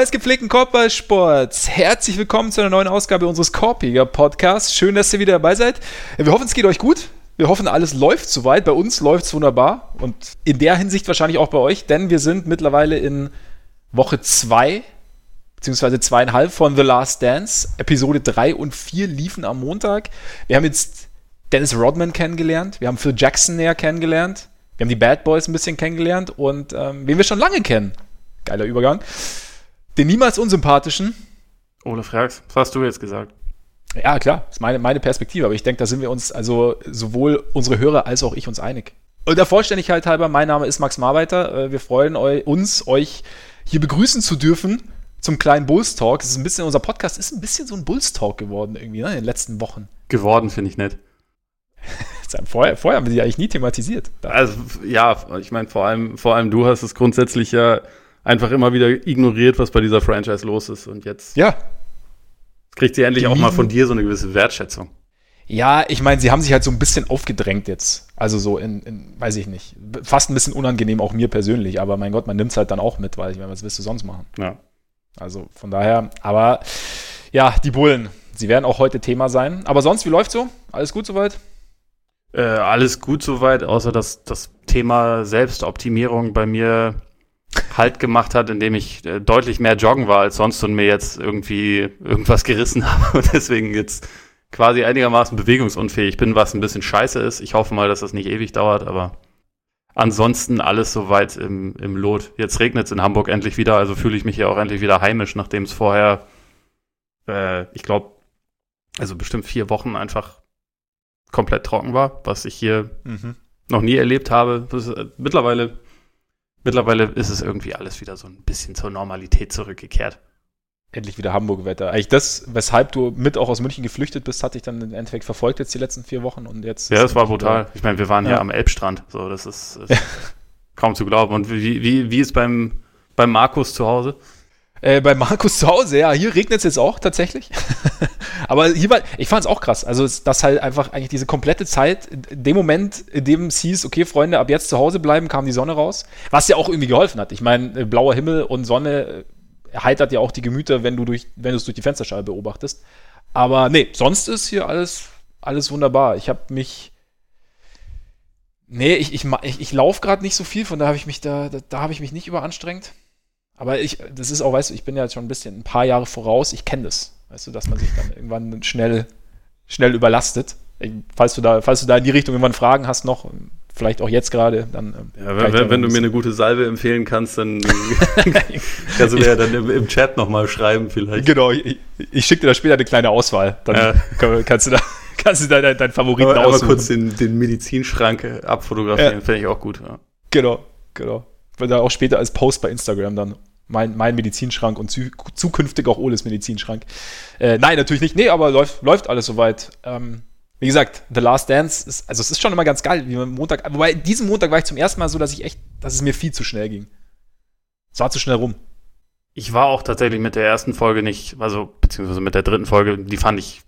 Des gepflegten Korbballsports, herzlich willkommen zu einer neuen Ausgabe unseres Korbjäger Podcasts. Schön, dass ihr wieder dabei seid. Wir hoffen, es geht euch gut. Wir hoffen, alles läuft soweit. Bei uns läuft es wunderbar und in der Hinsicht wahrscheinlich auch bei euch, denn wir sind mittlerweile in Woche 2 beziehungsweise zweieinhalb von The Last Dance. Episode 3 und 4 liefen am Montag. Wir haben jetzt Dennis Rodman kennengelernt, wir haben Phil Jackson näher kennengelernt, wir haben die Bad Boys ein bisschen kennengelernt und ähm, wen wir schon lange kennen. Geiler Übergang den niemals unsympathischen. Ole Frags, was hast du jetzt gesagt? Ja, klar, ist meine, meine Perspektive, aber ich denke, da sind wir uns, also sowohl unsere Hörer als auch ich uns einig. Und der Vollständigkeit halber, mein Name ist Max Marbeiter. Äh, wir freuen uns, euch hier begrüßen zu dürfen zum kleinen Bulls Talk. Es ist ein bisschen, unser Podcast ist ein bisschen so ein Bulls Talk geworden irgendwie, ne, in den letzten Wochen. Geworden, finde ich nett. vorher, vorher haben wir die eigentlich nie thematisiert. Also, ja, ich meine, vor allem, vor allem du hast es grundsätzlich ja einfach immer wieder ignoriert, was bei dieser Franchise los ist. Und jetzt ja. kriegt sie endlich auch mal von dir so eine gewisse Wertschätzung. Ja, ich meine, sie haben sich halt so ein bisschen aufgedrängt jetzt. Also so in, in, weiß ich nicht, fast ein bisschen unangenehm auch mir persönlich, aber mein Gott, man nimmt es halt dann auch mit, weil ich meine, was willst du sonst machen? Ja. Also von daher, aber ja, die Bullen, sie werden auch heute Thema sein. Aber sonst, wie läuft's so? Alles gut soweit? Äh, alles gut soweit, außer dass das Thema Selbstoptimierung bei mir Halt gemacht hat, indem ich äh, deutlich mehr joggen war als sonst und mir jetzt irgendwie irgendwas gerissen habe und deswegen jetzt quasi einigermaßen bewegungsunfähig bin, was ein bisschen scheiße ist. Ich hoffe mal, dass das nicht ewig dauert, aber ansonsten alles soweit im, im Lot. Jetzt regnet es in Hamburg endlich wieder, also fühle ich mich ja auch endlich wieder heimisch, nachdem es vorher, äh, ich glaube, also bestimmt vier Wochen einfach komplett trocken war, was ich hier mhm. noch nie erlebt habe. Äh, mittlerweile Mittlerweile ist es irgendwie alles wieder so ein bisschen zur Normalität zurückgekehrt. Endlich wieder Hamburg-Wetter. Eigentlich das, weshalb du mit auch aus München geflüchtet bist, hatte ich dann im Endeffekt verfolgt jetzt die letzten vier Wochen und jetzt. Ja, das war brutal. Ich meine, wir waren ja. hier am Elbstrand. So, das ist, ist kaum zu glauben. Und wie, wie, wie ist beim, beim Markus zu Hause? Äh, bei Markus zu Hause, ja, hier regnet es jetzt auch tatsächlich. Aber hier war, ich fand es auch krass. Also, dass halt einfach eigentlich diese komplette Zeit, in dem Moment, in dem es hieß, okay, Freunde, ab jetzt zu Hause bleiben, kam die Sonne raus. Was ja auch irgendwie geholfen hat. Ich meine, äh, blauer Himmel und Sonne äh, heitert ja auch die Gemüter, wenn du durch, wenn du es durch die Fensterscheibe beobachtest. Aber nee, sonst ist hier alles, alles wunderbar. Ich habe mich. Nee, ich, ich, ich, ich laufe gerade nicht so viel, von da habe ich mich da, da, da habe ich mich nicht überanstrengt. Aber ich, das ist auch, weißt du, ich bin ja jetzt schon ein bisschen ein paar Jahre voraus, ich kenne das. Weißt du, dass man sich dann irgendwann schnell, schnell überlastet. Falls du da, falls du da in die Richtung irgendwann Fragen hast noch, vielleicht auch jetzt gerade, dann. Ähm, ja, wenn, wenn, wenn du mir eine gute Salbe empfehlen kannst, dann kannst du mir ja dann im, im Chat nochmal schreiben, vielleicht. Genau, ich, ich schicke dir da später eine kleine Auswahl. Dann ja. kannst du da, kannst du da deinen, deinen Favoriten aber, aussuchen. Aber kurz den, den Medizinschrank abfotografieren, ja. finde ich auch gut. Ja. Genau, genau da auch später als Post bei Instagram dann mein, mein Medizinschrank und zu, zukünftig auch Oles Medizinschrank. Äh, nein, natürlich nicht. Nee, aber läuft, läuft alles soweit. Ähm, wie gesagt, The Last Dance ist, also es ist schon immer ganz geil, wie man Montag, wobei diesen Montag war ich zum ersten Mal so, dass ich echt, dass es mir viel zu schnell ging. Es war zu schnell rum. Ich war auch tatsächlich mit der ersten Folge nicht, also beziehungsweise mit der dritten Folge, die fand ich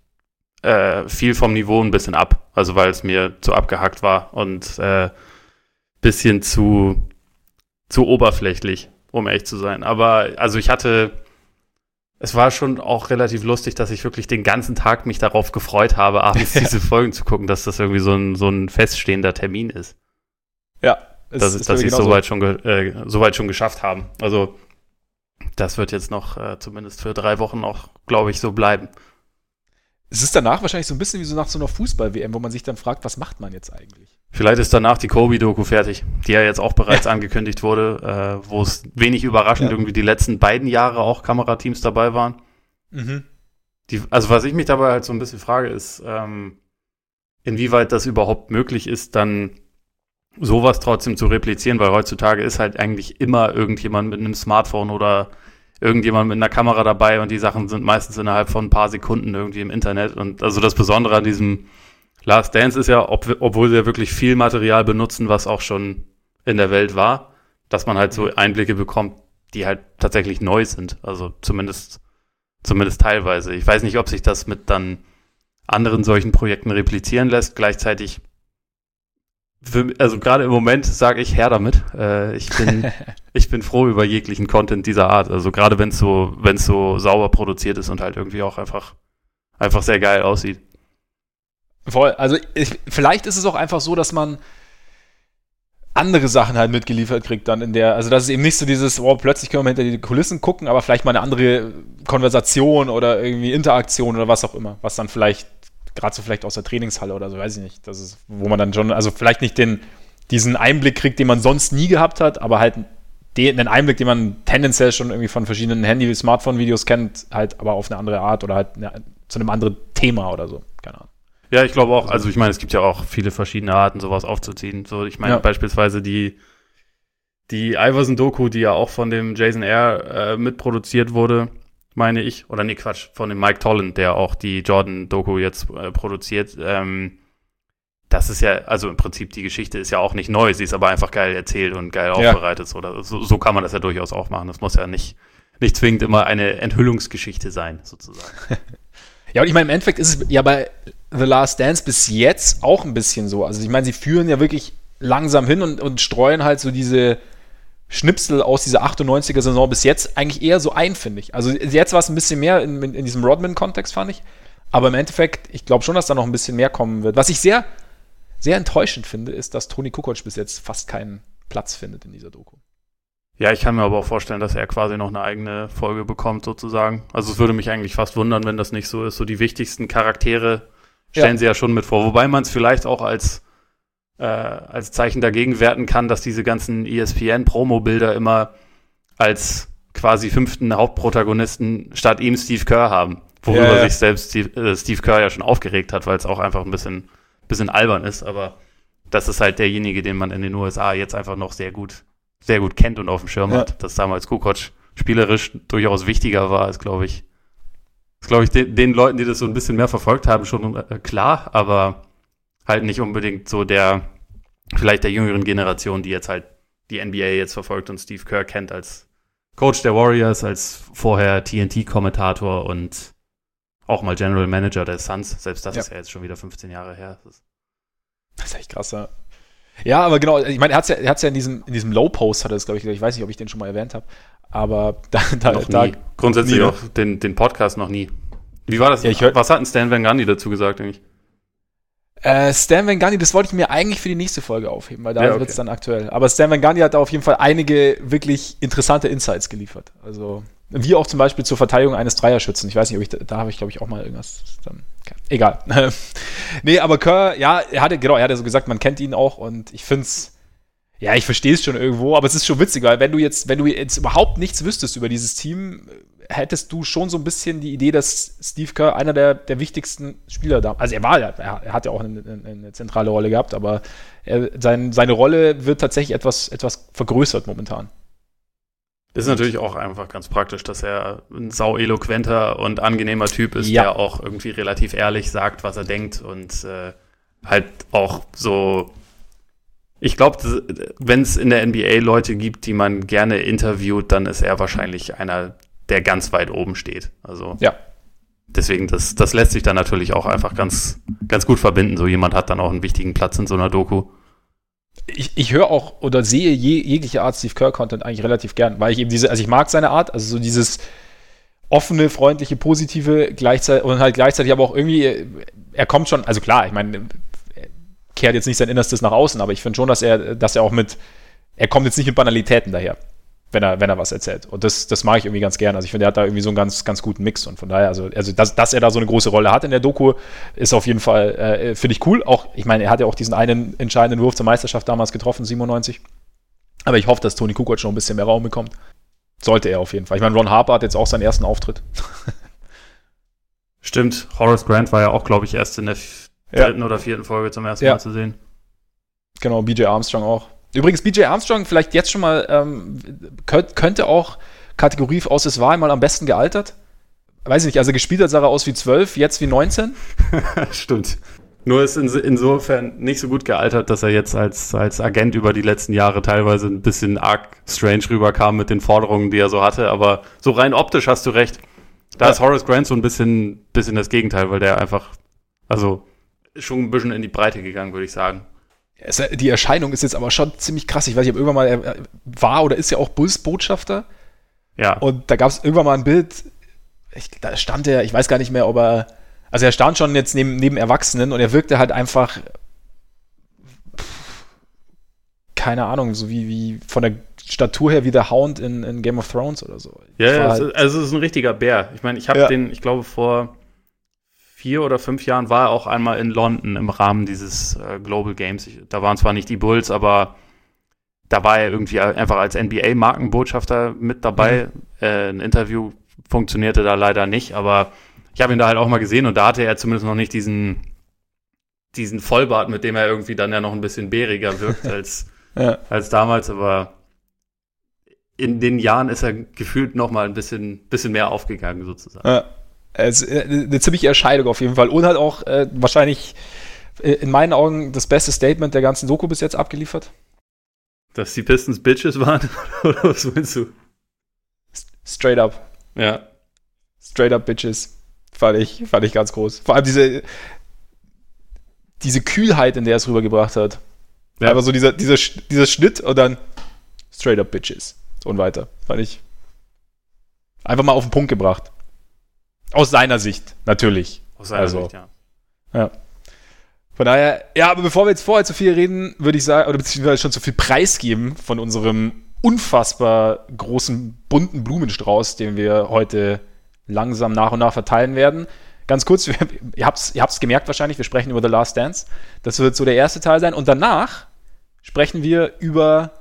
äh, viel vom Niveau ein bisschen ab. Also weil es mir zu abgehackt war und äh, bisschen zu zu oberflächlich, um ehrlich zu sein. Aber also ich hatte, es war schon auch relativ lustig, dass ich wirklich den ganzen Tag mich darauf gefreut habe, abends diese Folgen zu gucken, dass das irgendwie so ein, so ein feststehender Termin ist. Ja. Es, dass, dass sie es soweit schon, äh, soweit schon geschafft haben. Also das wird jetzt noch äh, zumindest für drei Wochen noch, glaube ich, so bleiben. Es ist danach wahrscheinlich so ein bisschen wie so nach so einer Fußball-WM, wo man sich dann fragt, was macht man jetzt eigentlich? Vielleicht ist danach die Kobe-Doku fertig, die ja jetzt auch bereits angekündigt wurde, äh, wo es wenig überraschend ja. irgendwie die letzten beiden Jahre auch Kamerateams dabei waren. Mhm. Die, also was ich mich dabei halt so ein bisschen frage, ist, ähm, inwieweit das überhaupt möglich ist, dann sowas trotzdem zu replizieren, weil heutzutage ist halt eigentlich immer irgendjemand mit einem Smartphone oder irgendjemand mit einer Kamera dabei und die Sachen sind meistens innerhalb von ein paar Sekunden irgendwie im Internet. Und also das Besondere an diesem Last Dance ist ja, ob, obwohl sie ja wirklich viel Material benutzen, was auch schon in der Welt war, dass man halt so Einblicke bekommt, die halt tatsächlich neu sind. Also zumindest, zumindest teilweise. Ich weiß nicht, ob sich das mit dann anderen solchen Projekten replizieren lässt. Gleichzeitig für, also gerade im Moment sage ich her damit. Äh, ich bin ich bin froh über jeglichen Content dieser Art. Also gerade wenn es so wenn es so sauber produziert ist und halt irgendwie auch einfach einfach sehr geil aussieht. Voll. Also ich, vielleicht ist es auch einfach so, dass man andere Sachen halt mitgeliefert kriegt dann in der, also das ist eben nicht so dieses, oh, plötzlich können wir hinter die Kulissen gucken, aber vielleicht mal eine andere Konversation oder irgendwie Interaktion oder was auch immer, was dann vielleicht, gerade so vielleicht aus der Trainingshalle oder so, weiß ich nicht, das ist, wo man dann schon, also vielleicht nicht den, diesen Einblick kriegt, den man sonst nie gehabt hat, aber halt den, einen Einblick, den man tendenziell schon irgendwie von verschiedenen Handy-, Smartphone-Videos kennt, halt aber auf eine andere Art oder halt eine, zu einem anderen Thema oder so, keine Ahnung. Ja, ich glaube auch, also ich meine, es gibt ja auch viele verschiedene Arten, sowas aufzuziehen. So, ich meine ja. beispielsweise die, die Iverson-Doku, die ja auch von dem Jason Air äh, mitproduziert wurde, meine ich. Oder nee, Quatsch, von dem Mike Tollin, der auch die Jordan-Doku jetzt äh, produziert. Ähm, das ist ja, also im Prinzip die Geschichte ist ja auch nicht neu, sie ist aber einfach geil erzählt und geil ja. aufbereitet. Oder so, so kann man das ja durchaus auch machen. Das muss ja nicht, nicht zwingend immer eine Enthüllungsgeschichte sein, sozusagen. ja, und ich meine, im Endeffekt ist es ja bei The Last Dance bis jetzt auch ein bisschen so. Also ich meine, sie führen ja wirklich langsam hin und, und streuen halt so diese Schnipsel aus dieser 98er Saison bis jetzt eigentlich eher so ein, finde ich. Also jetzt war es ein bisschen mehr in, in, in diesem Rodman-Kontext, fand ich. Aber im Endeffekt, ich glaube schon, dass da noch ein bisschen mehr kommen wird. Was ich sehr, sehr enttäuschend finde, ist, dass Toni Kukoc bis jetzt fast keinen Platz findet in dieser Doku. Ja, ich kann mir aber auch vorstellen, dass er quasi noch eine eigene Folge bekommt, sozusagen. Also es würde mich eigentlich fast wundern, wenn das nicht so ist. So die wichtigsten Charaktere stellen ja. sie ja schon mit vor. Wobei man es vielleicht auch als, äh, als Zeichen dagegen werten kann, dass diese ganzen ESPN-Promo-Bilder immer als quasi fünften Hauptprotagonisten statt ihm Steve Kerr haben. Worüber ja, ja. sich selbst Steve, äh, Steve, Kerr ja schon aufgeregt hat, weil es auch einfach ein bisschen, bisschen albern ist. Aber das ist halt derjenige, den man in den USA jetzt einfach noch sehr gut, sehr gut kennt und auf dem Schirm hat. Dass damals Kukoc spielerisch durchaus wichtiger war, als glaube ich ist, glaube ich, den, den, Leuten, die das so ein bisschen mehr verfolgt haben, schon äh, klar, aber halt nicht unbedingt so der, vielleicht der jüngeren Generation, die jetzt halt die NBA jetzt verfolgt und Steve Kerr kennt als Coach der Warriors, als vorher TNT-Kommentator und auch mal General Manager der Suns. Selbst das ja. ist ja jetzt schon wieder 15 Jahre her. Das ist, das ist echt krass, ja. Ja, aber genau, ich meine, er hat es ja, er hat's ja in diesem, in diesem Low-Post, hat er es, glaube ich, ich weiß nicht, ob ich den schon mal erwähnt habe, aber da, da, noch da nie. Grundsätzlich nie. auch den, den Podcast noch nie. Wie war das? Ja, ich hör, Was hat denn Stan Van Gundy dazu gesagt eigentlich? Äh, Stan Van Gundy, das wollte ich mir eigentlich für die nächste Folge aufheben, weil da ja, okay. wird es dann aktuell. Aber Stan Van Gundy hat da auf jeden Fall einige wirklich interessante Insights geliefert. Also, wie auch zum Beispiel zur Verteidigung eines Dreierschützen. Ich weiß nicht, ob ich, da, da habe ich, glaube ich, auch mal irgendwas. Dann, egal. nee, aber Kerr, ja, er hatte, genau, er hatte so gesagt, man kennt ihn auch und ich finde es ja, ich verstehe es schon irgendwo, aber es ist schon witzig, weil wenn du jetzt, wenn du jetzt überhaupt nichts wüsstest über dieses Team, hättest du schon so ein bisschen die Idee, dass Steve Kerr einer der, der wichtigsten Spieler da, also er war ja, er, hat ja auch eine, eine, zentrale Rolle gehabt, aber er, sein, seine Rolle wird tatsächlich etwas, etwas vergrößert momentan. Ist natürlich auch einfach ganz praktisch, dass er ein sau eloquenter und angenehmer Typ ist, ja. der auch irgendwie relativ ehrlich sagt, was er denkt und äh, halt auch so ich glaube, wenn es in der NBA Leute gibt, die man gerne interviewt, dann ist er wahrscheinlich einer, der ganz weit oben steht. Also ja. deswegen, das, das lässt sich dann natürlich auch einfach ganz, ganz gut verbinden. So jemand hat dann auch einen wichtigen Platz in so einer Doku. Ich, ich höre auch oder sehe je, jegliche Art Steve Kerr-Content eigentlich relativ gern, weil ich eben diese, also ich mag seine Art, also so dieses offene, freundliche, positive, gleichzeitig und halt gleichzeitig aber auch irgendwie, er kommt schon, also klar, ich meine, kehrt jetzt nicht sein Innerstes nach außen, aber ich finde schon, dass er, dass er auch mit, er kommt jetzt nicht mit Banalitäten daher, wenn er, wenn er was erzählt. Und das, das mag ich irgendwie ganz gern. Also ich finde, er hat da irgendwie so einen ganz, ganz guten Mix und von daher, also, also dass, dass er da so eine große Rolle hat in der Doku, ist auf jeden Fall, äh, finde ich cool. Auch, ich meine, er hat ja auch diesen einen entscheidenden Wurf zur Meisterschaft damals getroffen, 97. Aber ich hoffe, dass Tony Kukoc schon ein bisschen mehr Raum bekommt. Sollte er auf jeden Fall. Ich meine, Ron Harper hat jetzt auch seinen ersten Auftritt. Stimmt, Horace Grant war ja auch, glaube ich, erst in der dritten oder vierten Folge zum ersten ja. Mal zu sehen. Genau, BJ Armstrong auch. Übrigens, BJ Armstrong vielleicht jetzt schon mal, ähm, könnte auch Kategorie aus des Wahl mal am besten gealtert. Weiß ich nicht, also gespielt hat er aus wie 12, jetzt wie 19. Stimmt. Nur ist in, insofern nicht so gut gealtert, dass er jetzt als, als Agent über die letzten Jahre teilweise ein bisschen arg strange rüberkam mit den Forderungen, die er so hatte. Aber so rein optisch hast du recht. Da ja. ist Horace Grant so ein bisschen, bisschen das Gegenteil, weil der einfach, also schon ein bisschen in die Breite gegangen, würde ich sagen. Es, die Erscheinung ist jetzt aber schon ziemlich krass. Ich weiß nicht, ob irgendwann mal er war oder ist ja auch Bulls-Botschafter. Ja. Und da gab es irgendwann mal ein Bild, ich, da stand er, ich weiß gar nicht mehr, ob er, also er stand schon jetzt neben, neben Erwachsenen und er wirkte halt einfach, keine Ahnung, so wie, wie von der Statur her wie der Hound in, in Game of Thrones oder so. Ja, ja halt also es ist ein richtiger Bär. Ich meine, ich habe ja. den, ich glaube, vor vier oder fünf Jahren war er auch einmal in London im Rahmen dieses äh, Global Games. Ich, da waren zwar nicht die Bulls, aber da war er irgendwie einfach als NBA-Markenbotschafter mit dabei. Mhm. Äh, ein Interview funktionierte da leider nicht, aber ich habe ihn da halt auch mal gesehen und da hatte er zumindest noch nicht diesen, diesen Vollbart, mit dem er irgendwie dann ja noch ein bisschen bäriger wirkt als, ja. als damals, aber in den Jahren ist er gefühlt noch mal ein bisschen, bisschen mehr aufgegangen sozusagen. Ja. Ist eine ziemliche Erscheidung auf jeden Fall und hat auch äh, wahrscheinlich äh, in meinen Augen das beste Statement der ganzen Doku bis jetzt abgeliefert. Dass die Pistons Bitches waren? Oder was meinst du? Straight up. Ja. Straight up Bitches. Fand ich, fand ich ganz groß. Vor allem diese, diese Kühlheit, in der er es rübergebracht hat. Ja. Aber so dieser, dieser, dieser Schnitt und dann Straight up Bitches. Und weiter. Fand ich einfach mal auf den Punkt gebracht. Aus seiner Sicht, natürlich. Aus seiner also, Sicht, ja. Ja. Von daher, ja, aber bevor wir jetzt vorher zu viel reden, würde ich sagen, oder beziehungsweise schon zu viel preisgeben von unserem unfassbar großen bunten Blumenstrauß, den wir heute langsam nach und nach verteilen werden. Ganz kurz, ihr habt es ihr habt's gemerkt wahrscheinlich, wir sprechen über The Last Dance. Das wird so der erste Teil sein. Und danach sprechen wir über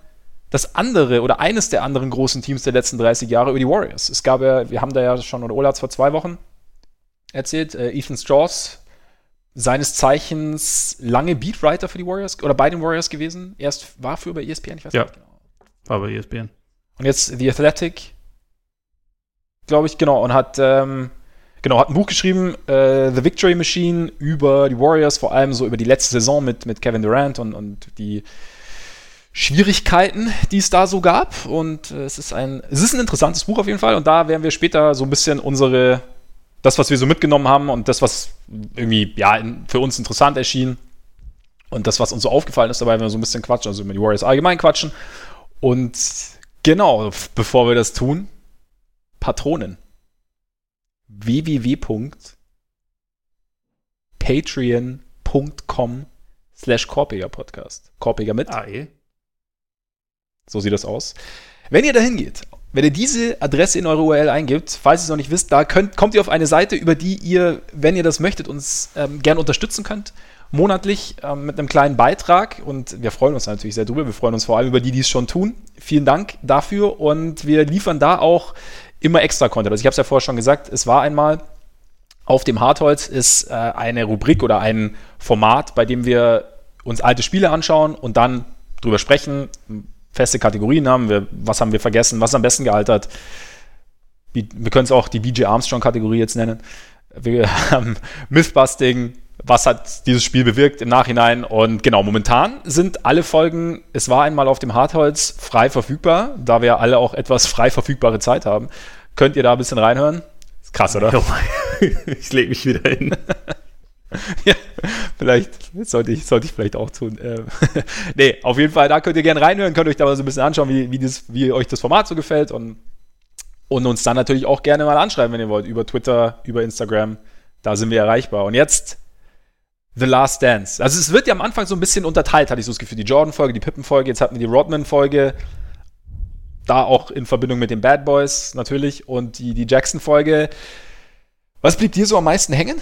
das andere oder eines der anderen großen Teams der letzten 30 Jahre, über die Warriors. Es gab ja, wir haben da ja schon, oder Ola hat es vor zwei Wochen erzählt, äh, Ethan Strauss seines Zeichens lange Beatwriter für die Warriors oder bei den Warriors gewesen. Erst war für bei ESPN, ich weiß ja, nicht genau. War bei ESPN. Und jetzt The Athletic, glaube ich, genau, und hat, ähm, genau, hat ein Buch geschrieben, äh, The Victory Machine, über die Warriors, vor allem so über die letzte Saison mit, mit Kevin Durant und, und die Schwierigkeiten, die es da so gab. Und äh, es ist ein, es ist ein interessantes Buch auf jeden Fall. Und da werden wir später so ein bisschen unsere das, was wir so mitgenommen haben und das, was irgendwie ja, für uns interessant erschien und das, was uns so aufgefallen ist, dabei werden wir so ein bisschen quatschen, also über die Warriors allgemein quatschen. Und genau, bevor wir das tun, Patronen. www.patreon.com slash Korpiger Podcast. Korpiger mit. AE. So sieht das aus. Wenn ihr dahin geht wenn ihr diese Adresse in eure URL eingibt, falls ihr es noch nicht wisst, da könnt, kommt ihr auf eine Seite, über die ihr, wenn ihr das möchtet, uns ähm, gerne unterstützen könnt. Monatlich ähm, mit einem kleinen Beitrag. Und wir freuen uns natürlich sehr drüber. Wir freuen uns vor allem über die, die es schon tun. Vielen Dank dafür. Und wir liefern da auch immer extra Content. Also ich habe es ja vorher schon gesagt, es war einmal auf dem Hartholz ist äh, eine Rubrik oder ein Format, bei dem wir uns alte Spiele anschauen und dann drüber sprechen, feste Kategorien haben. Wir, was haben wir vergessen? Was ist am besten gealtert? Wir können es auch die BJ Armstrong-Kategorie jetzt nennen. Wir haben Mythbusting, was hat dieses Spiel bewirkt im Nachhinein. Und genau, momentan sind alle Folgen, es war einmal auf dem Hartholz frei verfügbar, da wir alle auch etwas frei verfügbare Zeit haben. Könnt ihr da ein bisschen reinhören? Ist krass, oder? Ich lege mich wieder hin. ja, vielleicht sollte ich, sollte ich vielleicht auch tun. Ähm, nee, auf jeden Fall, da könnt ihr gerne reinhören, könnt euch da mal so ein bisschen anschauen, wie, wie, das, wie euch das Format so gefällt und, und uns dann natürlich auch gerne mal anschreiben, wenn ihr wollt, über Twitter, über Instagram. Da sind wir erreichbar. Und jetzt The Last Dance. Also es wird ja am Anfang so ein bisschen unterteilt, hatte ich so das Gefühl. Die Jordan-Folge, die Pippen-Folge, jetzt hatten wir die Rodman-Folge. Da auch in Verbindung mit den Bad Boys natürlich und die, die Jackson-Folge. Was blieb dir so am meisten hängen?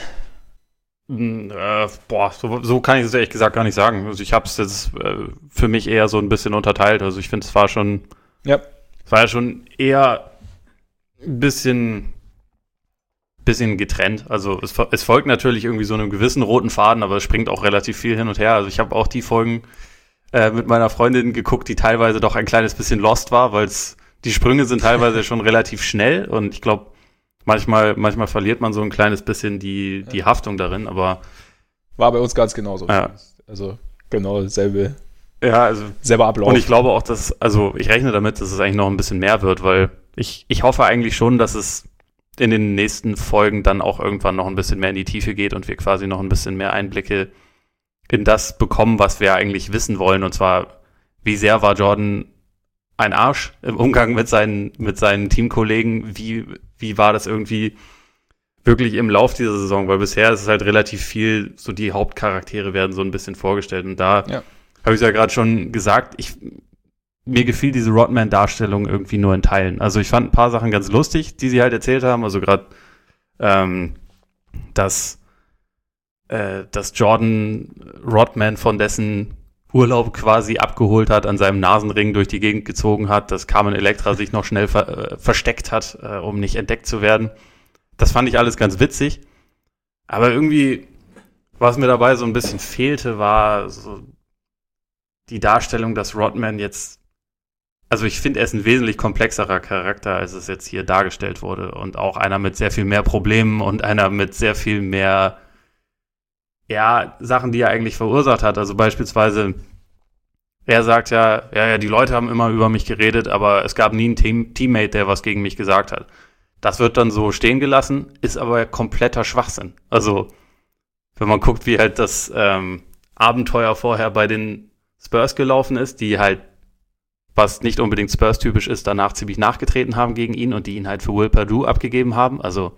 Hm, äh, boah, so, so, kann ich es ehrlich gesagt gar nicht sagen. Also ich habe es jetzt äh, für mich eher so ein bisschen unterteilt. Also ich finde, es war schon, ja. es war ja schon eher ein bisschen, bisschen getrennt. Also es, es, folgt natürlich irgendwie so einem gewissen roten Faden, aber es springt auch relativ viel hin und her. Also ich habe auch die Folgen äh, mit meiner Freundin geguckt, die teilweise doch ein kleines bisschen lost war, weil die Sprünge sind teilweise schon relativ schnell und ich glaube Manchmal, manchmal verliert man so ein kleines bisschen die, die Haftung darin, aber. War bei uns ganz genauso. Ja. Also genau dasselbe. Ja, also. Selber Ablauf. Und ich glaube auch, dass, also ich rechne damit, dass es eigentlich noch ein bisschen mehr wird, weil ich, ich hoffe eigentlich schon, dass es in den nächsten Folgen dann auch irgendwann noch ein bisschen mehr in die Tiefe geht und wir quasi noch ein bisschen mehr Einblicke in das bekommen, was wir eigentlich wissen wollen. Und zwar, wie sehr war Jordan ein Arsch im Umgang mit seinen, mit seinen Teamkollegen? Wie, wie war das irgendwie wirklich im Lauf dieser Saison? Weil bisher ist es halt relativ viel, so die Hauptcharaktere werden so ein bisschen vorgestellt. Und da ja. habe ich ja gerade schon gesagt, ich, mir gefiel diese Rodman-Darstellung irgendwie nur in Teilen. Also ich fand ein paar Sachen ganz lustig, die sie halt erzählt haben. Also gerade, ähm, dass, äh, dass Jordan Rodman von dessen Urlaub quasi abgeholt hat, an seinem Nasenring durch die Gegend gezogen hat, dass Carmen Electra sich noch schnell ver äh, versteckt hat, äh, um nicht entdeckt zu werden. Das fand ich alles ganz witzig. Aber irgendwie, was mir dabei so ein bisschen fehlte, war so die Darstellung, dass Rodman jetzt also ich finde, er ist ein wesentlich komplexerer Charakter, als es jetzt hier dargestellt wurde. Und auch einer mit sehr viel mehr Problemen und einer mit sehr viel mehr, ja, Sachen, die er eigentlich verursacht hat. Also beispielsweise, er sagt ja, ja, ja, die Leute haben immer über mich geredet, aber es gab nie einen Team Teammate, der was gegen mich gesagt hat. Das wird dann so stehen gelassen, ist aber kompletter Schwachsinn. Also, wenn man guckt, wie halt das ähm, Abenteuer vorher bei den Spurs gelaufen ist, die halt was nicht unbedingt Spurs-typisch ist, danach ziemlich nachgetreten haben gegen ihn und die ihn halt für Will Perdue abgegeben haben. Also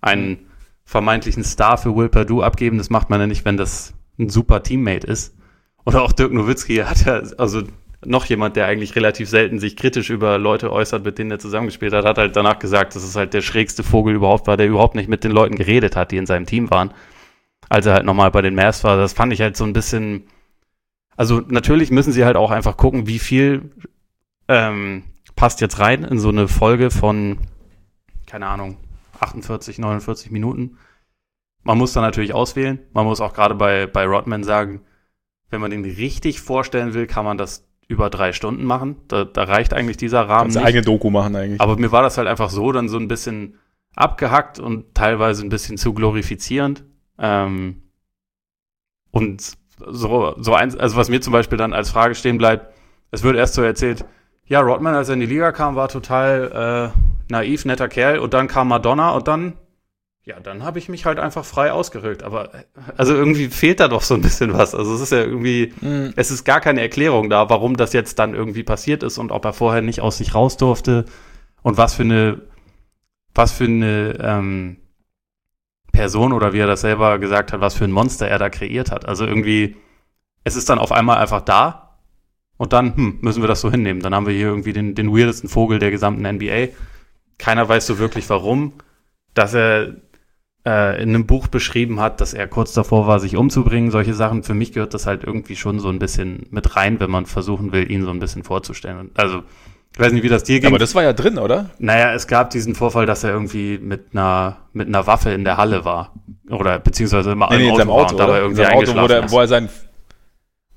einen vermeintlichen Star für Will Perdue abgeben, das macht man ja nicht, wenn das ein super Teammate ist. Oder auch Dirk Nowitzki hat ja, also noch jemand, der eigentlich relativ selten sich kritisch über Leute äußert, mit denen er zusammengespielt hat, hat halt danach gesagt, dass es halt der schrägste Vogel überhaupt war, der überhaupt nicht mit den Leuten geredet hat, die in seinem Team waren. Als er halt nochmal bei den Mavs war, das fand ich halt so ein bisschen, also natürlich müssen sie halt auch einfach gucken, wie viel ähm, passt jetzt rein in so eine Folge von, keine Ahnung, 48, 49 Minuten. Man muss da natürlich auswählen. Man muss auch gerade bei, bei Rodman sagen, wenn man den richtig vorstellen will, kann man das über drei Stunden machen. Da, da reicht eigentlich dieser Rahmen. Kannst eigene Doku machen eigentlich. Aber mir war das halt einfach so dann so ein bisschen abgehackt und teilweise ein bisschen zu glorifizierend. Ähm, und so, so eins, also was mir zum Beispiel dann als Frage stehen bleibt, es wird erst so erzählt, ja, Rodman, als er in die Liga kam, war total äh, naiv, netter Kerl und dann kam Madonna und dann, ja, dann habe ich mich halt einfach frei ausgerückt. Aber also irgendwie fehlt da doch so ein bisschen was. Also es ist ja irgendwie, mhm. es ist gar keine Erklärung da, warum das jetzt dann irgendwie passiert ist und ob er vorher nicht aus sich raus durfte und was für eine, was für eine ähm, Person oder wie er das selber gesagt hat, was für ein Monster er da kreiert hat. Also irgendwie, es ist dann auf einmal einfach da und dann hm, müssen wir das so hinnehmen. Dann haben wir hier irgendwie den, den weirdesten Vogel der gesamten NBA. Keiner weiß so wirklich warum, dass er äh, in einem Buch beschrieben hat, dass er kurz davor war, sich umzubringen. Solche Sachen. Für mich gehört das halt irgendwie schon so ein bisschen mit rein, wenn man versuchen will, ihn so ein bisschen vorzustellen. Also ich weiß nicht, wie das dir ging. Aber das war ja drin, oder? Naja, es gab diesen Vorfall, dass er irgendwie mit einer, mit einer Waffe in der Halle war. Oder beziehungsweise immer nee, nee, Auto, Auto war und dabei irgendwie Auto, wo, der, wo er sein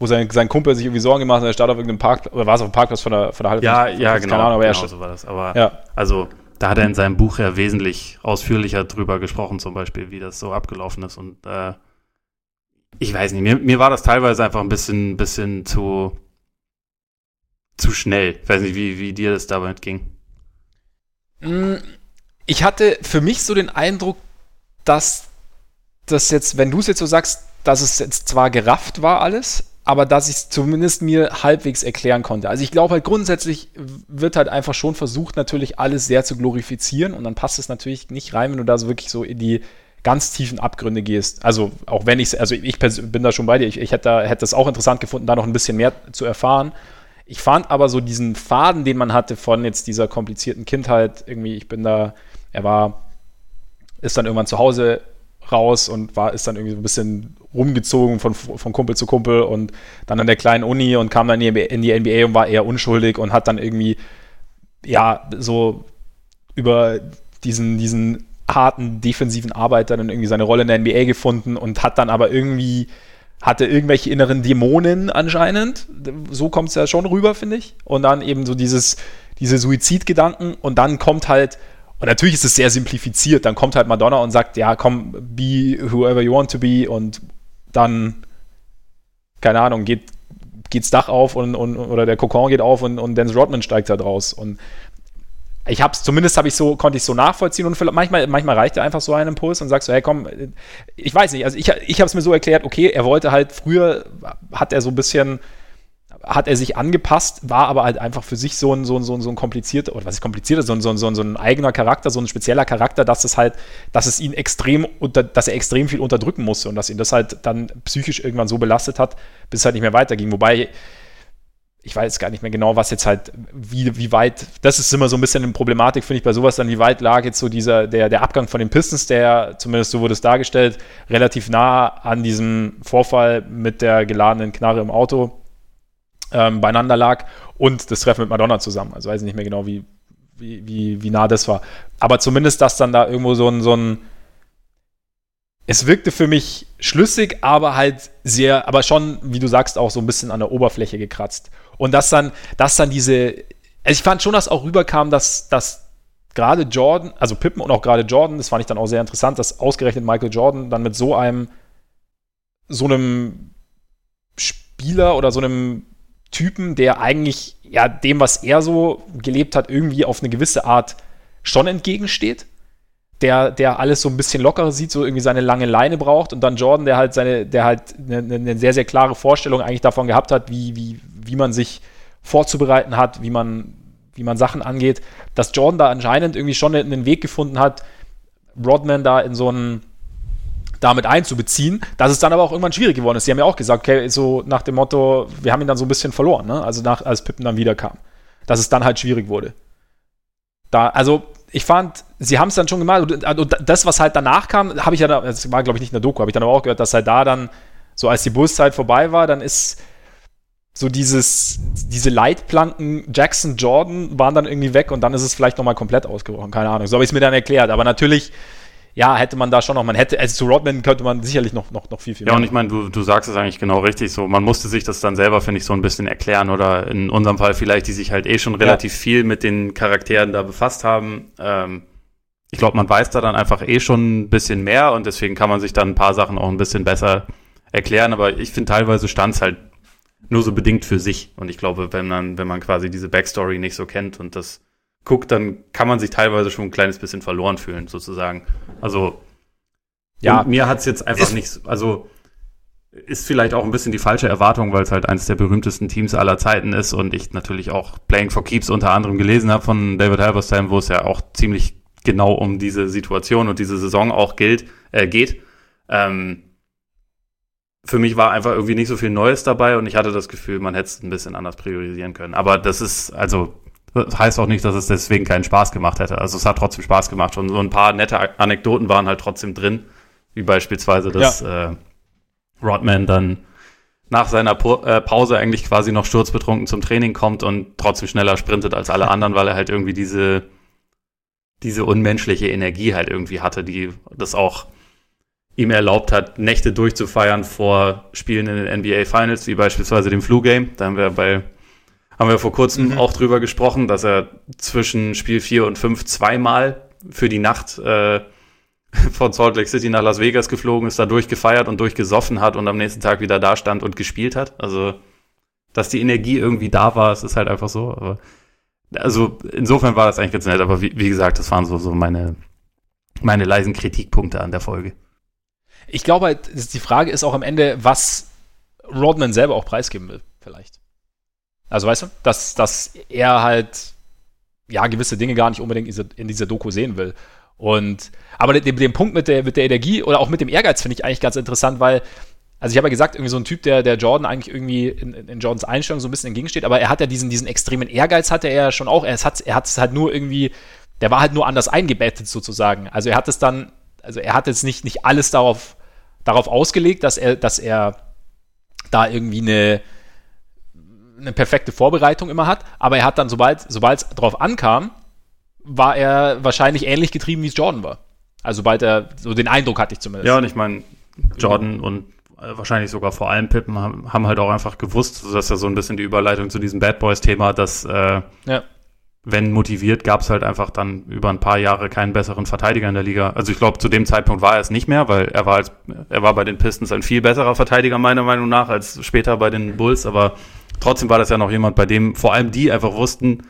wo sein, sein Kumpel sich irgendwie Sorgen gemacht hat, er startet auf irgendeinem Parkplatz, oder war es auf dem Parkplatz von der, von der Halle? Ja, ja, genau. Keine Ahnung, aber genau so war das. Aber, ja. also, da hat er in seinem Buch ja wesentlich ausführlicher drüber gesprochen, zum Beispiel, wie das so abgelaufen ist. Und äh, ich weiß nicht, mir, mir war das teilweise einfach ein bisschen, bisschen zu, zu schnell. Ich weiß nicht, wie, wie dir das damit ging. Mm, ich hatte für mich so den Eindruck, dass das jetzt, wenn du es jetzt so sagst, dass es jetzt zwar gerafft war alles, aber dass ich es zumindest mir halbwegs erklären konnte. Also ich glaube halt grundsätzlich wird halt einfach schon versucht, natürlich alles sehr zu glorifizieren und dann passt es natürlich nicht rein, wenn du da so wirklich so in die ganz tiefen Abgründe gehst. Also auch wenn ich also ich bin da schon bei dir, ich, ich hätte, hätte es auch interessant gefunden, da noch ein bisschen mehr zu erfahren. Ich fand aber so diesen Faden, den man hatte von jetzt dieser komplizierten Kindheit, irgendwie, ich bin da, er war, ist dann irgendwann zu Hause raus und war, ist dann irgendwie so ein bisschen rumgezogen von, von Kumpel zu Kumpel und dann an der kleinen Uni und kam dann in die, NBA und war eher unschuldig und hat dann irgendwie, ja, so über diesen, diesen harten defensiven Arbeit dann irgendwie seine Rolle in der NBA gefunden und hat dann aber irgendwie hatte irgendwelche inneren Dämonen anscheinend. So kommt es ja schon rüber, finde ich. Und dann eben so dieses, diese Suizidgedanken und dann kommt halt, und natürlich ist es sehr simplifiziert, dann kommt halt Madonna und sagt, ja, komm, be whoever you want to be und dann, keine Ahnung, geht, geht's Dach auf und, und, oder der Kokon geht auf und, und Dennis Rodman steigt da draus. Und ich habe es, zumindest habe ich so, konnte ich so nachvollziehen und manchmal, manchmal reicht ja einfach so ein Impuls und sagst so, hey komm, ich weiß nicht, also ich, ich habe es mir so erklärt, okay, er wollte halt früher, hat er so ein bisschen, hat er sich angepasst, war aber halt einfach für sich so ein, so ein, so ein, so ein komplizierter, oder was ist komplizierter, so ein, so, ein, so, ein, so ein eigener Charakter, so ein spezieller Charakter, dass es halt, dass es ihn extrem unter, dass er extrem viel unterdrücken musste und dass ihn das halt dann psychisch irgendwann so belastet hat, bis es halt nicht mehr weiterging. Wobei ich weiß gar nicht mehr genau, was jetzt halt, wie, wie weit, das ist immer so ein bisschen eine Problematik, finde ich, bei sowas dann, wie weit lag jetzt so dieser, der, der Abgang von den Pistons, der, zumindest so wurde es dargestellt, relativ nah an diesem Vorfall mit der geladenen Knarre im Auto ähm, beieinander lag und das Treffen mit Madonna zusammen. Also weiß ich nicht mehr genau, wie, wie, wie, wie nah das war. Aber zumindest, dass dann da irgendwo so ein, so ein es wirkte für mich schlüssig, aber halt sehr, aber schon, wie du sagst, auch so ein bisschen an der Oberfläche gekratzt. Und dass dann, dass dann diese, also ich fand schon, dass auch rüberkam, dass, dass gerade Jordan, also Pippen und auch gerade Jordan, das fand ich dann auch sehr interessant, dass ausgerechnet Michael Jordan dann mit so einem, so einem Spieler oder so einem Typen, der eigentlich ja dem, was er so gelebt hat, irgendwie auf eine gewisse Art schon entgegensteht. Der, der alles so ein bisschen lockerer sieht, so irgendwie seine lange Leine braucht und dann Jordan, der halt seine, der halt eine, eine sehr, sehr klare Vorstellung eigentlich davon gehabt hat, wie, wie, wie man sich vorzubereiten hat, wie man, wie man Sachen angeht, dass Jordan da anscheinend irgendwie schon einen Weg gefunden hat, Rodman da in so einen damit einzubeziehen, dass es dann aber auch irgendwann schwierig geworden ist. Sie haben ja auch gesagt, okay, so nach dem Motto, wir haben ihn dann so ein bisschen verloren, ne? also nach, als Pippen dann wiederkam, dass es dann halt schwierig wurde. Da, also ich fand, sie haben es dann schon gemacht und, und, das, was halt danach kam, habe ich ja, da, das war glaube ich nicht in der Doku, habe ich dann aber auch gehört, dass halt da dann, so als die Bulls-Zeit vorbei war, dann ist so dieses, diese Leitplanken Jackson, Jordan waren dann irgendwie weg und dann ist es vielleicht nochmal komplett ausgebrochen. Keine Ahnung. So habe ich es mir dann erklärt. Aber natürlich, ja, hätte man da schon noch, man hätte, also zu Rodman könnte man sicherlich noch, noch, noch viel, viel mehr. Ja, und ich meine, du, du sagst es eigentlich genau richtig so. Man musste sich das dann selber, finde ich, so ein bisschen erklären oder in unserem Fall vielleicht, die sich halt eh schon relativ ja. viel mit den Charakteren da befasst haben. Ähm, ich glaube, man weiß da dann einfach eh schon ein bisschen mehr und deswegen kann man sich dann ein paar Sachen auch ein bisschen besser erklären. Aber ich finde, teilweise stand es halt nur so bedingt für sich. Und ich glaube, wenn man, wenn man quasi diese Backstory nicht so kennt und das guckt, dann kann man sich teilweise schon ein kleines bisschen verloren fühlen, sozusagen. Also, ja, mir hat's jetzt einfach nicht, also, ist vielleicht auch ein bisschen die falsche Erwartung, weil es halt eines der berühmtesten Teams aller Zeiten ist und ich natürlich auch Playing for Keeps unter anderem gelesen habe von David Halberstam, wo es ja auch ziemlich genau um diese Situation und diese Saison auch gilt, äh, geht. Ähm, für mich war einfach irgendwie nicht so viel Neues dabei und ich hatte das Gefühl, man hätte es ein bisschen anders priorisieren können. Aber das ist, also, das heißt auch nicht, dass es deswegen keinen Spaß gemacht hätte. Also es hat trotzdem Spaß gemacht und so ein paar nette Anekdoten waren halt trotzdem drin, wie beispielsweise, dass ja. äh, Rodman dann nach seiner äh, Pause eigentlich quasi noch sturzbetrunken zum Training kommt und trotzdem schneller sprintet als alle anderen, weil er halt irgendwie diese, diese unmenschliche Energie halt irgendwie hatte, die das auch ihm erlaubt hat, Nächte durchzufeiern vor Spielen in den NBA Finals, wie beispielsweise dem Flu Game. Da haben wir bei haben wir vor kurzem mhm. auch drüber gesprochen, dass er zwischen Spiel 4 und 5 zweimal für die Nacht äh, von Salt Lake City nach Las Vegas geflogen ist, da durchgefeiert und durchgesoffen hat und am nächsten Tag wieder da stand und gespielt hat. Also, dass die Energie irgendwie da war, es ist halt einfach so. Aber, also, insofern war das eigentlich ganz nett, aber wie, wie gesagt, das waren so, so meine, meine leisen Kritikpunkte an der Folge ich glaube halt, die Frage ist auch am Ende, was Rodman selber auch preisgeben will, vielleicht. Also weißt du, dass, dass er halt ja gewisse Dinge gar nicht unbedingt in dieser Doku sehen will. Und aber den, den Punkt mit der, mit der Energie oder auch mit dem Ehrgeiz finde ich eigentlich ganz interessant, weil, also ich habe ja gesagt, irgendwie so ein Typ, der, der Jordan eigentlich irgendwie in, in Jordans Einstellung so ein bisschen entgegensteht, aber er hat ja diesen, diesen extremen Ehrgeiz, hatte er ja schon auch. Er hat, er hat es halt nur irgendwie, der war halt nur anders eingebettet sozusagen. Also er hat es dann, also er hat jetzt nicht, nicht alles darauf darauf ausgelegt, dass er, dass er da irgendwie eine, eine perfekte Vorbereitung immer hat. Aber er hat dann, sobald es darauf ankam, war er wahrscheinlich ähnlich getrieben, wie es Jordan war. Also sobald er, so den Eindruck hatte ich zumindest. Ja, und ich meine, Jordan und äh, wahrscheinlich sogar vor allem Pippen haben, haben halt auch einfach gewusst, das ist ja so ein bisschen die Überleitung zu diesem Bad Boys-Thema, dass äh, ja wenn motiviert, gab es halt einfach dann über ein paar Jahre keinen besseren Verteidiger in der Liga. Also ich glaube, zu dem Zeitpunkt war er es nicht mehr, weil er war als, er war bei den Pistons ein viel besserer Verteidiger, meiner Meinung nach, als später bei den Bulls, aber trotzdem war das ja noch jemand, bei dem vor allem die einfach wussten,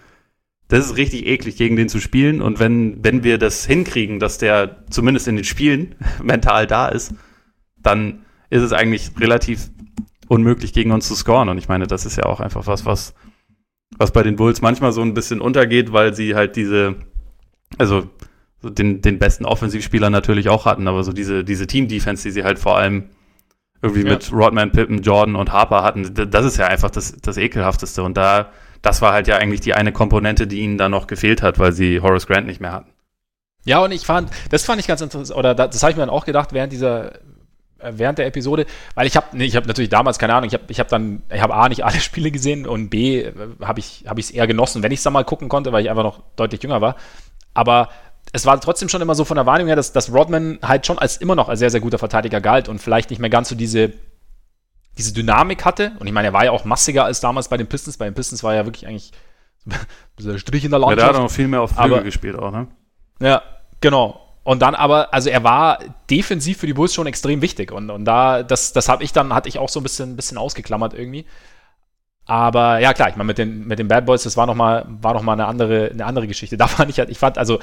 das ist richtig eklig, gegen den zu spielen. Und wenn, wenn wir das hinkriegen, dass der zumindest in den Spielen mental da ist, dann ist es eigentlich relativ unmöglich, gegen uns zu scoren. Und ich meine, das ist ja auch einfach was, was, was bei den Bulls manchmal so ein bisschen untergeht, weil sie halt diese, also den, den besten Offensivspieler natürlich auch hatten, aber so diese, diese Team-Defense, die sie halt vor allem irgendwie ja. mit Rodman, Pippen, Jordan und Harper hatten, das ist ja einfach das, das Ekelhafteste. Und da, das war halt ja eigentlich die eine Komponente, die ihnen da noch gefehlt hat, weil sie Horace Grant nicht mehr hatten. Ja, und ich fand, das fand ich ganz interessant, oder das, das habe ich mir dann auch gedacht während dieser, während der Episode, weil ich habe, nee, ich habe natürlich damals keine Ahnung, ich habe, ich habe dann, ich habe a nicht alle Spiele gesehen und b äh, habe ich, habe ich es eher genossen, wenn ich es dann mal gucken konnte, weil ich einfach noch deutlich jünger war. Aber es war trotzdem schon immer so von der Wahrnehmung her, dass, dass Rodman halt schon als immer noch als sehr, sehr guter Verteidiger galt und vielleicht nicht mehr ganz so diese, diese Dynamik hatte. Und ich meine, er war ja auch massiger als damals bei den Pistons. Bei den Pistons war er ja wirklich eigentlich dieser Strich in der Landschaft. Ja, der hat noch viel mehr auf Flügel gespielt auch, ne? Ja, genau. Und dann aber, also er war defensiv für die Bulls schon extrem wichtig. Und, und da, das, das habe ich dann, hatte ich auch so ein bisschen, bisschen ausgeklammert irgendwie. Aber ja, klar, ich meine, mit den, mit den Bad Boys, das war nochmal noch eine, andere, eine andere Geschichte. Da fand ich halt, ich fand, also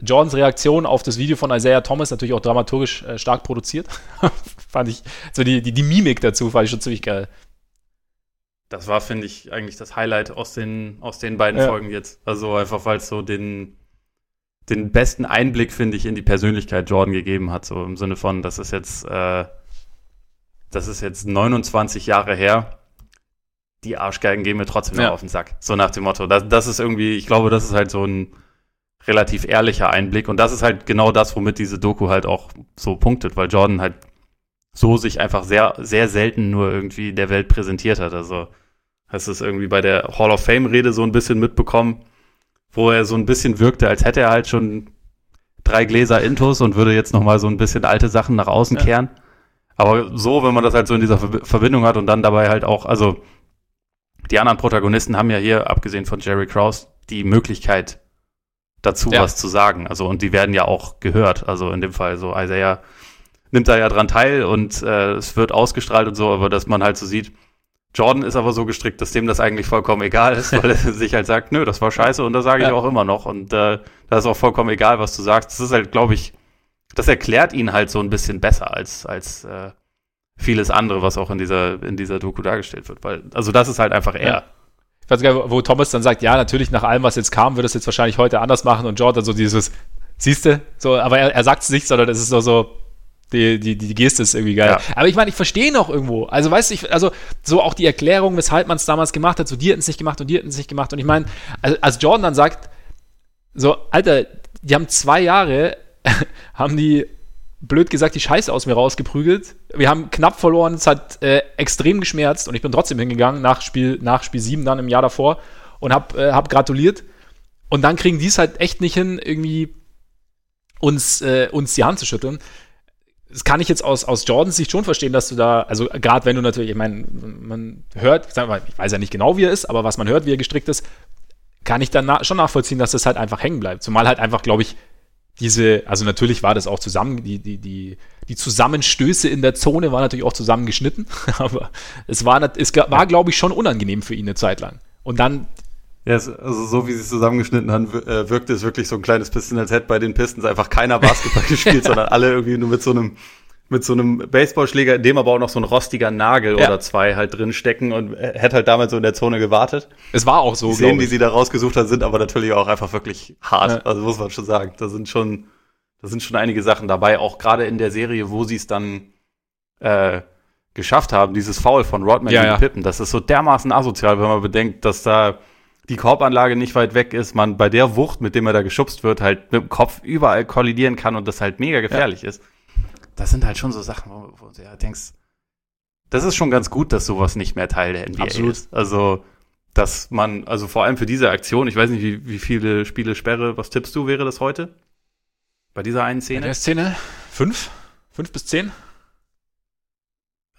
Jordans Reaktion auf das Video von Isaiah Thomas natürlich auch dramaturgisch äh, stark produziert. fand ich, so die, die, die Mimik dazu fand ich schon ziemlich geil. Das war, finde ich, eigentlich das Highlight aus den, aus den beiden ja. Folgen jetzt. Also einfach, weil es so den, den besten Einblick, finde ich, in die Persönlichkeit Jordan gegeben hat. So im Sinne von, das ist jetzt, äh, das ist jetzt 29 Jahre her. Die Arschgeigen gehen mir trotzdem noch auf den Sack. So nach dem Motto. Das, das ist irgendwie, ich glaube, das ist halt so ein relativ ehrlicher Einblick. Und das ist halt genau das, womit diese Doku halt auch so punktet, weil Jordan halt so sich einfach sehr, sehr selten nur irgendwie der Welt präsentiert hat. Also hast du es irgendwie bei der Hall of Fame-Rede so ein bisschen mitbekommen, wo er so ein bisschen wirkte, als hätte er halt schon drei Gläser Intus und würde jetzt nochmal so ein bisschen alte Sachen nach außen ja. kehren. Aber so, wenn man das halt so in dieser Verbindung hat und dann dabei halt auch, also die anderen Protagonisten haben ja hier, abgesehen von Jerry Krause, die Möglichkeit, dazu ja. was zu sagen. Also, und die werden ja auch gehört. Also in dem Fall so Isaiah nimmt da ja dran teil und äh, es wird ausgestrahlt und so, aber dass man halt so sieht, Jordan ist aber so gestrickt, dass dem das eigentlich vollkommen egal ist, weil er sich halt sagt, nö, das war scheiße und das sage ich ja. auch immer noch. Und äh, da ist auch vollkommen egal, was du sagst. Das ist halt, glaube ich, das erklärt ihn halt so ein bisschen besser als, als äh, vieles andere, was auch in dieser, in dieser Doku dargestellt wird. Weil, also das ist halt einfach er. Ja ich weiß gar nicht, wo Thomas dann sagt, ja, natürlich nach allem, was jetzt kam, wird es jetzt wahrscheinlich heute anders machen und Jordan so dieses, siehste, so, aber er, er sagt es nicht, sondern es ist nur so, die, die, die Geste ist irgendwie geil. Ja. Aber ich meine, ich verstehe noch irgendwo. Also, weißt du, ich, also so auch die Erklärung, weshalb man es damals gemacht hat, so die hätten es nicht gemacht und die hätten es nicht gemacht. Und ich meine, also, als Jordan dann sagt, so, Alter, die haben zwei Jahre, haben die blöd gesagt, die Scheiße aus mir rausgeprügelt. Wir haben knapp verloren, es hat äh, extrem geschmerzt und ich bin trotzdem hingegangen nach Spiel, nach Spiel 7 dann im Jahr davor und hab, äh, hab gratuliert. Und dann kriegen die es halt echt nicht hin, irgendwie uns, äh, uns die Hand zu schütteln. Das kann ich jetzt aus, aus Jordans Sicht schon verstehen, dass du da, also gerade wenn du natürlich, ich meine, man hört, ich, mal, ich weiß ja nicht genau, wie er ist, aber was man hört, wie er gestrickt ist, kann ich dann na schon nachvollziehen, dass das halt einfach hängen bleibt. Zumal halt einfach, glaube ich, diese, also natürlich war das auch zusammen, die, die, die, die Zusammenstöße in der Zone waren natürlich auch zusammengeschnitten, aber es war, es war, glaube ich, schon unangenehm für ihn eine Zeit lang. Und dann. Ja, also so wie sie es zusammengeschnitten haben, äh, wirkte es wirklich so ein kleines bisschen, als hätte bei den Pistons einfach keiner Basketball gespielt, sondern alle irgendwie nur mit so einem mit so einem Baseballschläger, in dem aber auch noch so ein rostiger Nagel ja. oder zwei halt drin stecken und hätte halt damals so in der Zone gewartet. Es war auch so. Die Szenen, die sie da rausgesucht hat, sind aber natürlich auch einfach wirklich hart. Ja. Also muss man schon sagen. Da sind schon, da sind schon einige Sachen dabei, auch gerade in der Serie, wo sie es dann äh, geschafft haben, dieses Foul von Rodman ja, gegen Pippen. Das ist so dermaßen asozial, wenn man bedenkt, dass da die Korbanlage nicht weit weg ist, man bei der Wucht, mit dem er da geschubst wird, halt mit dem Kopf überall kollidieren kann und das halt mega gefährlich ist das sind halt schon so Sachen, wo, wo du ja denkst, das ist schon ganz gut, dass sowas nicht mehr Teil der NBA Absolut. ist. Also, dass man, also vor allem für diese Aktion, ich weiß nicht, wie, wie viele Spiele Sperre, was tippst du, wäre das heute? Bei dieser einen Szene? Bei der Szene? Fünf? Fünf bis zehn?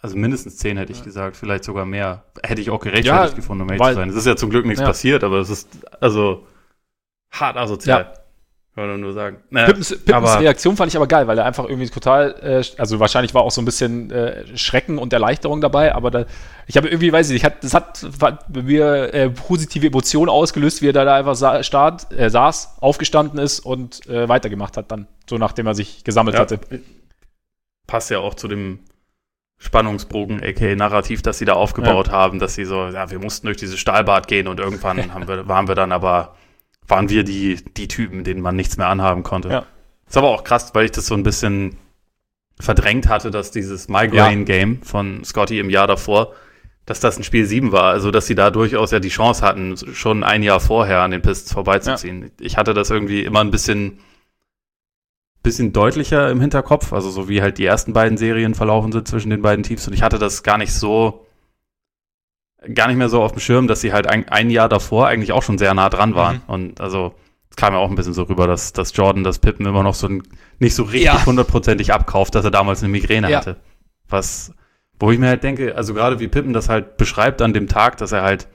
Also mindestens zehn hätte ich ja. gesagt, vielleicht sogar mehr. Hätte ich auch gerechtfertigt ja, gefunden, um ehrlich zu sein. Es ist ja zum Glück nichts ja. passiert, aber es ist also hart asozial. Ja. Kann man nur sagen. Naja, Pippens, Pippens Reaktion fand ich aber geil, weil er einfach irgendwie total, äh, also wahrscheinlich war auch so ein bisschen äh, Schrecken und Erleichterung dabei, aber da, ich habe irgendwie, weiß ich nicht, hat, das hat bei mir äh, positive Emotionen ausgelöst, wie er da, da einfach sa start, äh, saß, aufgestanden ist und äh, weitergemacht hat dann, so nachdem er sich gesammelt ja, hatte. Passt ja auch zu dem Spannungsbogen, aka Narrativ, das sie da aufgebaut ja. haben, dass sie so, ja, wir mussten durch dieses Stahlbad gehen und irgendwann haben wir, waren wir dann aber waren wir die, die Typen, denen man nichts mehr anhaben konnte. Ja. Ist aber auch krass, weil ich das so ein bisschen verdrängt hatte, dass dieses Migraine-Game ja. von Scotty im Jahr davor, dass das ein Spiel 7 war. Also, dass sie da durchaus ja die Chance hatten, schon ein Jahr vorher an den Pistons vorbeizuziehen. Ich hatte das irgendwie immer ein bisschen, bisschen deutlicher im Hinterkopf, also so wie halt die ersten beiden Serien verlaufen sind zwischen den beiden Teams. Und ich hatte das gar nicht so gar nicht mehr so auf dem Schirm, dass sie halt ein, ein Jahr davor eigentlich auch schon sehr nah dran waren. Mhm. Und also es kam ja auch ein bisschen so rüber, dass, dass Jordan das Pippen immer noch so ein, nicht so richtig hundertprozentig ja. abkauft, dass er damals eine Migräne ja. hatte. Was, wo ich mir halt denke, also gerade wie Pippen das halt beschreibt an dem Tag, dass er halt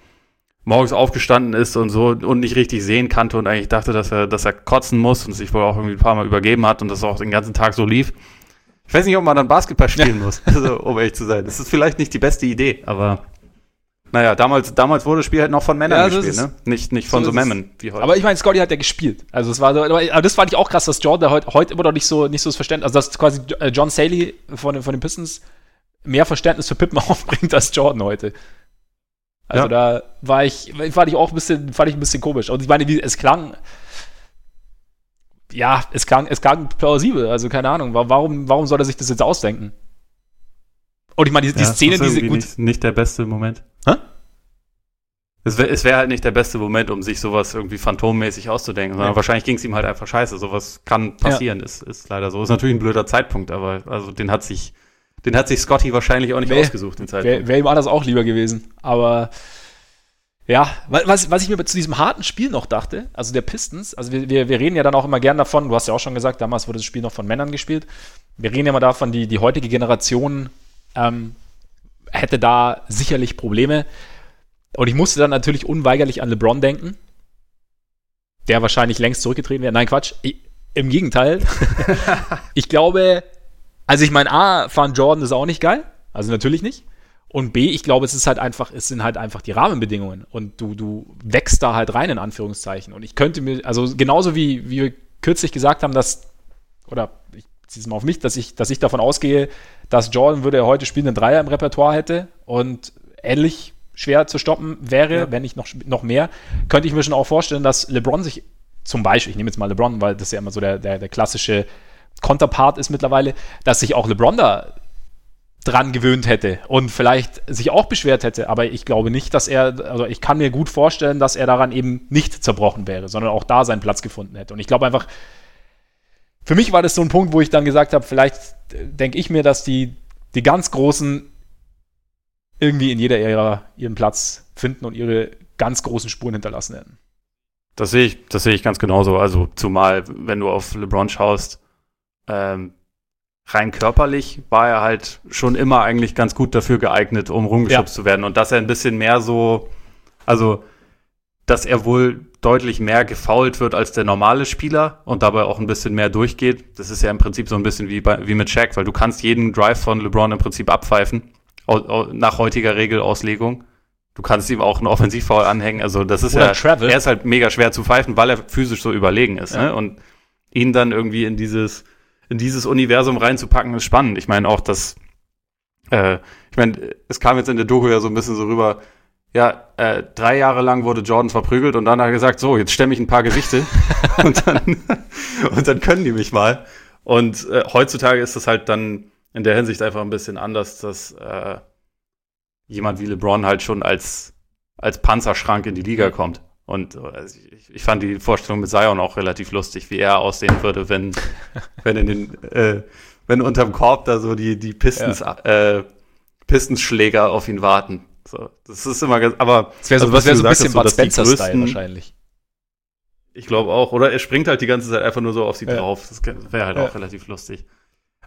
morgens aufgestanden ist und so und nicht richtig sehen kannte und eigentlich dachte, dass er, dass er kotzen muss und sich wohl auch irgendwie ein paar Mal übergeben hat und das auch den ganzen Tag so lief. Ich weiß nicht, ob man dann Basketball spielen ja. muss, also, um ehrlich zu sein. Das ist vielleicht nicht die beste Idee, aber naja, damals, damals wurde das Spiel halt noch von Männern ja, gespielt, ne? Nicht, nicht von so, so Memmen wie heute. Aber ich meine, Scotty hat ja gespielt. Also es war so, aber das fand ich auch krass, dass Jordan heute, heute immer noch nicht so, nicht so das Verständnis, also dass quasi äh, John Saley von, von den Pistons mehr Verständnis für Pippen aufbringt als Jordan heute. Also ja. da war ich, fand ich auch ein bisschen, fand ich ein bisschen komisch. Und ich meine, es klang, ja, es klang, es klang plausibel. Also keine Ahnung, warum, warum soll er sich das jetzt ausdenken? Und ich meine, die, die ja, Szene, diese gut. Nicht, nicht der beste Moment. Hä? Es wäre wär halt nicht der beste Moment, um sich sowas irgendwie phantommäßig auszudenken, sondern ja. wahrscheinlich ging es ihm halt einfach scheiße. Sowas kann passieren, ist, ist leider so. Ist natürlich ein blöder Zeitpunkt, aber also den hat sich, den hat sich Scotty wahrscheinlich auch nicht wär, ausgesucht, den Zeitpunkt. Wäre wär ihm anders auch lieber gewesen. Aber ja, was, was ich mir zu diesem harten Spiel noch dachte, also der Pistons, also wir, wir, wir reden ja dann auch immer gern davon, du hast ja auch schon gesagt, damals wurde das Spiel noch von Männern gespielt. Wir reden ja immer davon, die, die heutige Generation ähm, hätte da sicherlich Probleme. Und ich musste dann natürlich unweigerlich an LeBron denken, der wahrscheinlich längst zurückgetreten wäre. Nein, Quatsch. Ich, Im Gegenteil. ich glaube, also ich meine, A, fahren Jordan ist auch nicht geil. Also natürlich nicht. Und B, ich glaube, es ist halt einfach, es sind halt einfach die Rahmenbedingungen. Und du, du wächst da halt rein, in Anführungszeichen. Und ich könnte mir, also genauso wie, wie wir kürzlich gesagt haben, dass, oder ich ziehe es mal auf mich, dass ich, dass ich davon ausgehe, dass Jordan würde er heute spielen, einen Dreier im Repertoire hätte und ähnlich schwer zu stoppen wäre, ja. wenn nicht noch, noch mehr, könnte ich mir schon auch vorstellen, dass LeBron sich zum Beispiel, ich nehme jetzt mal LeBron, weil das ja immer so der, der, der klassische Konterpart ist mittlerweile, dass sich auch LeBron da dran gewöhnt hätte und vielleicht sich auch beschwert hätte, aber ich glaube nicht, dass er, also ich kann mir gut vorstellen, dass er daran eben nicht zerbrochen wäre, sondern auch da seinen Platz gefunden hätte. Und ich glaube einfach, für mich war das so ein Punkt, wo ich dann gesagt habe, vielleicht denke ich mir, dass die, die ganz Großen irgendwie in jeder Ära ihren Platz finden und ihre ganz großen Spuren hinterlassen hätten. Das sehe ich, das sehe ich ganz genauso. Also zumal, wenn du auf LeBron schaust, ähm, rein körperlich war er halt schon immer eigentlich ganz gut dafür geeignet, um rumgeschubst ja. zu werden. Und dass er ein bisschen mehr so, also dass er wohl deutlich mehr gefoult wird als der normale Spieler und dabei auch ein bisschen mehr durchgeht. Das ist ja im Prinzip so ein bisschen wie, bei, wie mit Shaq, weil du kannst jeden Drive von LeBron im Prinzip abpfeifen, nach heutiger Regelauslegung. Du kannst ihm auch einen Offensivfoul anhängen. Also das ist Oder ja, Travel. er ist halt mega schwer zu pfeifen, weil er physisch so überlegen ist. Ja. Ne? Und ihn dann irgendwie in dieses, in dieses Universum reinzupacken, ist spannend. Ich meine auch, dass, äh, ich meine, es kam jetzt in der Doku ja so ein bisschen so rüber, ja, äh, drei Jahre lang wurde Jordan verprügelt und dann hat er gesagt, so, jetzt stemme ich ein paar Gesichte und, dann, und dann können die mich mal. Und äh, heutzutage ist das halt dann in der Hinsicht einfach ein bisschen anders, dass äh, jemand wie LeBron halt schon als, als Panzerschrank in die Liga kommt. Und äh, ich, ich, fand die Vorstellung mit Zion auch relativ lustig, wie er aussehen würde, wenn, wenn in den, äh, wenn unterm Korb da so die, die Pistons, ja. äh, Pistons-Schläger auf ihn warten. So, das ist immer ganz, aber. Das wäre so, also, was wär so ein bisschen Bud Spencer-Style wahrscheinlich. Ich glaube auch. Oder er springt halt die ganze Zeit einfach nur so auf sie ja. drauf. Das wäre halt ja. auch relativ lustig.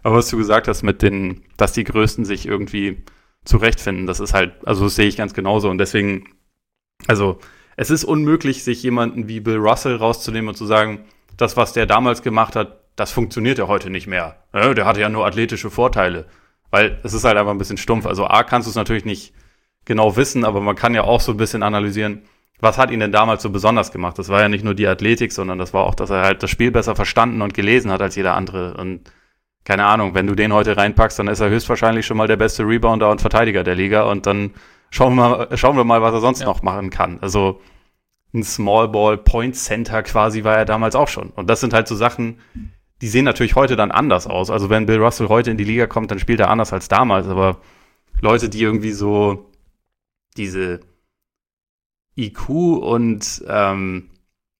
Aber was du gesagt hast mit den, dass die Größten sich irgendwie zurechtfinden, das ist halt, also das sehe ich ganz genauso. Und deswegen, also, es ist unmöglich, sich jemanden wie Bill Russell rauszunehmen und zu sagen, das, was der damals gemacht hat, das funktioniert ja heute nicht mehr. Der hatte ja nur athletische Vorteile. Weil es ist halt einfach ein bisschen stumpf. Also A, kannst du es natürlich nicht genau wissen, aber man kann ja auch so ein bisschen analysieren, was hat ihn denn damals so besonders gemacht? Das war ja nicht nur die Athletik, sondern das war auch, dass er halt das Spiel besser verstanden und gelesen hat als jeder andere. Und keine Ahnung, wenn du den heute reinpackst, dann ist er höchstwahrscheinlich schon mal der beste Rebounder und Verteidiger der Liga und dann schauen wir mal, schauen wir mal was er sonst ja. noch machen kann. Also ein Small Ball Point Center quasi war er damals auch schon. Und das sind halt so Sachen, die sehen natürlich heute dann anders aus. Also wenn Bill Russell heute in die Liga kommt, dann spielt er anders als damals. Aber Leute, die irgendwie so diese IQ und ähm,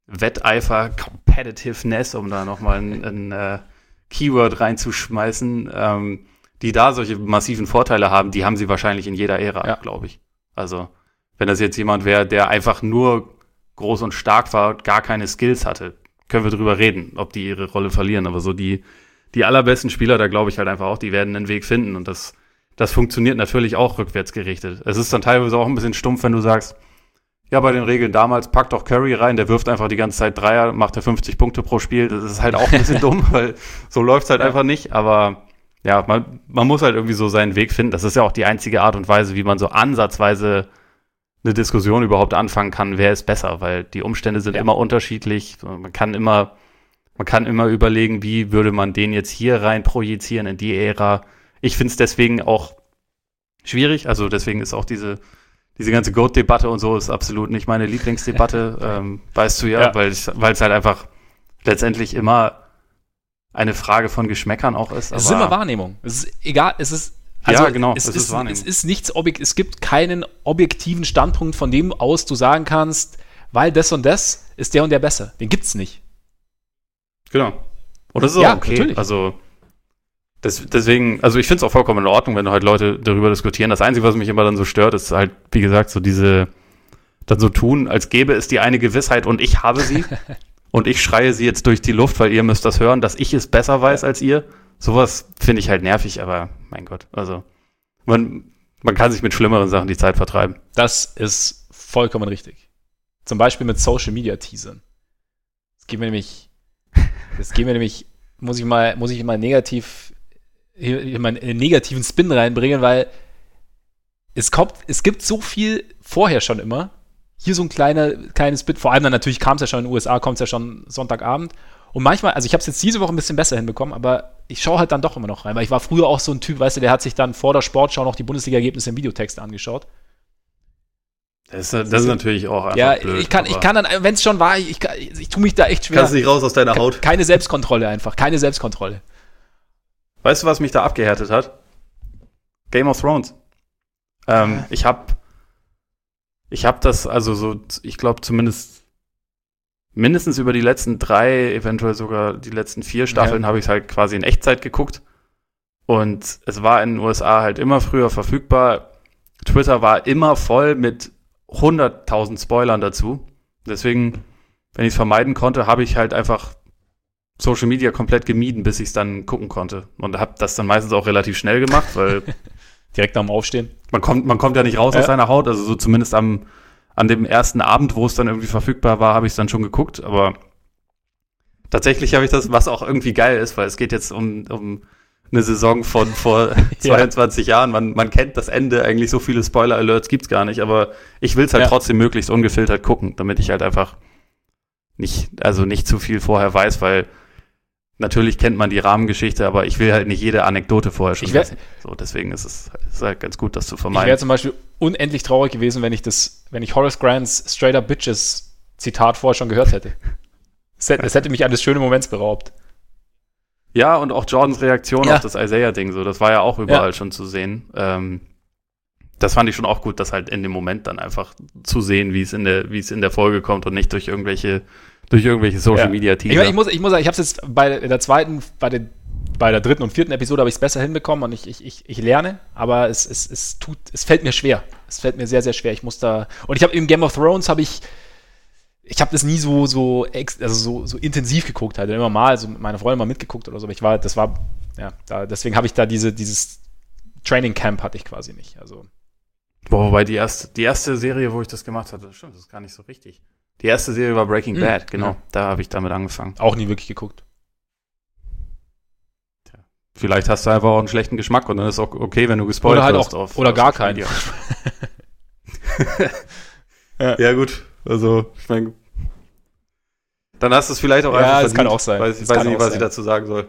Wetteifer, Competitiveness, um da nochmal ein, ein äh, Keyword reinzuschmeißen, ähm, die da solche massiven Vorteile haben, die haben sie wahrscheinlich in jeder Ära, ja. glaube ich. Also, wenn das jetzt jemand wäre, der einfach nur groß und stark war, gar keine Skills hatte, können wir drüber reden, ob die ihre Rolle verlieren. Aber so die, die allerbesten Spieler, da glaube ich halt einfach auch, die werden einen Weg finden und das, das funktioniert natürlich auch rückwärts gerichtet. Es ist dann teilweise auch ein bisschen stumpf, wenn du sagst, ja, bei den Regeln damals packt doch Curry rein, der wirft einfach die ganze Zeit Dreier, macht er 50 Punkte pro Spiel. Das ist halt auch ein bisschen dumm, weil so läuft's halt ja. einfach nicht. Aber ja, man, man muss halt irgendwie so seinen Weg finden. Das ist ja auch die einzige Art und Weise, wie man so ansatzweise eine Diskussion überhaupt anfangen kann, wer ist besser, weil die Umstände sind ja. immer unterschiedlich. Man kann immer, man kann immer überlegen, wie würde man den jetzt hier rein projizieren in die Ära. Ich finde es deswegen auch schwierig. Also deswegen ist auch diese diese ganze Goat-Debatte und so ist absolut nicht meine Lieblingsdebatte, ähm, weißt du ja, ja. weil es halt einfach letztendlich immer eine Frage von Geschmäckern auch ist. es ist immer Wahrnehmung. Es ist egal, es ist also ja, genau, es, es ist, Wahrnehmung. Es ist nichts objekt, es gibt keinen objektiven Standpunkt, von dem aus du sagen kannst, weil das und das ist der und der besser. Den gibt's nicht. Genau. Und das ist ja, auch okay. Natürlich. Also das, deswegen, also ich finde es auch vollkommen in Ordnung, wenn halt Leute darüber diskutieren. Das Einzige, was mich immer dann so stört, ist halt, wie gesagt, so diese, dann so tun, als gäbe es die eine Gewissheit und ich habe sie. und ich schreie sie jetzt durch die Luft, weil ihr müsst das hören, dass ich es besser weiß als ihr. Sowas finde ich halt nervig, aber mein Gott, also man, man kann sich mit schlimmeren Sachen die Zeit vertreiben. Das ist vollkommen richtig. Zum Beispiel mit Social Media Teasern. Das geht mir nämlich, das geht mir nämlich, muss ich mal, muss ich mal negativ hier mal einen negativen Spin reinbringen, weil es kommt, es gibt so viel vorher schon immer. Hier so ein kleiner, kleines Bit, vor allem dann natürlich kam es ja schon in den USA, kommt es ja schon Sonntagabend. Und manchmal, also ich habe es jetzt diese Woche ein bisschen besser hinbekommen, aber ich schaue halt dann doch immer noch rein, weil ich war früher auch so ein Typ, weißt du, der hat sich dann vor der Sportschau noch die Bundesliga-Ergebnisse im Videotext angeschaut. Das ist, das ist natürlich auch einfach Ja, blöd, ich kann, ich kann dann, wenn es schon war, ich, ich, ich tue mich da echt schwer. Kannst nicht raus aus deiner Haut. Keine Selbstkontrolle einfach, keine Selbstkontrolle. Weißt du, was mich da abgehärtet hat? Game of Thrones. Ähm, ich hab, ich hab das also so, ich glaube zumindest mindestens über die letzten drei, eventuell sogar die letzten vier Staffeln ja. habe ich halt quasi in Echtzeit geguckt. Und es war in den USA halt immer früher verfügbar. Twitter war immer voll mit 100.000 Spoilern dazu. Deswegen, wenn ich es vermeiden konnte, habe ich halt einfach Social Media komplett gemieden, bis ich es dann gucken konnte. Und habe das dann meistens auch relativ schnell gemacht, weil. Direkt am Aufstehen. Man kommt, man kommt ja nicht raus ja. aus seiner Haut, also so zumindest am, an dem ersten Abend, wo es dann irgendwie verfügbar war, habe ich es dann schon geguckt, aber tatsächlich habe ich das, was auch irgendwie geil ist, weil es geht jetzt um, um eine Saison von vor 22 ja. Jahren. Man, man kennt das Ende, eigentlich so viele Spoiler-Alerts gibt's gar nicht, aber ich will es halt ja. trotzdem möglichst ungefiltert gucken, damit ich halt einfach nicht, also nicht zu viel vorher weiß, weil Natürlich kennt man die Rahmengeschichte, aber ich will halt nicht jede Anekdote vorher schon wissen. So, deswegen ist es ist halt ganz gut, das zu vermeiden. Ich wäre zum Beispiel unendlich traurig gewesen, wenn ich das, wenn ich Horace Grants Straight Up Bitches Zitat vorher schon gehört hätte. Es hätte, es hätte mich eines schönen Moments beraubt. Ja, und auch Jordans Reaktion ja. auf das Isaiah-Ding, so, das war ja auch überall ja. schon zu sehen. Ähm, das fand ich schon auch gut, das halt in dem Moment dann einfach zu sehen, wie es in der, wie es in der Folge kommt und nicht durch irgendwelche durch irgendwelche Social Media Teaser. Ich, ich, muss, ich muss sagen, ich habe es jetzt bei der zweiten, bei der, bei der dritten und vierten Episode habe ich es besser hinbekommen und ich, ich, ich, ich lerne, aber es, es, es tut, es fällt mir schwer. Es fällt mir sehr, sehr schwer. Ich muss da, und ich habe im Game of Thrones habe ich, ich habe das nie so, so, also so, so intensiv geguckt, halt immer mal, so mit meiner Freundin mal mitgeguckt oder so, aber ich war, das war, ja, da, deswegen habe ich da diese, dieses Training Camp hatte ich quasi nicht, also. Boah, wobei die erste, die erste Serie, wo ich das gemacht hatte, stimmt, das ist gar nicht so richtig. Die erste Serie war Breaking mhm. Bad, genau. Ja. Da habe ich damit angefangen. Auch nie wirklich geguckt. Tja. Vielleicht hast du einfach auch einen schlechten Geschmack und dann ist auch okay, wenn du gespoilert oder halt wirst. Auch, auf, oder gar keinen. ja. ja. gut. Also, ich meine, dann hast du es vielleicht auch ja, einfach verdient. kann auch sein. Weiß, weiß nicht, was sein. ich dazu sagen soll.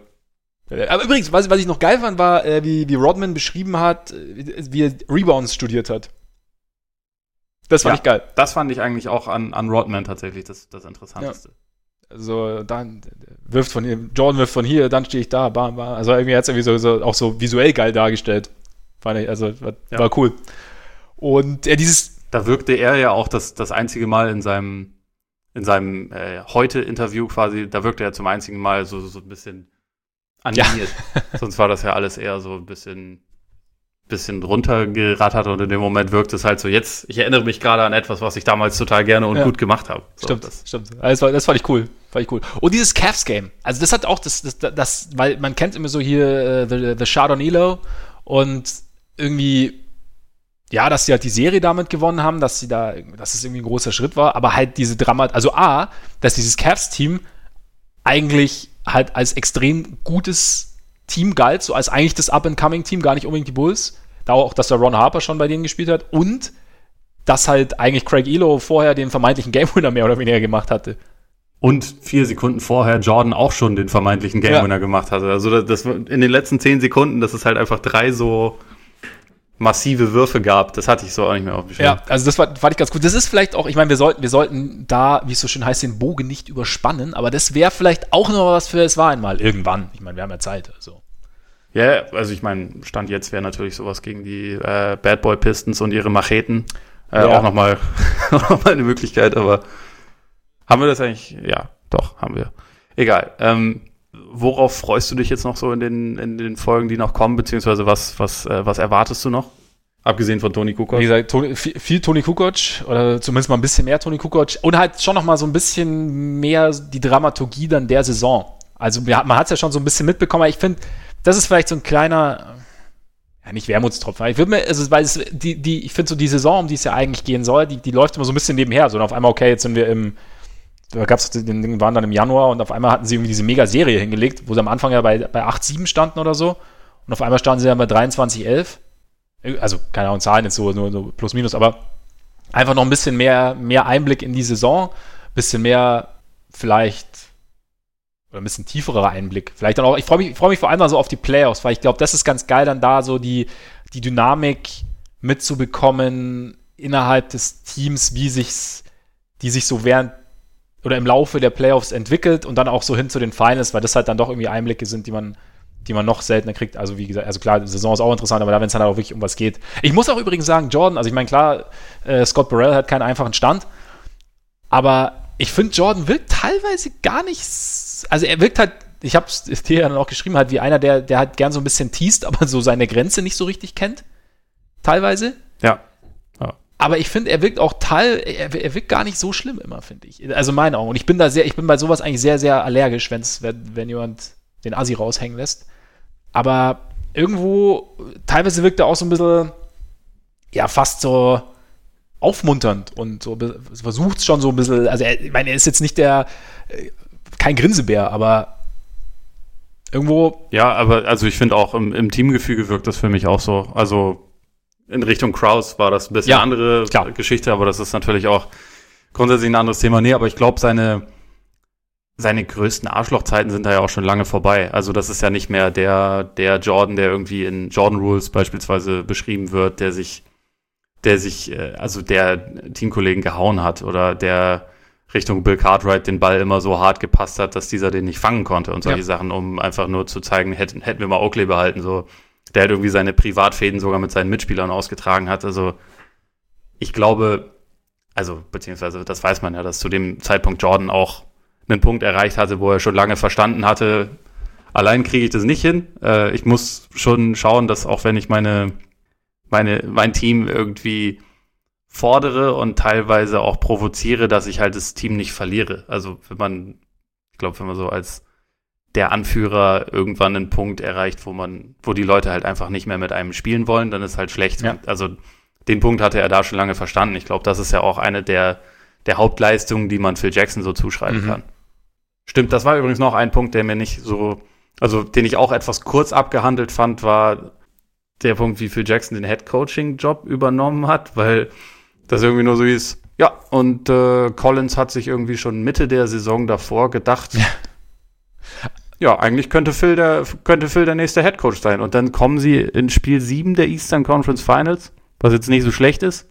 Aber übrigens, was, was ich noch geil fand, war, äh, wie, wie Rodman beschrieben hat, äh, wie er Rebounds studiert hat. Das fand ja, ich geil. Das fand ich eigentlich auch an, an Rodman tatsächlich das, das Interessanteste. Ja. Also dann wirft von hier, Jordan wirft von hier, dann stehe ich da, bam, bam. Also irgendwie hat es irgendwie so, so, auch so visuell geil dargestellt. Fand ich, also war, ja. war cool. Und er dieses. Da wirkte er ja auch das, das einzige Mal in seinem, in seinem äh, Heute-Interview quasi, da wirkte er zum einzigen Mal so, so ein bisschen animiert. Ja. Sonst war das ja alles eher so ein bisschen bisschen runtergerattert und in dem Moment wirkt es halt so, jetzt, ich erinnere mich gerade an etwas, was ich damals total gerne und ja. gut gemacht habe. So, stimmt, das stimmt. Das, war, das fand ich cool. Fand ich cool. Und dieses Cavs-Game, also das hat auch das, das, das, weil man kennt immer so hier uh, The, the Elo und irgendwie, ja, dass sie halt die Serie damit gewonnen haben, dass sie da, dass es irgendwie ein großer Schritt war, aber halt diese Dramat, also A, dass dieses Cavs-Team eigentlich halt als extrem gutes Team galt, so als eigentlich das Up-and-Coming-Team, gar nicht unbedingt die Bulls. Da auch, dass der Ron Harper schon bei denen gespielt hat und dass halt eigentlich Craig Elo vorher den vermeintlichen Game Winner mehr oder weniger gemacht hatte. Und vier Sekunden vorher Jordan auch schon den vermeintlichen Game Winner ja. gemacht hatte. Also das, das, in den letzten zehn Sekunden, dass es halt einfach drei so massive Würfe gab. Das hatte ich so auch nicht mehr auf dem Schirm. Ja, also das war, fand ich ganz gut. Das ist vielleicht auch, ich meine, wir sollten, wir sollten da, wie es so schön heißt, den Bogen nicht überspannen, aber das wäre vielleicht auch noch was für es war einmal irgendwann. Ich meine, wir haben ja Zeit. Also. Ja, also ich meine, Stand jetzt wäre natürlich sowas gegen die äh, Bad Boy Pistons und ihre Macheten äh, ja. auch nochmal noch eine Möglichkeit, aber haben wir das eigentlich? Ja, doch, haben wir. Egal. Ähm, worauf freust du dich jetzt noch so in den, in den Folgen, die noch kommen, beziehungsweise was, was, äh, was erwartest du noch? Abgesehen von Toni Kukoc. Wie gesagt, Toni, viel, viel Toni Kukoc oder zumindest mal ein bisschen mehr Toni Kukoc und halt schon noch mal so ein bisschen mehr die Dramaturgie dann der Saison. Also man hat es ja schon so ein bisschen mitbekommen, aber ich finde, das ist vielleicht so ein kleiner, ja nicht Wermutstropfen, ich würde mir, also weil es, die, die, ich finde so die Saison, um die es ja eigentlich gehen soll, die, die läuft immer so ein bisschen nebenher, so und auf einmal, okay, jetzt sind wir im, da gab es den waren dann im Januar und auf einmal hatten sie irgendwie diese Mega-Serie hingelegt, wo sie am Anfang ja bei, bei 8-7 standen oder so. Und auf einmal standen sie dann bei 23-11. Also, keine Ahnung, Zahlen jetzt so, nur, nur plus minus, aber einfach noch ein bisschen mehr, mehr Einblick in die Saison, bisschen mehr vielleicht oder ein bisschen tieferer Einblick. Vielleicht dann auch, ich freue mich, freu mich vor allem mal so auf die Playoffs, weil ich glaube, das ist ganz geil, dann da so die, die Dynamik mitzubekommen innerhalb des Teams, wie sich's, die sich so während oder im Laufe der Playoffs entwickelt und dann auch so hin zu den Finals, weil das halt dann doch irgendwie Einblicke sind, die man, die man noch seltener kriegt. Also wie gesagt, also klar, die Saison ist auch interessant, aber da, wenn es dann halt auch wirklich um was geht. Ich muss auch übrigens sagen, Jordan, also ich meine, klar, äh, Scott Burrell hat keinen einfachen Stand, aber ich finde, Jordan wirkt teilweise gar nicht, also er wirkt halt, ich habe es dir ja dann auch geschrieben, halt wie einer, der, der halt gern so ein bisschen teast, aber so seine Grenze nicht so richtig kennt. Teilweise. Ja. Aber ich finde, er wirkt auch teil, er, er, wirkt gar nicht so schlimm immer, finde ich. Also meine Augen. Und ich bin da sehr, ich bin bei sowas eigentlich sehr, sehr allergisch, wenn's, wenn, wenn jemand den Assi raushängen lässt. Aber irgendwo, teilweise wirkt er auch so ein bisschen, ja, fast so aufmunternd und so versucht es schon so ein bisschen, also er, ich meine, er ist jetzt nicht der, äh, kein Grinsebär, aber irgendwo. Ja, aber also ich finde auch im, im Teamgefüge wirkt das für mich auch so. Also in Richtung Kraus war das ein bisschen ja, andere klar. Geschichte, aber das ist natürlich auch grundsätzlich ein anderes Thema. Nee, aber ich glaube, seine, seine größten Arschlochzeiten sind da ja auch schon lange vorbei. Also das ist ja nicht mehr der, der Jordan, der irgendwie in Jordan Rules beispielsweise beschrieben wird, der sich, der sich, äh, also der Teamkollegen gehauen hat oder der Richtung Bill Cartwright den Ball immer so hart gepasst hat, dass dieser den nicht fangen konnte und solche ja. Sachen, um einfach nur zu zeigen, hätten, hätten wir mal Oakley behalten, so der halt irgendwie seine Privatfäden sogar mit seinen Mitspielern ausgetragen hat. Also ich glaube, also beziehungsweise das weiß man ja, dass zu dem Zeitpunkt Jordan auch einen Punkt erreicht hatte, wo er schon lange verstanden hatte, allein kriege ich das nicht hin. Äh, ich muss schon schauen, dass auch wenn ich meine, meine, mein Team irgendwie fordere und teilweise auch provoziere, dass ich halt das Team nicht verliere. Also wenn man, ich glaube, wenn man so als der Anführer irgendwann einen Punkt erreicht, wo man, wo die Leute halt einfach nicht mehr mit einem spielen wollen, dann ist halt schlecht. Ja. Also den Punkt hatte er da schon lange verstanden. Ich glaube, das ist ja auch eine der, der Hauptleistungen, die man Phil Jackson so zuschreiben mhm. kann. Stimmt, das war übrigens noch ein Punkt, der mir nicht so, also den ich auch etwas kurz abgehandelt fand, war der Punkt, wie Phil Jackson den Head-Coaching-Job übernommen hat, weil das irgendwie nur so hieß, ja, und äh, Collins hat sich irgendwie schon Mitte der Saison davor gedacht, ja, ja eigentlich könnte Phil, der, könnte Phil der nächste Head-Coach sein. Und dann kommen sie in Spiel 7 der Eastern Conference Finals, was jetzt nicht so schlecht ist.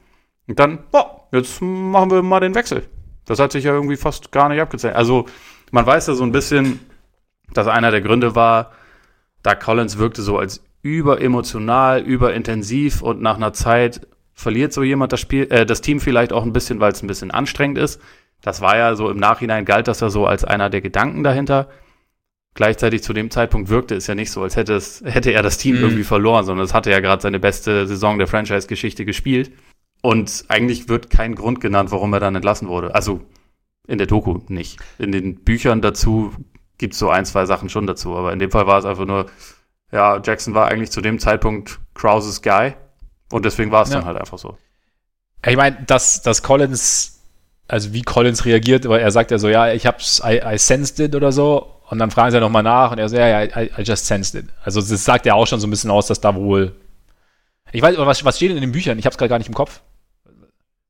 Und dann, boah, jetzt machen wir mal den Wechsel. Das hat sich ja irgendwie fast gar nicht abgezeichnet. Also, man weiß ja so ein bisschen, dass einer der Gründe war, da Collins wirkte so als überemotional, überintensiv und nach einer Zeit verliert so jemand das Spiel, äh, das Team vielleicht auch ein bisschen, weil es ein bisschen anstrengend ist. Das war ja so im Nachhinein galt das ja so als einer der Gedanken dahinter. Gleichzeitig zu dem Zeitpunkt wirkte es ja nicht so, als hätte es, hätte er das Team mhm. irgendwie verloren, sondern es hatte ja gerade seine beste Saison der Franchise-Geschichte gespielt. Und eigentlich wird kein Grund genannt, warum er dann entlassen wurde. Also in der Doku nicht. In den Büchern dazu gibt es so ein, zwei Sachen schon dazu. Aber in dem Fall war es einfach nur, ja, Jackson war eigentlich zu dem Zeitpunkt Krauses Guy. Und deswegen war es ja. dann halt einfach so. Ich meine, dass, dass Collins, also wie Collins reagiert, weil er sagt ja so, ja, ich hab's, I, I sensed it oder so. Und dann fragen sie ja nochmal nach und er so, ja, ja, I, I just sensed it. Also das sagt ja auch schon so ein bisschen aus, dass da wohl. Ich weiß, was, was steht in den Büchern? Ich hab's gerade gar nicht im Kopf.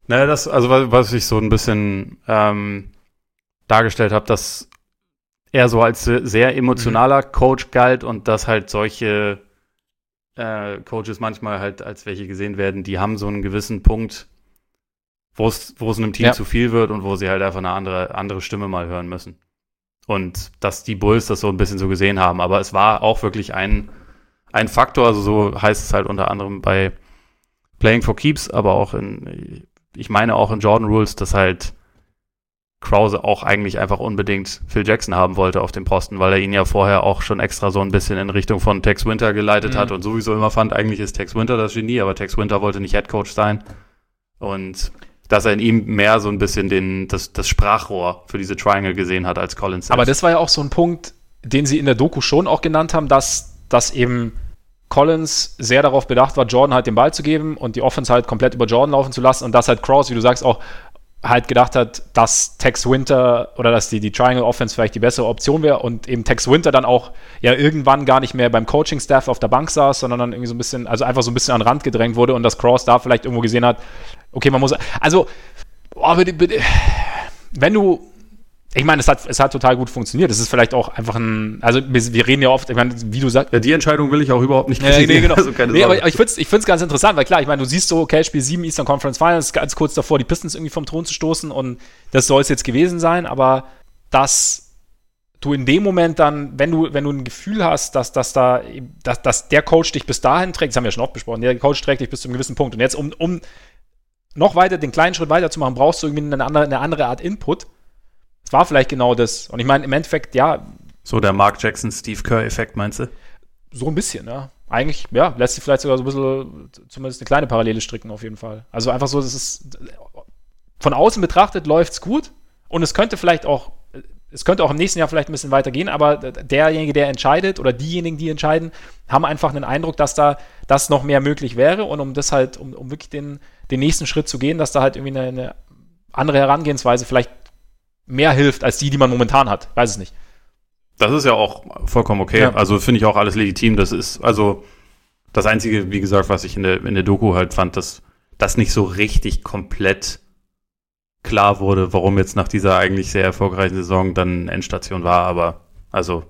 Naja, das, also was ich so ein bisschen ähm, dargestellt habe, dass er so als sehr emotionaler mhm. Coach galt und dass halt solche äh, Coaches manchmal halt als welche gesehen werden, die haben so einen gewissen Punkt, wo es wo es einem Team ja. zu viel wird und wo sie halt einfach eine andere andere Stimme mal hören müssen. Und dass die Bulls das so ein bisschen so gesehen haben, aber es war auch wirklich ein ein Faktor, also so heißt es halt unter anderem bei Playing for Keeps, aber auch in ich meine auch in Jordan Rules, dass halt Krause auch eigentlich einfach unbedingt Phil Jackson haben wollte auf dem Posten, weil er ihn ja vorher auch schon extra so ein bisschen in Richtung von Tex Winter geleitet mhm. hat und sowieso immer fand, eigentlich ist Tex Winter das Genie, aber Tex Winter wollte nicht Head Coach sein. Und dass er in ihm mehr so ein bisschen den, das, das Sprachrohr für diese Triangle gesehen hat als Collins. Selbst. Aber das war ja auch so ein Punkt, den sie in der Doku schon auch genannt haben, dass, dass eben Collins sehr darauf bedacht war, Jordan halt den Ball zu geben und die Offense halt komplett über Jordan laufen zu lassen und dass halt Cross, wie du sagst, auch halt gedacht hat, dass Tex Winter oder dass die, die Triangle Offense vielleicht die bessere Option wäre und eben Tex Winter dann auch ja irgendwann gar nicht mehr beim Coaching-Staff auf der Bank saß, sondern dann irgendwie so ein bisschen, also einfach so ein bisschen an den Rand gedrängt wurde und dass Cross da vielleicht irgendwo gesehen hat, okay, man muss, also, oh, bitte, bitte, wenn du ich meine, es hat, es hat total gut funktioniert. Es ist vielleicht auch einfach ein, also wir, wir reden ja oft, ich meine, wie du sagst. Ja, die Entscheidung will ich auch überhaupt nicht kritisieren. Ja, nee, genau. also nee, aber ich finde es ich find's ganz interessant, weil klar, ich meine, du siehst so, okay, Spiel 7 Eastern Conference Finals, ganz kurz davor, die Pistons irgendwie vom Thron zu stoßen und das soll es jetzt gewesen sein, aber dass du in dem Moment dann, wenn du, wenn du ein Gefühl hast, dass, dass da, dass, dass der Coach dich bis dahin trägt, das haben wir ja schon oft besprochen, der Coach trägt dich bis zu einem gewissen Punkt und jetzt, um, um noch weiter, den kleinen Schritt weiter zu machen, brauchst du irgendwie eine andere, eine andere Art Input war vielleicht genau das. Und ich meine, im Endeffekt, ja. So der Mark Jackson, Steve Kerr-Effekt, meinst du? So ein bisschen, ja. Eigentlich, ja, lässt sich vielleicht sogar so ein bisschen, zumindest eine kleine Parallele stricken, auf jeden Fall. Also einfach so, das ist, von außen betrachtet läuft es gut und es könnte vielleicht auch, es könnte auch im nächsten Jahr vielleicht ein bisschen weitergehen, aber derjenige, der entscheidet oder diejenigen, die entscheiden, haben einfach einen Eindruck, dass da das noch mehr möglich wäre und um das halt, um, um wirklich den, den nächsten Schritt zu gehen, dass da halt irgendwie eine, eine andere Herangehensweise vielleicht mehr hilft als die, die man momentan hat. Weiß es nicht. Das ist ja auch vollkommen okay. Ja. Also finde ich auch alles legitim. Das ist also das Einzige, wie gesagt, was ich in der, in der Doku halt fand, dass das nicht so richtig komplett klar wurde, warum jetzt nach dieser eigentlich sehr erfolgreichen Saison dann Endstation war. Aber also,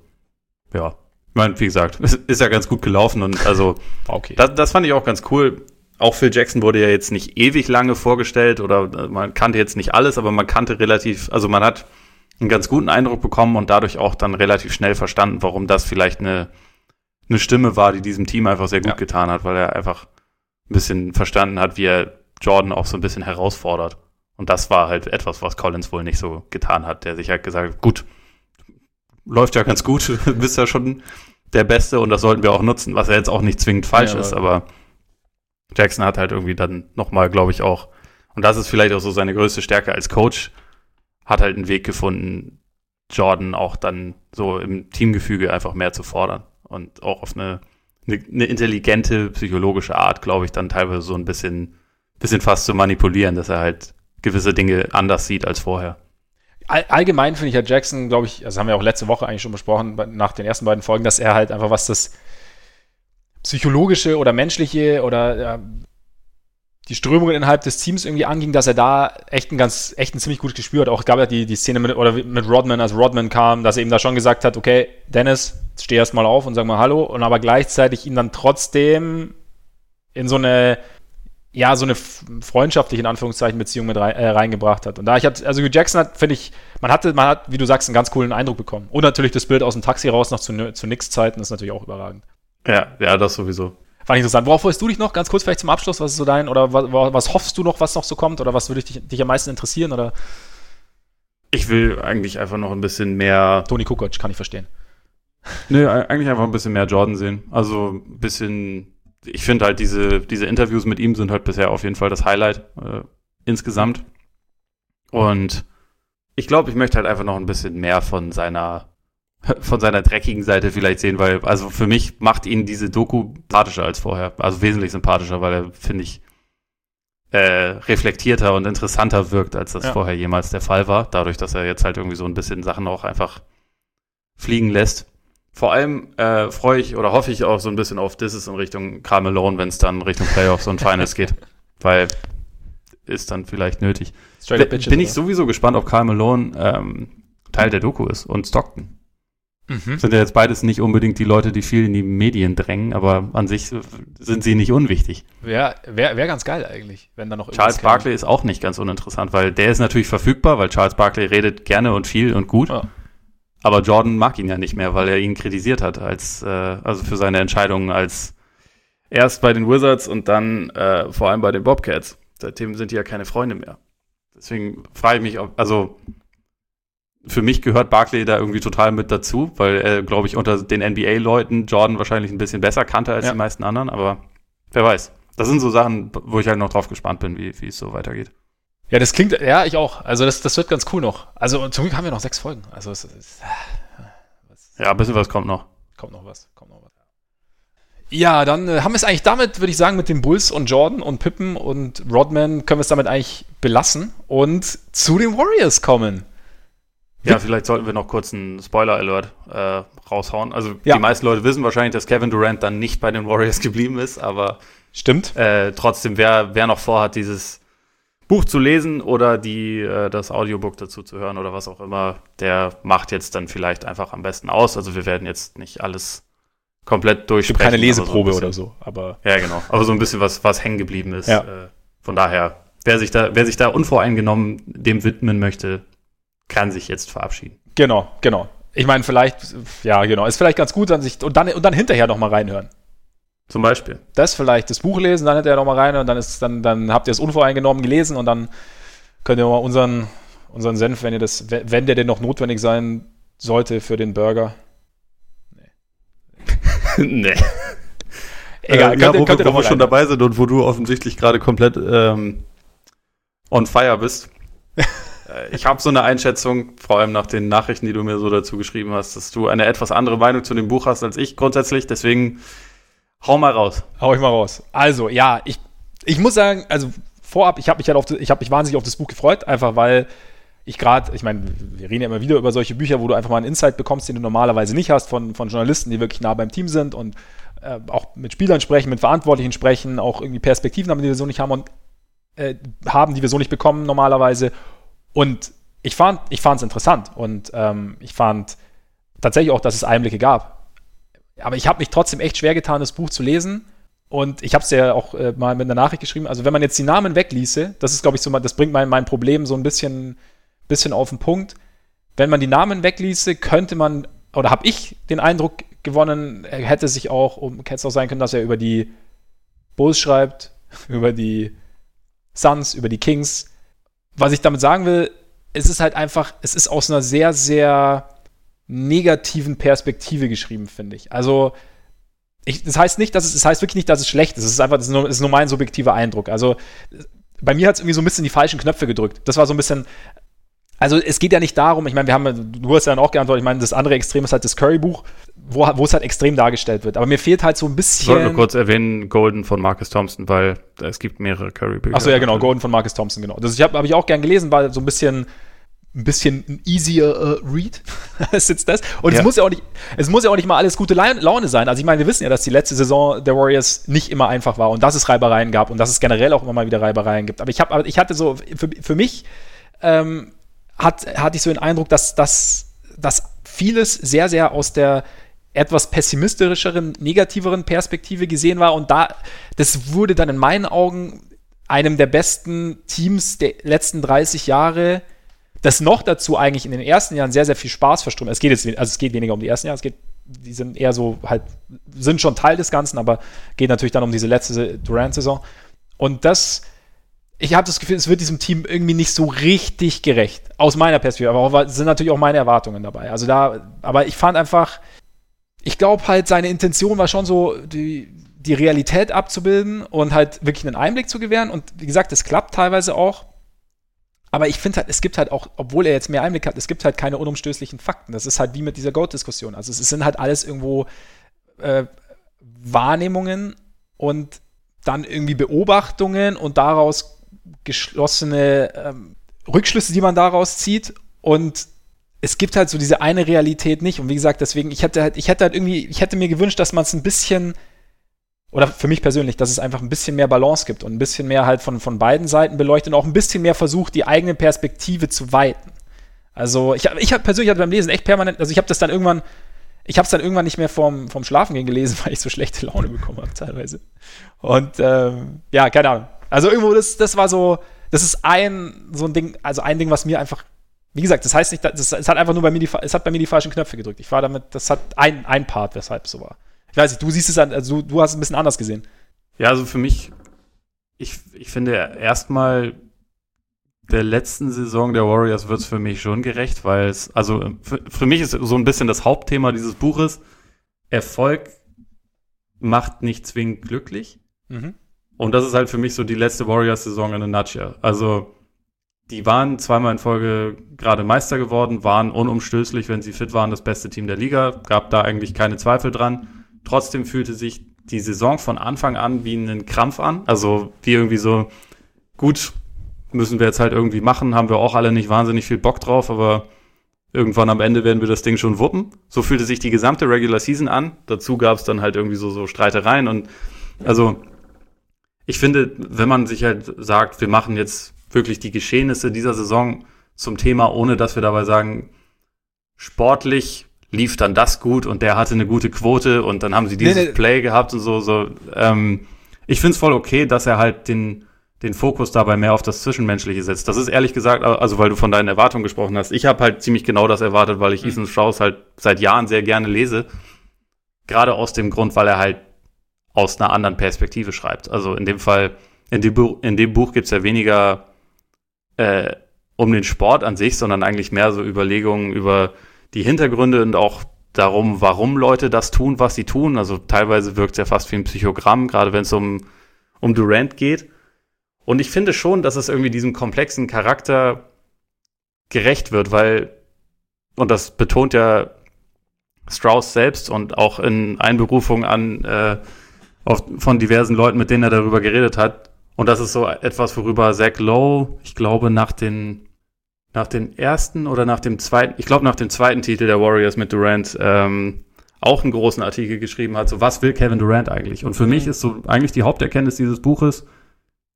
ja. Ich meine, wie gesagt, es ist ja ganz gut gelaufen und also okay. das, das fand ich auch ganz cool auch Phil Jackson wurde ja jetzt nicht ewig lange vorgestellt oder äh, man kannte jetzt nicht alles, aber man kannte relativ, also man hat einen ganz guten Eindruck bekommen und dadurch auch dann relativ schnell verstanden, warum das vielleicht eine, eine Stimme war, die diesem Team einfach sehr gut ja. getan hat, weil er einfach ein bisschen verstanden hat, wie er Jordan auch so ein bisschen herausfordert. Und das war halt etwas, was Collins wohl nicht so getan hat, der sich halt gesagt hat, gut, läuft ja ganz gut, bist ja schon der Beste und das sollten wir auch nutzen, was ja jetzt auch nicht zwingend falsch ja, ist, aber Jackson hat halt irgendwie dann nochmal, glaube ich, auch, und das ist vielleicht auch so seine größte Stärke als Coach, hat halt einen Weg gefunden, Jordan auch dann so im Teamgefüge einfach mehr zu fordern und auch auf eine, eine, eine intelligente psychologische Art, glaube ich, dann teilweise so ein bisschen, bisschen fast zu manipulieren, dass er halt gewisse Dinge anders sieht als vorher. All, allgemein finde ich ja Jackson, glaube ich, das haben wir auch letzte Woche eigentlich schon besprochen, nach den ersten beiden Folgen, dass er halt einfach was das psychologische oder menschliche oder ja, die Strömungen innerhalb des Teams irgendwie anging, dass er da echt ein ganz, echt ein ziemlich gutes Gespür hat. Auch gab ja die, die Szene mit, oder mit Rodman, als Rodman kam, dass er ihm da schon gesagt hat, okay, Dennis, steh erst mal auf und sag mal Hallo und aber gleichzeitig ihn dann trotzdem in so eine, ja, so eine freundschaftliche, in Anführungszeichen, Beziehung mit rein, äh, reingebracht hat. Und da ich hatte, also Hugh Jackson hat, finde ich, man hatte, man hat, wie du sagst, einen ganz coolen Eindruck bekommen. Und natürlich das Bild aus dem Taxi raus noch zu, zu Nix-Zeiten ist natürlich auch überragend. Ja, ja, das sowieso. Fand ich interessant. Worauf freust du dich noch? Ganz kurz vielleicht zum Abschluss. Was ist so dein, oder was, was hoffst du noch, was noch so kommt? Oder was würde dich, dich am meisten interessieren? Oder? Ich will eigentlich einfach noch ein bisschen mehr. Toni Kukoc, kann ich verstehen. Nö, eigentlich einfach ein bisschen mehr Jordan sehen. Also ein bisschen. Ich finde halt, diese, diese Interviews mit ihm sind halt bisher auf jeden Fall das Highlight äh, insgesamt. Und ich glaube, ich möchte halt einfach noch ein bisschen mehr von seiner von seiner dreckigen Seite vielleicht sehen, weil, also für mich macht ihn diese Doku sympathischer als vorher. Also wesentlich sympathischer, weil er, finde ich, äh, reflektierter und interessanter wirkt, als das ja. vorher jemals der Fall war. Dadurch, dass er jetzt halt irgendwie so ein bisschen Sachen auch einfach fliegen lässt. Vor allem äh, freue ich oder hoffe ich auch so ein bisschen auf This in Richtung Karl Malone, wenn es dann Richtung Playoffs und Finals geht. Weil ist dann vielleicht nötig. Bin ich sowieso gespannt, ob Malone ähm, Teil der Doku ist und Stockton. Mhm. Sind ja jetzt beides nicht unbedingt die Leute, die viel in die Medien drängen, aber an sich sind sie nicht unwichtig. Wäre wär, wär ganz geil eigentlich, wenn da noch Charles Barkley ist auch nicht ganz uninteressant, weil der ist natürlich verfügbar, weil Charles Barkley redet gerne und viel und gut. Ja. Aber Jordan mag ihn ja nicht mehr, weil er ihn kritisiert hat, als, äh, also für seine Entscheidungen als erst bei den Wizards und dann äh, vor allem bei den Bobcats. Seitdem sind die ja keine Freunde mehr. Deswegen frage ich mich, ob, also für mich gehört Barkley da irgendwie total mit dazu, weil er, glaube ich, unter den NBA-Leuten Jordan wahrscheinlich ein bisschen besser kannte als ja. die meisten anderen, aber wer weiß. Das sind so Sachen, wo ich halt noch drauf gespannt bin, wie, wie es so weitergeht. Ja, das klingt, ja, ich auch. Also das, das wird ganz cool noch. Also zum Glück haben wir noch sechs Folgen. Also es ist, Ja, ein bisschen was kommt noch. Kommt noch was, kommt noch was. Ja, dann äh, haben wir es eigentlich damit, würde ich sagen, mit den Bulls und Jordan und Pippen und Rodman können wir es damit eigentlich belassen und zu den Warriors kommen. Ja, vielleicht sollten wir noch kurz einen Spoiler-Alert äh, raushauen. Also ja. die meisten Leute wissen wahrscheinlich, dass Kevin Durant dann nicht bei den Warriors geblieben ist, aber stimmt. Äh, trotzdem, wer, wer noch vorhat, dieses Buch zu lesen oder die, äh, das Audiobook dazu zu hören oder was auch immer, der macht jetzt dann vielleicht einfach am besten aus. Also wir werden jetzt nicht alles komplett durchsprechen. Keine Leseprobe so bisschen, oder so, aber. Ja, genau. Aber so ein bisschen was, was hängen geblieben ist. Ja. Äh, von daher, wer sich da, wer sich da unvoreingenommen dem widmen möchte, kann sich jetzt verabschieden. Genau, genau. Ich meine, vielleicht, ja, genau, ist vielleicht ganz gut, dann sich und dann, und dann hinterher nochmal reinhören. Zum Beispiel. Das vielleicht, das Buch lesen, dann hinterher nochmal reinhören, dann ist, dann, dann habt ihr es unvoreingenommen gelesen und dann könnt ihr mal unseren, unseren Senf, wenn ihr das, wenn der denn noch notwendig sein sollte für den Burger. Nee. nee. Egal, äh, ja, könnt, wo, könnt wo wir schon dabei sind und wo du offensichtlich gerade komplett ähm, on fire bist. Äh, ich habe so eine Einschätzung, vor allem nach den Nachrichten, die du mir so dazu geschrieben hast, dass du eine etwas andere Meinung zu dem Buch hast als ich grundsätzlich. Deswegen hau mal raus. Hau ich mal raus. Also, ja, ich, ich muss sagen, also vorab, ich habe mich halt auf, mich wahnsinnig auf das Buch gefreut, einfach weil ich gerade, ich meine, wir reden ja immer wieder über solche Bücher, wo du einfach mal einen Insight bekommst, den du normalerweise nicht hast, von, von Journalisten, die wirklich nah beim Team sind und äh, auch mit Spielern sprechen, mit Verantwortlichen sprechen, auch irgendwie Perspektiven haben, die wir so nicht haben und äh, haben, die wir so nicht bekommen normalerweise. Und ich fand ich es interessant und ähm, ich fand tatsächlich auch, dass es Einblicke gab. Aber ich habe mich trotzdem echt schwer getan, das Buch zu lesen. Und ich habe es ja auch äh, mal mit einer Nachricht geschrieben. Also wenn man jetzt die Namen wegließe, das ist, glaube ich, so, das bringt mein, mein Problem so ein bisschen, bisschen auf den Punkt. Wenn man die Namen wegließe, könnte man, oder habe ich den Eindruck gewonnen, er hätte sich auch, um, hätte es auch sein können, dass er über die Bulls schreibt, über die Suns, über die Kings, was ich damit sagen will, es ist halt einfach, es ist aus einer sehr, sehr negativen Perspektive geschrieben, finde ich. Also, ich, das heißt nicht, dass es, das heißt wirklich nicht, dass es schlecht ist. Es ist einfach, das ist nur, das ist nur mein subjektiver Eindruck. Also, bei mir hat es irgendwie so ein bisschen die falschen Knöpfe gedrückt. Das war so ein bisschen, also es geht ja nicht darum, ich meine, wir haben, du hast ja dann auch geantwortet, ich meine, das andere Extrem ist halt das Curry-Buch, wo, wo es halt extrem dargestellt wird. Aber mir fehlt halt so ein bisschen. Ich wollte nur kurz erwähnen, Golden von Marcus Thompson, weil es gibt mehrere Curry-Bücher. Achso, ja, genau, Golden von Marcus Thompson, genau. Das habe hab ich auch gern gelesen, weil so ein bisschen ein bisschen ein easier uh, Read ist jetzt das. Und ja. es muss ja auch nicht, es muss ja auch nicht mal alles gute Laune sein. Also ich meine, wir wissen ja, dass die letzte Saison der Warriors nicht immer einfach war und dass es Reibereien gab und dass es generell auch immer mal wieder Reibereien gibt. Aber ich habe, ich hatte so für, für mich ähm, hat, hatte ich so den Eindruck, dass, dass, dass vieles sehr, sehr aus der etwas pessimistischeren, negativeren Perspektive gesehen war. Und da, das wurde dann in meinen Augen einem der besten Teams der letzten 30 Jahre, das noch dazu eigentlich in den ersten Jahren sehr, sehr viel Spaß verströmt. Es geht jetzt, also es geht weniger um die ersten Jahre, es geht, die sind eher so halt, sind schon Teil des Ganzen, aber geht natürlich dann um diese letzte Durant-Saison. Und das, ich habe das Gefühl, es wird diesem Team irgendwie nicht so richtig gerecht. Aus meiner Perspektive. Aber auch, sind natürlich auch meine Erwartungen dabei. Also da, aber ich fand einfach, ich glaube halt, seine Intention war schon so, die, die Realität abzubilden und halt wirklich einen Einblick zu gewähren. Und wie gesagt, es klappt teilweise auch. Aber ich finde halt, es gibt halt auch, obwohl er jetzt mehr Einblick hat, es gibt halt keine unumstößlichen Fakten. Das ist halt wie mit dieser Goat-Diskussion. Also es sind halt alles irgendwo äh, Wahrnehmungen und dann irgendwie Beobachtungen und daraus geschlossene ähm, Rückschlüsse, die man daraus zieht. Und es gibt halt so diese eine Realität nicht. Und wie gesagt, deswegen, ich hätte halt, ich hätte halt irgendwie, ich hätte mir gewünscht, dass man es ein bisschen, oder für mich persönlich, dass es einfach ein bisschen mehr Balance gibt und ein bisschen mehr halt von, von beiden Seiten beleuchtet und auch ein bisschen mehr versucht, die eigene Perspektive zu weiten. Also ich, ich habe persönlich hatte beim Lesen echt permanent, also ich habe das dann irgendwann, ich habe es dann irgendwann nicht mehr vom, vom Schlafen gehen gelesen, weil ich so schlechte Laune bekommen habe teilweise. Und ähm, ja, keine Ahnung. Also irgendwo, das, das war so, das ist ein, so ein Ding, also ein Ding, was mir einfach, wie gesagt, das heißt nicht, das, es hat einfach nur bei mir die, es hat bei mir die falschen Knöpfe gedrückt. Ich war damit, das hat ein, ein Part, weshalb es so war. Ich weiß nicht, du siehst es, also du, du hast es ein bisschen anders gesehen. Ja, also für mich, ich, ich finde erstmal der letzten Saison der Warriors wird es für mich schon gerecht, weil es, also für, für, mich ist so ein bisschen das Hauptthema dieses Buches, Erfolg macht nicht zwingend glücklich. Mhm. Und das ist halt für mich so die letzte Warriors-Saison in a nutshell. Also, die waren zweimal in Folge gerade Meister geworden, waren unumstößlich, wenn sie fit waren, das beste Team der Liga. Gab da eigentlich keine Zweifel dran. Trotzdem fühlte sich die Saison von Anfang an wie einen Krampf an. Also, wie irgendwie so, gut, müssen wir jetzt halt irgendwie machen, haben wir auch alle nicht wahnsinnig viel Bock drauf, aber irgendwann am Ende werden wir das Ding schon wuppen. So fühlte sich die gesamte Regular Season an. Dazu gab es dann halt irgendwie so, so Streitereien und also ich finde, wenn man sich halt sagt, wir machen jetzt wirklich die Geschehnisse dieser Saison zum Thema, ohne dass wir dabei sagen, sportlich lief dann das gut und der hatte eine gute Quote und dann haben sie dieses nee, nee. Play gehabt und so. so ähm, ich finde es voll okay, dass er halt den, den Fokus dabei mehr auf das Zwischenmenschliche setzt. Das ist ehrlich gesagt, also weil du von deinen Erwartungen gesprochen hast. Ich habe halt ziemlich genau das erwartet, weil ich mhm. Ethan Strauss halt seit Jahren sehr gerne lese. Gerade aus dem Grund, weil er halt aus einer anderen Perspektive schreibt. Also in dem Fall, in dem, Buch, in dem Buch gibt es ja weniger äh, um den Sport an sich, sondern eigentlich mehr so Überlegungen über die Hintergründe und auch darum, warum Leute das tun, was sie tun. Also teilweise wirkt es ja fast wie ein Psychogramm, gerade wenn es um, um Durant geht. Und ich finde schon, dass es irgendwie diesem komplexen Charakter gerecht wird, weil, und das betont ja Strauss selbst und auch in Einberufung an äh, auf, von diversen Leuten, mit denen er darüber geredet hat. Und das ist so etwas, worüber Zach Lowe, ich glaube, nach den, nach den ersten oder nach dem zweiten, ich glaube, nach dem zweiten Titel der Warriors mit Durant, ähm, auch einen großen Artikel geschrieben hat, so was will Kevin Durant eigentlich? Und für mich ist so eigentlich die Haupterkenntnis dieses Buches,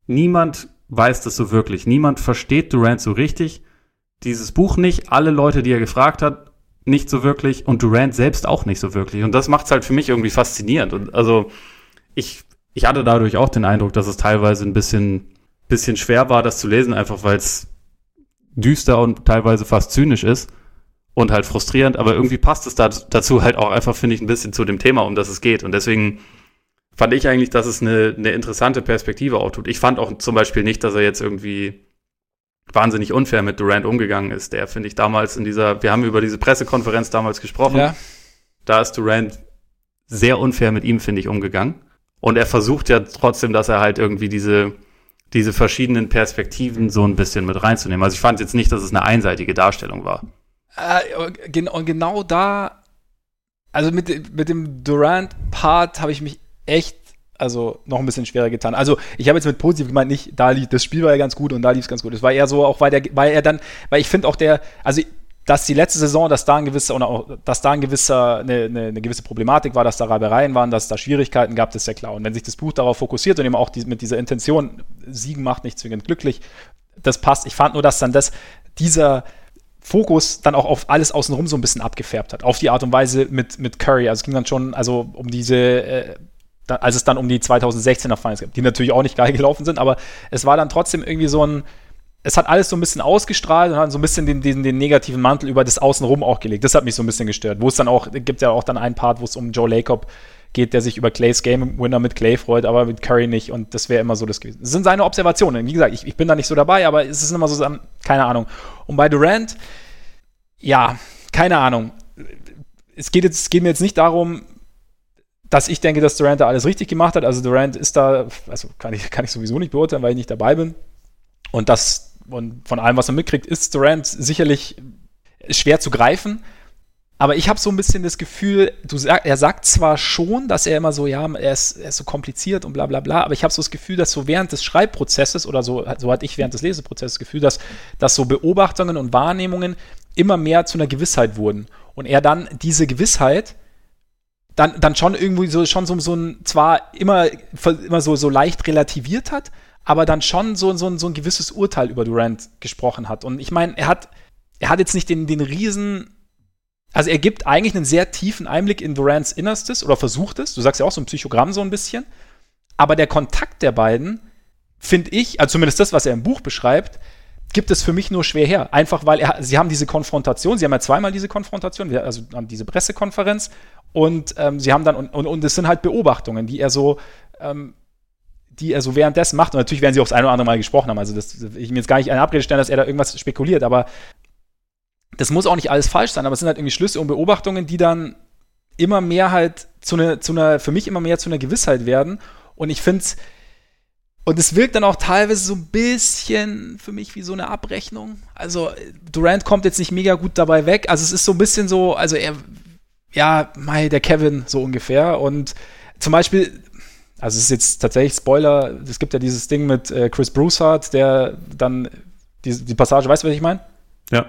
niemand weiß das so wirklich. Niemand versteht Durant so richtig. Dieses Buch nicht, alle Leute, die er gefragt hat, nicht so wirklich und Durant selbst auch nicht so wirklich. Und das macht es halt für mich irgendwie faszinierend. Und also, ich, ich hatte dadurch auch den Eindruck, dass es teilweise ein bisschen, bisschen schwer war, das zu lesen, einfach weil es düster und teilweise fast zynisch ist und halt frustrierend, aber irgendwie passt es dazu halt auch einfach, finde ich, ein bisschen zu dem Thema, um das es geht. Und deswegen fand ich eigentlich, dass es eine, eine interessante Perspektive auch tut. Ich fand auch zum Beispiel nicht, dass er jetzt irgendwie wahnsinnig unfair mit Durant umgegangen ist. Der finde ich damals in dieser, wir haben über diese Pressekonferenz damals gesprochen. Ja. Da ist Durant sehr unfair mit ihm, finde ich, umgegangen. Und er versucht ja trotzdem, dass er halt irgendwie diese, diese verschiedenen Perspektiven so ein bisschen mit reinzunehmen. Also ich fand jetzt nicht, dass es eine einseitige Darstellung war. Äh, und genau da, also mit, mit dem Durant-Part habe ich mich echt also noch ein bisschen schwerer getan. Also ich habe jetzt mit positiv gemeint, nicht, da lief, das Spiel war ja ganz gut und da lief es ganz gut. Es war eher so, auch weil der, weil er dann, weil ich finde auch der, also dass die letzte Saison, dass da ein gewisser, auch, dass da ein gewisser, eine, eine, eine, gewisse Problematik war, dass da Reibereien waren, dass da Schwierigkeiten gab, ist ja klar. Und wenn sich das Buch darauf fokussiert und eben auch die, mit dieser Intention, Siegen macht nicht zwingend glücklich, das passt. Ich fand nur, dass dann das, dieser Fokus dann auch auf alles außenrum so ein bisschen abgefärbt hat. Auf die Art und Weise mit, mit Curry. Also es ging dann schon, also um diese, äh, als es dann um die 2016er Finals gab, die natürlich auch nicht geil gelaufen sind, aber es war dann trotzdem irgendwie so ein, es hat alles so ein bisschen ausgestrahlt und hat so ein bisschen den, den, den negativen Mantel über das Außenrum auch gelegt. Das hat mich so ein bisschen gestört. Wo es dann auch, gibt ja auch dann einen Part, wo es um Joe Lacob geht, der sich über Clays Game Winner mit Clay freut, aber mit Curry nicht. Und das wäre immer so das gewesen. Das sind seine Observationen. Wie gesagt, ich, ich bin da nicht so dabei, aber es ist immer so, keine Ahnung. Und bei Durant, ja, keine Ahnung. Es geht, jetzt, es geht mir jetzt nicht darum, dass ich denke, dass Durant da alles richtig gemacht hat. Also Durant ist da, also kann ich, kann ich sowieso nicht beurteilen, weil ich nicht dabei bin. Und das und von allem, was man mitkriegt, ist Durant sicherlich schwer zu greifen. Aber ich habe so ein bisschen das Gefühl, du er sagt zwar schon, dass er immer so, ja, er ist, er ist so kompliziert und bla bla bla, aber ich habe so das Gefühl, dass so während des Schreibprozesses oder so, so hatte ich während des Leseprozesses das Gefühl, dass, dass so Beobachtungen und Wahrnehmungen immer mehr zu einer Gewissheit wurden. Und er dann diese Gewissheit dann, dann schon irgendwie so, schon so, so ein, zwar immer, immer so, so leicht relativiert hat, aber dann schon so, so, so ein gewisses Urteil über Durant gesprochen hat. Und ich meine, er hat, er hat jetzt nicht den, den riesen, also er gibt eigentlich einen sehr tiefen Einblick in Durants Innerstes oder versucht es. Du sagst ja auch so ein Psychogramm so ein bisschen. Aber der Kontakt der beiden, finde ich, also zumindest das, was er im Buch beschreibt, gibt es für mich nur schwer her. Einfach weil er, sie haben diese Konfrontation, sie haben ja zweimal diese Konfrontation, also haben diese Pressekonferenz und ähm, sie haben dann, und, und, und es sind halt Beobachtungen, die er so ähm, die er so währenddessen macht. Und natürlich werden sie auch das eine oder andere Mal gesprochen haben. Also das, ich mir jetzt gar nicht eine Abrede stellen, dass er da irgendwas spekuliert, aber das muss auch nicht alles falsch sein, aber es sind halt irgendwie Schlüsse und Beobachtungen, die dann immer mehr halt zu einer, zu einer, für mich immer mehr zu einer Gewissheit werden. Und ich finde es, und es wirkt dann auch teilweise so ein bisschen für mich wie so eine Abrechnung. Also Durant kommt jetzt nicht mega gut dabei weg. Also es ist so ein bisschen so, also er, ja, Mai, der Kevin so ungefähr. Und zum Beispiel, also es ist jetzt tatsächlich Spoiler, es gibt ja dieses Ding mit äh, Chris Broussard, der dann die, die Passage, weißt du, was ich meine? Ja.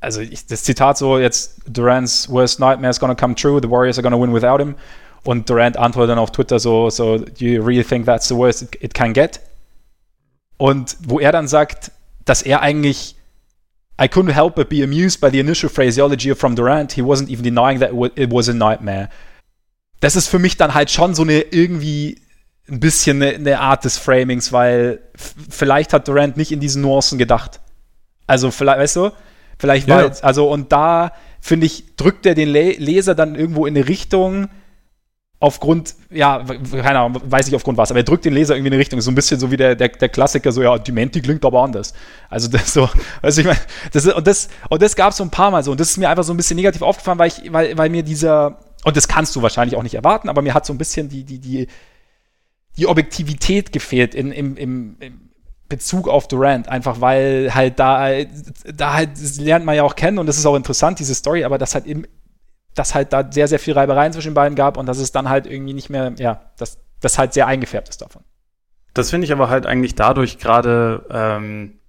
Also ich, das Zitat so jetzt, Durant's worst nightmare is gonna come true, the Warriors are gonna win without him. Und Durant antwortet dann auf Twitter so, so, do you really think that's the worst it, it can get? Und wo er dann sagt, dass er eigentlich I couldn't help but be amused by the initial phraseology from Durant. He wasn't even denying that it was a nightmare das ist für mich dann halt schon so eine irgendwie ein bisschen eine, eine Art des Framings, weil vielleicht hat Durant nicht in diesen Nuancen gedacht. Also vielleicht, weißt du, vielleicht war ja. jetzt, also und da finde ich, drückt er den Le Leser dann irgendwo in eine Richtung, aufgrund, ja, keine Ahnung, weiß ich aufgrund was, aber er drückt den Leser irgendwie in eine Richtung. So ein bisschen so wie der, der, der Klassiker, so, ja, Dementi klingt aber anders. Also das so, also ich meine, das, und das, und das gab es so ein paar Mal so. Und das ist mir einfach so ein bisschen negativ aufgefallen, weil ich, weil, weil mir dieser, und das kannst du wahrscheinlich auch nicht erwarten, aber mir hat so ein bisschen die, die, die, die Objektivität gefehlt in, im, im, im Bezug auf Durant, einfach weil halt da, da halt, das lernt man ja auch kennen und das ist auch interessant, diese Story, aber das halt eben, dass halt da sehr, sehr viel Reibereien zwischen den beiden gab und dass es dann halt irgendwie nicht mehr, ja, dass das halt sehr eingefärbt ist davon. Das finde ich aber halt eigentlich dadurch gerade ähm,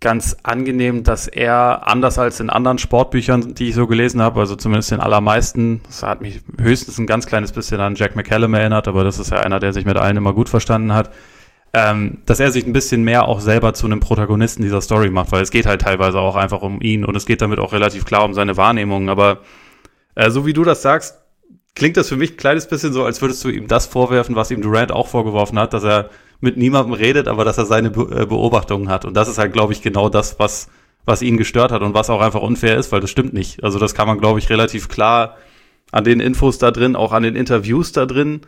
ganz angenehm, dass er anders als in anderen Sportbüchern, die ich so gelesen habe, also zumindest den allermeisten, das hat mich höchstens ein ganz kleines bisschen an Jack McCallum erinnert, aber das ist ja einer, der sich mit allen immer gut verstanden hat, ähm, dass er sich ein bisschen mehr auch selber zu einem Protagonisten dieser Story macht, weil es geht halt teilweise auch einfach um ihn und es geht damit auch relativ klar um seine Wahrnehmung, aber äh, so wie du das sagst, klingt das für mich ein kleines bisschen so, als würdest du ihm das vorwerfen, was ihm Durant auch vorgeworfen hat, dass er mit niemandem redet, aber dass er seine Be äh, Beobachtungen hat. Und das ist halt, glaube ich, genau das, was, was ihn gestört hat und was auch einfach unfair ist, weil das stimmt nicht. Also das kann man, glaube ich, relativ klar an den Infos da drin, auch an den Interviews da drin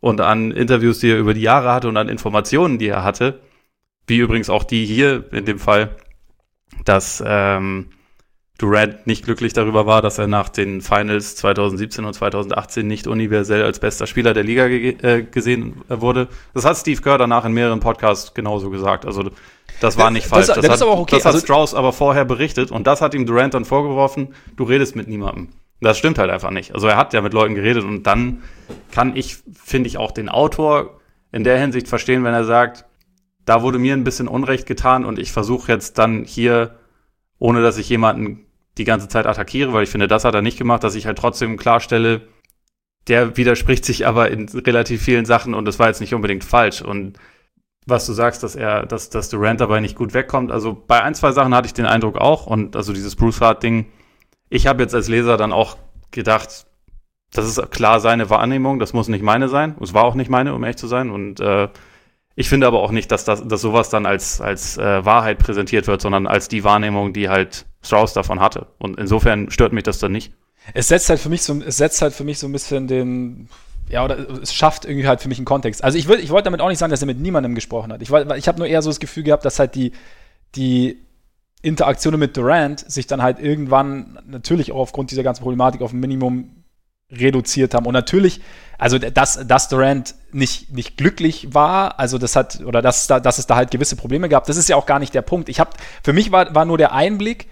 und an Interviews, die er über die Jahre hatte und an Informationen, die er hatte, wie übrigens auch die hier in dem Fall, dass ähm, Durant nicht glücklich darüber war, dass er nach den Finals 2017 und 2018 nicht universell als bester Spieler der Liga ge äh, gesehen äh, wurde. Das hat Steve Kerr danach in mehreren Podcasts genauso gesagt. Also das war nicht falsch. Das, das, das ist aber okay. Das hat also, Strauss aber vorher berichtet und das hat ihm Durant dann vorgeworfen, du redest mit niemandem. Das stimmt halt einfach nicht. Also er hat ja mit Leuten geredet und dann kann ich, finde ich, auch den Autor in der Hinsicht verstehen, wenn er sagt, da wurde mir ein bisschen Unrecht getan und ich versuche jetzt dann hier, ohne dass ich jemanden die ganze Zeit attackiere, weil ich finde, das hat er nicht gemacht, dass ich halt trotzdem klarstelle, der widerspricht sich aber in relativ vielen Sachen und das war jetzt nicht unbedingt falsch. Und was du sagst, dass er, dass, dass Durant dabei nicht gut wegkommt. Also bei ein, zwei Sachen hatte ich den Eindruck auch und also dieses Bruce Hart-Ding, ich habe jetzt als Leser dann auch gedacht, das ist klar seine Wahrnehmung, das muss nicht meine sein. Es war auch nicht meine, um ehrlich zu sein. Und äh, ich finde aber auch nicht, dass, das, dass sowas dann als, als äh, Wahrheit präsentiert wird, sondern als die Wahrnehmung, die halt Strauss davon hatte. Und insofern stört mich das dann nicht. Es setzt halt für mich so, es setzt halt für mich so ein bisschen den, ja, oder es schafft irgendwie halt für mich einen Kontext. Also ich, ich wollte damit auch nicht sagen, dass er mit niemandem gesprochen hat. Ich, ich habe nur eher so das Gefühl gehabt, dass halt die, die Interaktionen mit Durant sich dann halt irgendwann natürlich auch aufgrund dieser ganzen Problematik auf ein Minimum reduziert haben. Und natürlich, also dass, dass Durant nicht, nicht glücklich war, also das hat, oder dass, dass es da halt gewisse Probleme gab, das ist ja auch gar nicht der Punkt. Ich habe, für mich war, war nur der Einblick,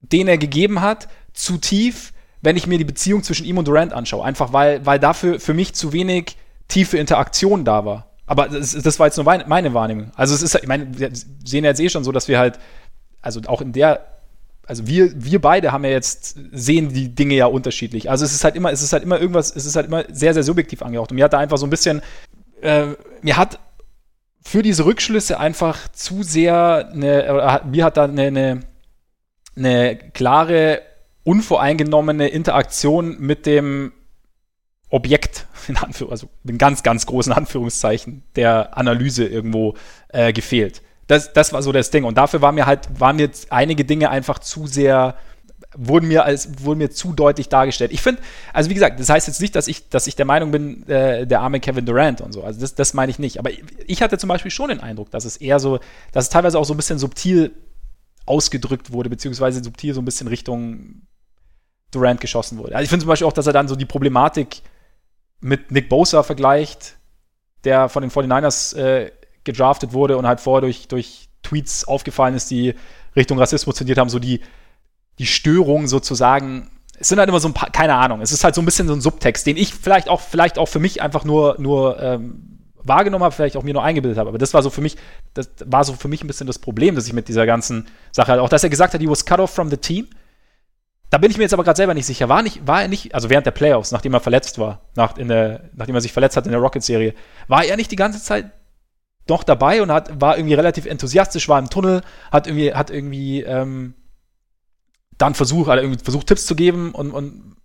den er gegeben hat, zu tief, wenn ich mir die Beziehung zwischen ihm und Durant anschaue. Einfach weil, weil dafür für mich zu wenig tiefe Interaktion da war. Aber das, das war jetzt nur meine Wahrnehmung. Also es ist, ich meine, wir sehen ja jetzt eh schon so, dass wir halt, also auch in der also wir, wir beide haben ja jetzt, sehen die Dinge ja unterschiedlich. Also es ist halt immer, es ist halt immer irgendwas, es ist halt immer sehr, sehr subjektiv angehaucht. Und mir hat da einfach so ein bisschen, äh, mir hat für diese Rückschlüsse einfach zu sehr eine, mir hat da eine, eine, eine klare, unvoreingenommene Interaktion mit dem Objekt, in Anführ also in ganz, ganz großen Anführungszeichen, der Analyse irgendwo äh, gefehlt. Das, das war so das Ding. Und dafür war mir halt, waren mir einige Dinge einfach zu sehr, wurden mir als, wurden mir zu deutlich dargestellt. Ich finde, also wie gesagt, das heißt jetzt nicht, dass ich, dass ich der Meinung bin, äh, der arme Kevin Durant und so. Also das, das meine ich nicht. Aber ich hatte zum Beispiel schon den Eindruck, dass es eher so, dass es teilweise auch so ein bisschen subtil ausgedrückt wurde, beziehungsweise subtil so ein bisschen Richtung Durant geschossen wurde. Also ich finde zum Beispiel auch, dass er dann so die Problematik mit Nick Bosa vergleicht, der von den 49ers äh, gedraftet wurde und halt vorher durch, durch Tweets aufgefallen ist, die Richtung Rassismus tendiert haben, so die, die Störung sozusagen. Es sind halt immer so ein paar, keine Ahnung, es ist halt so ein bisschen so ein Subtext, den ich vielleicht auch, vielleicht auch für mich einfach nur, nur ähm, wahrgenommen habe, vielleicht auch mir nur eingebildet habe. Aber das war so für mich, das war so für mich ein bisschen das Problem, dass ich mit dieser ganzen Sache halt, auch dass er gesagt hat, he was cut off from the team. Da bin ich mir jetzt aber gerade selber nicht sicher. War, nicht, war er nicht, also während der Playoffs, nachdem er verletzt war, nach, in der, nachdem er sich verletzt hat in der Rocket-Serie, war er nicht die ganze Zeit doch dabei und hat, war irgendwie relativ enthusiastisch, war im Tunnel, hat irgendwie, hat irgendwie ähm, dann versucht, also irgendwie versucht, Tipps zu geben und, und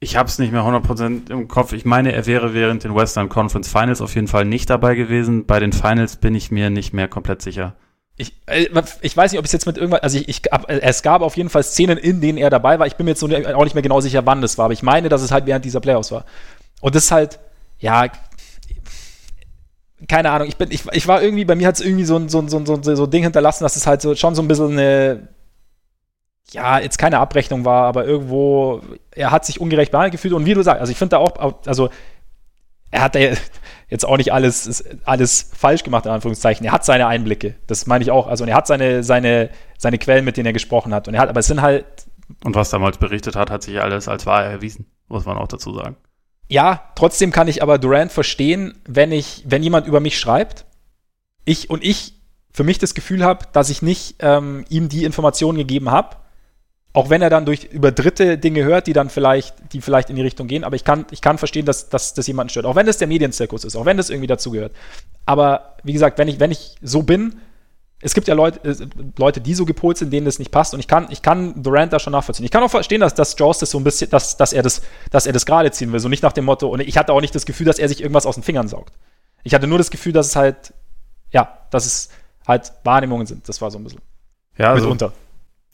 ich habe es nicht mehr 100% im Kopf. Ich meine, er wäre während den Western Conference Finals auf jeden Fall nicht dabei gewesen. Bei den Finals bin ich mir nicht mehr komplett sicher. Ich, äh, ich weiß nicht, ob es jetzt mit irgendwas, also ich, ich, es gab auf jeden Fall Szenen, in denen er dabei war. Ich bin mir jetzt auch nicht mehr genau sicher, wann das war, aber ich meine, dass es halt während dieser Playoffs war. Und das ist halt, ja, keine Ahnung, ich bin, ich, ich war irgendwie, bei mir hat es irgendwie so ein, so, so, so, so Ding hinterlassen, dass es halt so schon so ein bisschen eine, ja, jetzt keine Abrechnung war, aber irgendwo, er hat sich ungerecht behandelt gefühlt und wie du sagst, also ich finde da auch, also er hat da jetzt auch nicht alles, alles falsch gemacht, in Anführungszeichen. Er hat seine Einblicke, das meine ich auch. Also er hat seine, seine, seine Quellen, mit denen er gesprochen hat. Und er hat, aber es sind halt. Und was damals berichtet hat, hat sich alles als wahr erwiesen, muss man auch dazu sagen ja, trotzdem kann ich aber Durant verstehen, wenn ich, wenn jemand über mich schreibt, ich und ich für mich das Gefühl habe, dass ich nicht ähm, ihm die Informationen gegeben habe, auch wenn er dann durch über dritte Dinge hört, die dann vielleicht, die vielleicht in die Richtung gehen, aber ich kann, ich kann verstehen, dass, dass das jemanden stört, auch wenn das der Medienzirkus ist, auch wenn das irgendwie dazugehört. Aber wie gesagt, wenn ich, wenn ich so bin, es gibt ja Leute, äh, Leute, die so gepolt sind, denen das nicht passt. Und ich kann, ich kann Durant da schon nachvollziehen. Ich kann auch verstehen, dass, dass Jaws das so ein bisschen, dass, dass er das, dass er das gerade ziehen will. So nicht nach dem Motto. Und ich hatte auch nicht das Gefühl, dass er sich irgendwas aus den Fingern saugt. Ich hatte nur das Gefühl, dass es halt, ja, dass es halt Wahrnehmungen sind. Das war so ein bisschen. Ja, also, mitunter.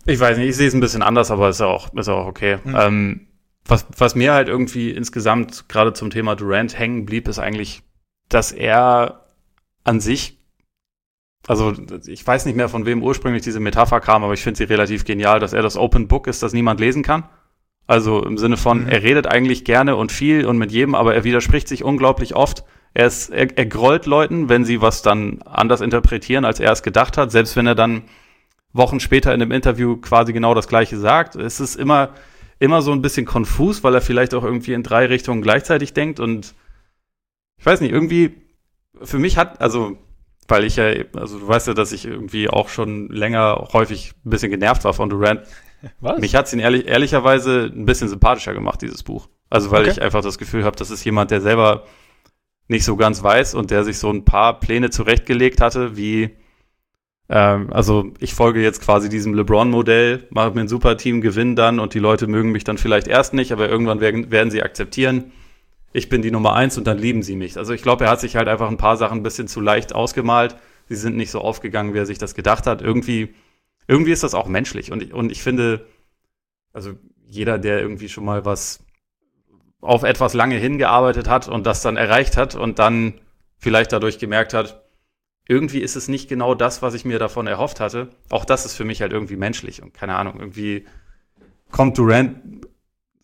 Ich weiß nicht, ich sehe es ein bisschen anders, aber ist auch, ist auch okay. Mhm. Ähm, was, was mir halt irgendwie insgesamt gerade zum Thema Durant hängen blieb, ist eigentlich, dass er an sich also ich weiß nicht mehr, von wem ursprünglich diese Metapher kam, aber ich finde sie relativ genial, dass er das Open Book ist, das niemand lesen kann. Also im Sinne von, mhm. er redet eigentlich gerne und viel und mit jedem, aber er widerspricht sich unglaublich oft. Er, ist, er, er grollt Leuten, wenn sie was dann anders interpretieren, als er es gedacht hat, selbst wenn er dann Wochen später in einem Interview quasi genau das Gleiche sagt. Es ist immer, immer so ein bisschen konfus, weil er vielleicht auch irgendwie in drei Richtungen gleichzeitig denkt und ich weiß nicht, irgendwie für mich hat, also weil ich ja, also du weißt ja, dass ich irgendwie auch schon länger häufig ein bisschen genervt war von Durant. Was? Mich hat's ihn ehrlich, ehrlicherweise ein bisschen sympathischer gemacht, dieses Buch. Also weil okay. ich einfach das Gefühl habe, das ist jemand, der selber nicht so ganz weiß und der sich so ein paar Pläne zurechtgelegt hatte, wie ähm, also ich folge jetzt quasi diesem LeBron-Modell, mache mir ein super Team, gewinne dann und die Leute mögen mich dann vielleicht erst nicht, aber irgendwann werden, werden sie akzeptieren ich bin die Nummer eins und dann lieben sie mich. Also ich glaube, er hat sich halt einfach ein paar Sachen ein bisschen zu leicht ausgemalt. Sie sind nicht so aufgegangen, wie er sich das gedacht hat. Irgendwie, irgendwie ist das auch menschlich. Und ich, und ich finde, also jeder, der irgendwie schon mal was auf etwas lange hingearbeitet hat und das dann erreicht hat und dann vielleicht dadurch gemerkt hat, irgendwie ist es nicht genau das, was ich mir davon erhofft hatte. Auch das ist für mich halt irgendwie menschlich und keine Ahnung, irgendwie kommt Durant,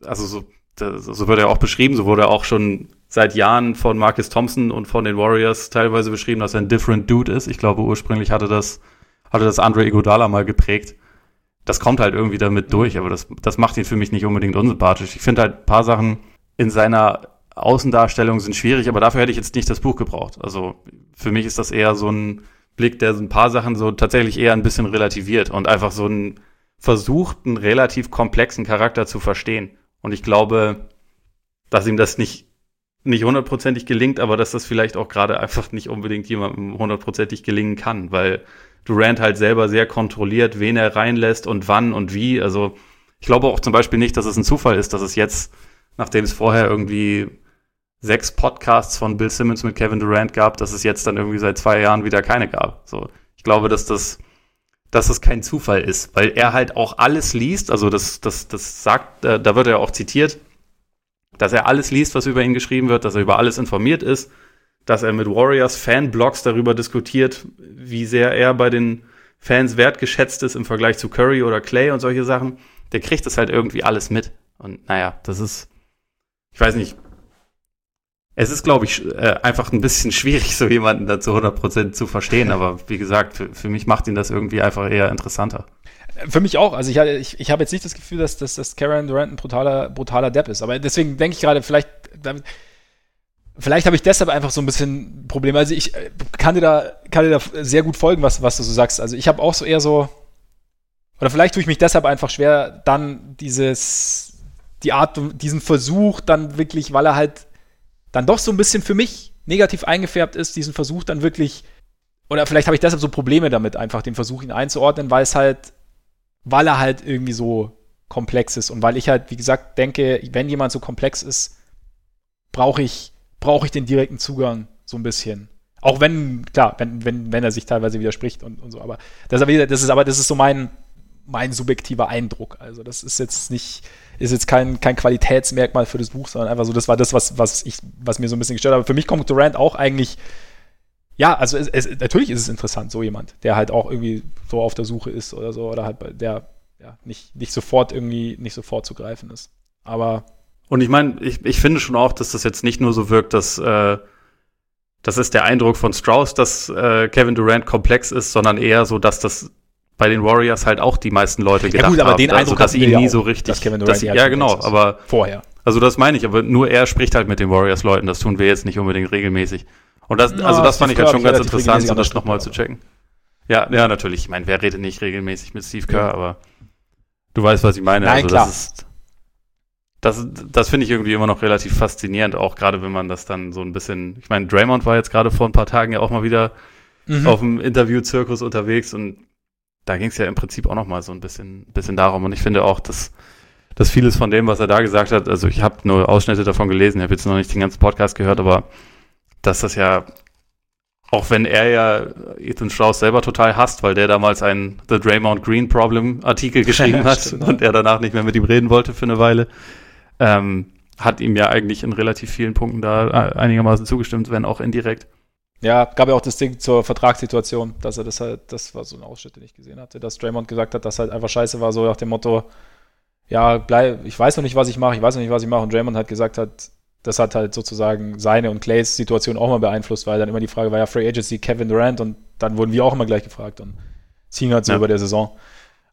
also so so wird er auch beschrieben, so wurde er auch schon seit Jahren von Marcus Thompson und von den Warriors teilweise beschrieben, dass er ein different Dude ist. Ich glaube, ursprünglich hatte das, hatte das Andre Iguodala mal geprägt. Das kommt halt irgendwie damit durch, aber das, das macht ihn für mich nicht unbedingt unsympathisch. Ich finde halt ein paar Sachen in seiner Außendarstellung sind schwierig, aber dafür hätte ich jetzt nicht das Buch gebraucht. Also für mich ist das eher so ein Blick, der so ein paar Sachen so tatsächlich eher ein bisschen relativiert und einfach so einen relativ komplexen Charakter zu verstehen. Und ich glaube, dass ihm das nicht, nicht hundertprozentig gelingt, aber dass das vielleicht auch gerade einfach nicht unbedingt jemandem hundertprozentig gelingen kann, weil Durant halt selber sehr kontrolliert, wen er reinlässt und wann und wie. Also ich glaube auch zum Beispiel nicht, dass es ein Zufall ist, dass es jetzt, nachdem es vorher irgendwie sechs Podcasts von Bill Simmons mit Kevin Durant gab, dass es jetzt dann irgendwie seit zwei Jahren wieder keine gab. So, ich glaube, dass das dass das kein Zufall ist, weil er halt auch alles liest, also das, das, das sagt, äh, da wird er auch zitiert, dass er alles liest, was über ihn geschrieben wird, dass er über alles informiert ist, dass er mit Warriors Fanblogs darüber diskutiert, wie sehr er bei den Fans wertgeschätzt ist im Vergleich zu Curry oder Clay und solche Sachen. Der kriegt das halt irgendwie alles mit. Und naja, das ist, ich weiß nicht, es ist, glaube ich, äh, einfach ein bisschen schwierig, so jemanden da zu 100% zu verstehen. Aber wie gesagt, für, für mich macht ihn das irgendwie einfach eher interessanter. Für mich auch. Also ich, ich, ich habe jetzt nicht das Gefühl, dass, dass, dass Karen Durant ein brutaler, brutaler Depp ist. Aber deswegen denke ich gerade, vielleicht, vielleicht habe ich deshalb einfach so ein bisschen Probleme. Also ich äh, kann dir da, kann dir da sehr gut folgen, was, was du so sagst. Also ich habe auch so eher so, oder vielleicht tue ich mich deshalb einfach schwer, dann dieses, die Art, diesen Versuch dann wirklich, weil er halt dann doch so ein bisschen für mich negativ eingefärbt ist, diesen Versuch dann wirklich, oder vielleicht habe ich deshalb so Probleme damit, einfach den Versuch, ihn einzuordnen, weil es halt, weil er halt irgendwie so komplex ist und weil ich halt, wie gesagt, denke, wenn jemand so komplex ist, brauche ich, brauche ich den direkten Zugang so ein bisschen. Auch wenn, klar, wenn, wenn, wenn er sich teilweise widerspricht und, und so, aber das das ist aber, das ist so mein, mein subjektiver Eindruck. Also das ist jetzt nicht, ist jetzt kein, kein Qualitätsmerkmal für das Buch, sondern einfach so, das war das, was, was, ich, was mir so ein bisschen gestört hat. Aber für mich kommt Durant auch eigentlich, ja, also es, es, natürlich ist es interessant, so jemand, der halt auch irgendwie so auf der Suche ist oder so, oder halt der ja, nicht, nicht sofort irgendwie, nicht sofort zu greifen ist. Aber. Und ich meine, ich, ich finde schon auch, dass das jetzt nicht nur so wirkt, dass äh, das ist der Eindruck von Strauss, dass äh, Kevin Durant komplex ist, sondern eher so, dass das bei den Warriors halt auch die meisten Leute gedacht ja gut, aber haben, den also, Eindruck dass ihn nie so richtig, dass ja genau, aber vorher. Also das meine ich, aber nur er spricht halt mit den Warriors Leuten, das tun wir jetzt nicht unbedingt regelmäßig. Und das, also das fand ich halt schon ganz interessant, so das nochmal zu checken. Ja, ja, natürlich. Ich meine, wer redet nicht regelmäßig mit Steve Kerr, ja. aber du weißt, was ich meine. Nein, also klar. das ist, das, das finde ich irgendwie immer noch relativ faszinierend, auch gerade wenn man das dann so ein bisschen, ich meine, Draymond war jetzt gerade vor ein paar Tagen ja auch mal wieder mhm. auf dem Interview-Zirkus unterwegs und da ging es ja im Prinzip auch noch mal so ein bisschen, bisschen darum. Und ich finde auch, dass, dass vieles von dem, was er da gesagt hat, also ich habe nur Ausschnitte davon gelesen, ich habe jetzt noch nicht den ganzen Podcast gehört, aber dass das ja, auch wenn er ja Ethan Strauss selber total hasst, weil der damals einen The Draymond Green Problem Artikel geschrieben ja, hat stimmt. und er danach nicht mehr mit ihm reden wollte für eine Weile, ähm, hat ihm ja eigentlich in relativ vielen Punkten da einigermaßen zugestimmt, wenn auch indirekt. Ja, gab ja auch das Ding zur Vertragssituation, dass er das halt, das war so ein Ausschnitt, den ich gesehen hatte, dass Draymond gesagt hat, dass halt einfach scheiße war, so nach dem Motto, ja, bleib, ich weiß noch nicht, was ich mache, ich weiß noch nicht, was ich mache. Und Draymond hat gesagt hat, das hat halt sozusagen seine und Clays Situation auch mal beeinflusst, weil dann immer die Frage war ja Free Agency, Kevin Durant und dann wurden wir auch immer gleich gefragt und es hing halt so ja. über der Saison.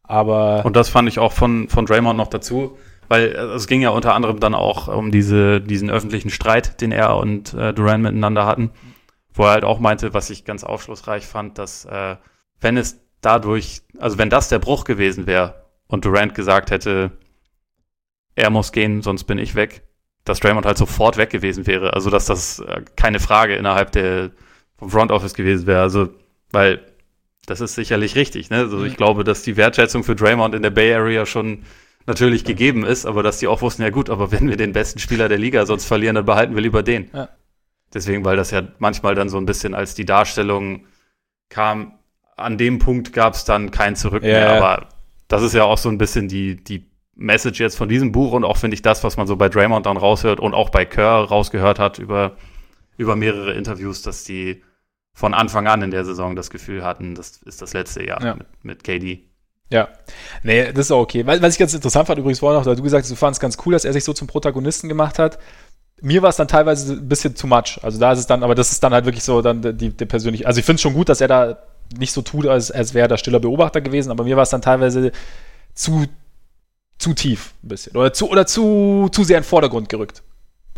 Aber. Und das fand ich auch von, von Draymond noch dazu, weil also es ging ja unter anderem dann auch um diese, diesen öffentlichen Streit, den er und äh, Durant miteinander hatten wo er halt auch meinte, was ich ganz aufschlussreich fand, dass äh, wenn es dadurch, also wenn das der Bruch gewesen wäre und Durant gesagt hätte, er muss gehen, sonst bin ich weg, dass Draymond halt sofort weg gewesen wäre. Also dass das äh, keine Frage innerhalb der vom Front Office gewesen wäre. Also weil das ist sicherlich richtig. Ne? Also ich mhm. glaube, dass die Wertschätzung für Draymond in der Bay Area schon natürlich gegeben ist, aber dass die auch wussten, ja gut, aber wenn wir den besten Spieler der Liga sonst verlieren, dann behalten wir lieber den. Ja. Deswegen, weil das ja manchmal dann so ein bisschen als die Darstellung kam, an dem Punkt gab es dann kein Zurück mehr. Ja. Aber das ist ja auch so ein bisschen die, die Message jetzt von diesem Buch und auch finde ich das, was man so bei Draymond dann raushört und auch bei Kerr rausgehört hat über, über mehrere Interviews, dass die von Anfang an in der Saison das Gefühl hatten, das ist das letzte Jahr ja. mit, mit KD. Ja, nee, das ist auch okay. Was ich ganz interessant fand übrigens vorhin noch, da du gesagt hast, du fandest ganz cool, dass er sich so zum Protagonisten gemacht hat mir war es dann teilweise ein bisschen too much. Also da ist es dann, aber das ist dann halt wirklich so dann die, die persönliche. Also ich finde es schon gut, dass er da nicht so tut, als, als wäre er stiller Beobachter gewesen, aber mir war es dann teilweise zu, zu tief ein bisschen. Oder zu, oder zu, zu sehr in den Vordergrund gerückt.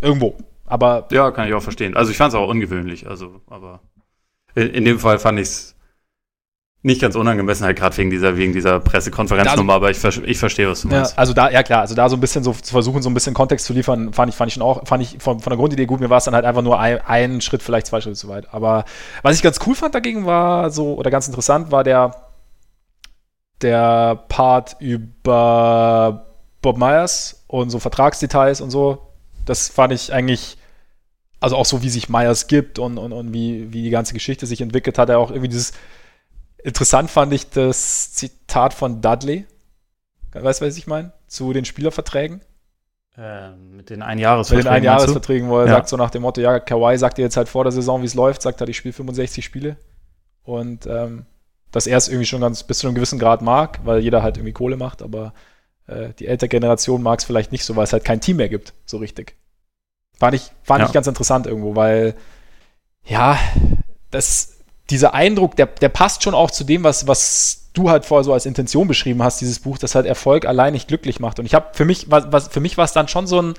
Irgendwo. Aber. Ja, kann ich auch verstehen. Also ich fand es auch ungewöhnlich. Also, aber in, in dem Fall fand ich es nicht ganz unangemessen, halt gerade wegen dieser, wegen dieser Pressekonferenznummer, aber ich, ich verstehe, was du meinst. Ja, also da, ja klar, also da so ein bisschen so zu versuchen, so ein bisschen Kontext zu liefern, fand ich, fand ich schon auch, fand ich von, von der Grundidee gut. Mir war es dann halt einfach nur ein, ein Schritt, vielleicht zwei Schritte zu weit. Aber was ich ganz cool fand dagegen war so, oder ganz interessant, war der, der Part über Bob Myers und so Vertragsdetails und so. Das fand ich eigentlich, also auch so, wie sich Myers gibt und, und, und wie, wie die ganze Geschichte sich entwickelt hat, er auch irgendwie dieses Interessant fand ich das Zitat von Dudley. Weißt du, was ich meine? Zu den Spielerverträgen. Ähm, mit den Einjahresverträgen. Mit den Einjahresverträgen, wo er ja. sagt so nach dem Motto, ja, Kawhi sagt dir jetzt halt vor der Saison, wie es läuft, sagt er, ich spiele 65 Spiele. Und ähm, dass er es irgendwie schon ganz bis zu einem gewissen Grad mag, weil jeder halt irgendwie Kohle macht, aber äh, die ältere Generation mag es vielleicht nicht so, weil es halt kein Team mehr gibt, so richtig. Fand ich, fand ja. ich ganz interessant irgendwo, weil ja, das dieser Eindruck, der, der passt schon auch zu dem, was, was du halt vorher so als Intention beschrieben hast, dieses Buch, das halt Erfolg allein nicht glücklich macht. Und ich habe für mich, was, was, für mich war es dann schon so ein,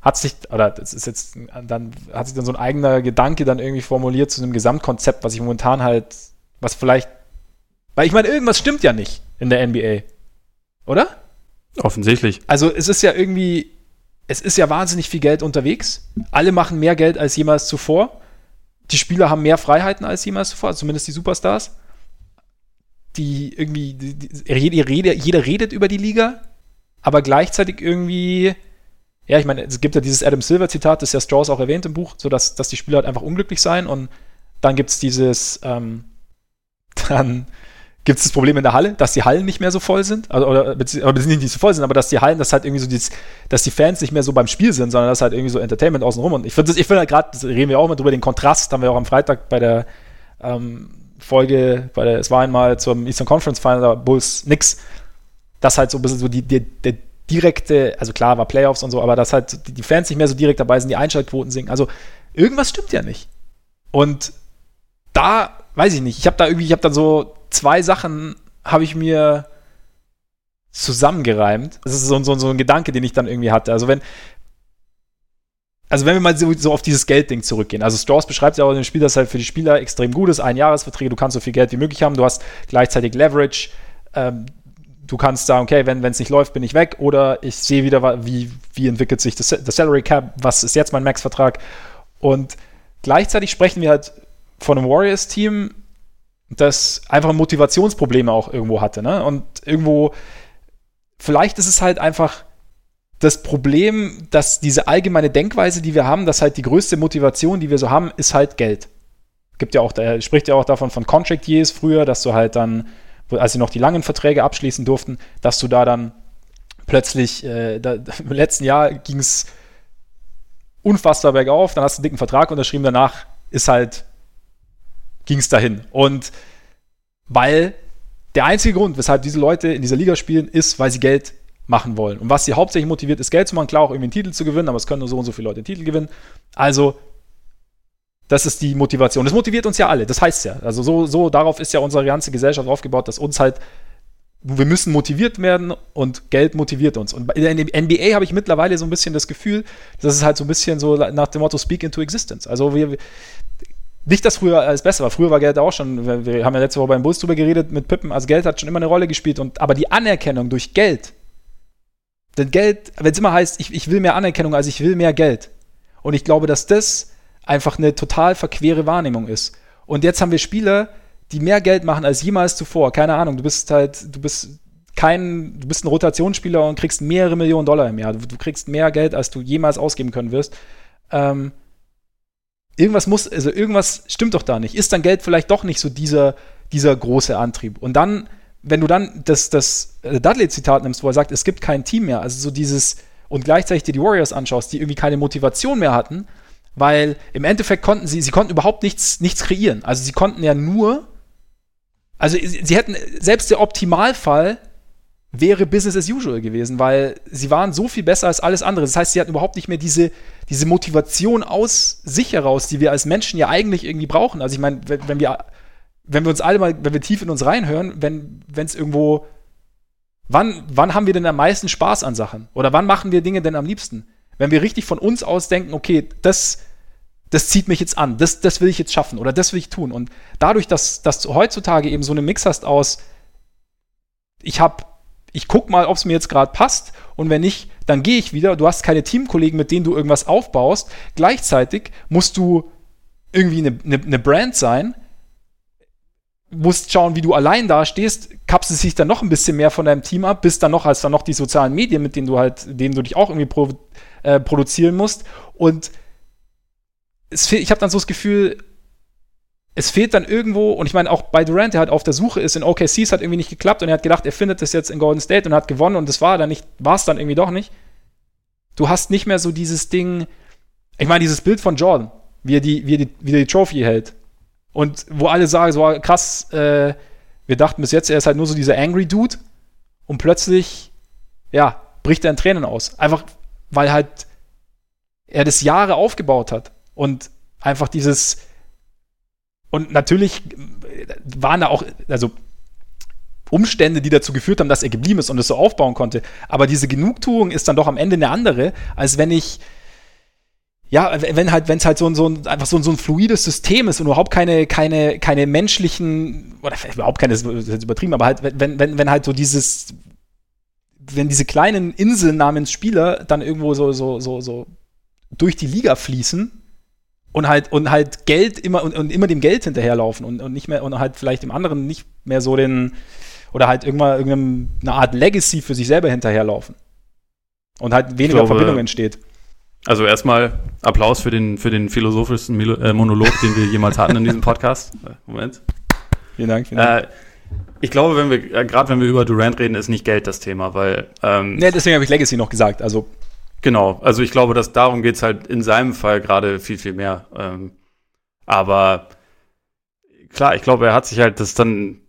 hat sich, oder das ist jetzt, dann hat sich dann so ein eigener Gedanke dann irgendwie formuliert zu einem Gesamtkonzept, was ich momentan halt, was vielleicht, weil ich meine, irgendwas stimmt ja nicht in der NBA. Oder? Offensichtlich. Also es ist ja irgendwie, es ist ja wahnsinnig viel Geld unterwegs. Alle machen mehr Geld als jemals zuvor die Spieler haben mehr Freiheiten als jemals zuvor, also zumindest die Superstars. Die irgendwie, die, die, jeder, jeder redet über die Liga, aber gleichzeitig irgendwie, ja, ich meine, es gibt ja dieses Adam Silver-Zitat, das ja Strauss auch erwähnt im Buch, so dass, dass die Spieler halt einfach unglücklich seien und dann gibt es dieses, ähm, dann gibt es das Problem in der Halle, dass die Hallen nicht mehr so voll sind, also, oder beziehungsweise nicht so voll sind, aber dass die Hallen, dass halt irgendwie so dieses, dass die Fans nicht mehr so beim Spiel sind, sondern dass halt irgendwie so Entertainment außenrum. Und ich finde ich finde halt gerade, das reden wir auch mal drüber, den Kontrast, haben wir auch am Freitag bei der ähm, Folge, bei der, es war einmal zum Eastern Conference Final, Bulls nix, dass halt so ein bisschen so die, die, der direkte, also klar war Playoffs und so, aber dass halt die Fans nicht mehr so direkt dabei sind, die Einschaltquoten sinken. Also irgendwas stimmt ja nicht. Und da, weiß ich nicht, ich habe da irgendwie, ich habe dann so zwei Sachen habe ich mir zusammengereimt. Das ist so, so, so ein Gedanke, den ich dann irgendwie hatte. Also wenn, also wenn wir mal so, so auf dieses Geldding zurückgehen. Also Strauss beschreibt ja auch in dem Spiel, dass halt für die Spieler extrem gut ist. Einjahresverträge, du kannst so viel Geld wie möglich haben, du hast gleichzeitig Leverage. Ähm, du kannst sagen, okay, wenn es nicht läuft, bin ich weg. Oder ich sehe wieder, wie, wie entwickelt sich das, das Salary Cap, was ist jetzt mein Max-Vertrag. Und gleichzeitig sprechen wir halt von einem Warriors-Team, das einfach Motivationsprobleme auch irgendwo hatte. Ne? Und irgendwo, vielleicht ist es halt einfach das Problem, dass diese allgemeine Denkweise, die wir haben, dass halt die größte Motivation, die wir so haben, ist halt Geld. Gibt ja auch, spricht ja auch davon von Contract Years früher, dass du halt dann, als sie noch die langen Verträge abschließen durften, dass du da dann plötzlich, äh, da, im letzten Jahr ging es unfassbar bergauf, dann hast du einen dicken Vertrag unterschrieben, danach ist halt ging es dahin. Und weil der einzige Grund, weshalb diese Leute in dieser Liga spielen, ist, weil sie Geld machen wollen. Und was sie hauptsächlich motiviert, ist Geld zu machen. Klar, auch irgendwie einen Titel zu gewinnen, aber es können nur so und so viele Leute den Titel gewinnen. Also, das ist die Motivation. Das motiviert uns ja alle, das heißt ja. Also, so, so darauf ist ja unsere ganze Gesellschaft aufgebaut, dass uns halt, wir müssen motiviert werden und Geld motiviert uns. Und in der NBA habe ich mittlerweile so ein bisschen das Gefühl, dass es halt so ein bisschen so nach dem Motto Speak into Existence. Also, wir, nicht, dass früher alles besser war. Früher war Geld auch schon, wir haben ja letzte Woche beim Bulls drüber geredet mit Pippen, also Geld hat schon immer eine Rolle gespielt. Und, aber die Anerkennung durch Geld denn Geld, wenn es immer heißt, ich, ich will mehr Anerkennung, als ich will mehr Geld. Und ich glaube, dass das einfach eine total verquere Wahrnehmung ist. Und jetzt haben wir Spieler, die mehr Geld machen als jemals zuvor. Keine Ahnung, du bist halt, du bist kein, du bist ein Rotationsspieler und kriegst mehrere Millionen Dollar im Jahr. Du, du kriegst mehr Geld, als du jemals ausgeben können wirst. Ähm, irgendwas muss, also irgendwas stimmt doch da nicht. Ist dann Geld vielleicht doch nicht so dieser, dieser große Antrieb? Und dann wenn du dann das, das äh, Dudley-Zitat nimmst, wo er sagt, es gibt kein Team mehr, also so dieses, und gleichzeitig dir die Warriors anschaust, die irgendwie keine Motivation mehr hatten, weil im Endeffekt konnten sie, sie konnten überhaupt nichts, nichts kreieren. Also sie konnten ja nur, also sie, sie hätten, selbst der Optimalfall wäre Business as usual gewesen, weil sie waren so viel besser als alles andere. Das heißt, sie hatten überhaupt nicht mehr diese, diese Motivation aus sich heraus, die wir als Menschen ja eigentlich irgendwie brauchen. Also ich meine, wenn, wenn wir wenn wir uns alle mal, wenn wir tief in uns reinhören, wenn es irgendwo, wann, wann haben wir denn am meisten Spaß an Sachen? Oder wann machen wir Dinge denn am liebsten? Wenn wir richtig von uns aus denken, okay, das, das zieht mich jetzt an, das, das will ich jetzt schaffen oder das will ich tun. Und dadurch, dass, dass du heutzutage eben so einen Mix hast aus, ich hab, ich guck mal, ob es mir jetzt gerade passt und wenn nicht, dann gehe ich wieder. Du hast keine Teamkollegen, mit denen du irgendwas aufbaust. Gleichzeitig musst du irgendwie eine, eine, eine Brand sein, musst schauen, wie du allein dastehst, kapselst sich dann noch ein bisschen mehr von deinem Team ab, bist dann noch als dann noch die sozialen Medien, mit denen du halt, denen du dich auch irgendwie pro, äh, produzieren musst. Und es ich habe dann so das Gefühl, es fehlt dann irgendwo, und ich meine auch bei Durant, der halt auf der Suche ist, in OKC, es hat irgendwie nicht geklappt und er hat gedacht, er findet das jetzt in Golden State und hat gewonnen und das war dann nicht, war es dann irgendwie doch nicht. Du hast nicht mehr so dieses Ding, ich meine, dieses Bild von Jordan, wie er die, wie er die, wie er die Trophy hält und wo alle sagen, so krass, äh, wir dachten bis jetzt, er ist halt nur so dieser Angry Dude. Und plötzlich, ja, bricht er in Tränen aus. Einfach, weil halt er das Jahre aufgebaut hat. Und einfach dieses. Und natürlich waren da auch, also Umstände, die dazu geführt haben, dass er geblieben ist und es so aufbauen konnte. Aber diese Genugtuung ist dann doch am Ende eine andere, als wenn ich ja, wenn halt, wenn es halt so ein, so ein, einfach so ein, so ein fluides System ist und überhaupt keine, keine, keine menschlichen, oder überhaupt keine, das ist übertrieben, aber halt, wenn, wenn, wenn halt so dieses, wenn diese kleinen Inseln namens Spieler dann irgendwo so, so, so, so durch die Liga fließen und halt, und halt Geld immer, und, und immer dem Geld hinterherlaufen und, und nicht mehr, und halt vielleicht dem anderen nicht mehr so den, oder halt irgendwann irgendeine Art Legacy für sich selber hinterherlaufen. Und halt weniger glaube, Verbindung entsteht. Also erstmal Applaus für den, für den philosophischsten äh, Monolog, den wir jemals hatten in diesem Podcast. Moment. Vielen Dank. Vielen Dank. Äh, ich glaube, wenn wir, äh, gerade wenn wir über Durant reden, ist nicht Geld das Thema, weil. Ähm, nee, deswegen habe ich Legacy noch gesagt. Also. Genau, also ich glaube, dass darum geht es halt in seinem Fall gerade viel, viel mehr. Ähm, aber klar, ich glaube, er hat sich halt das dann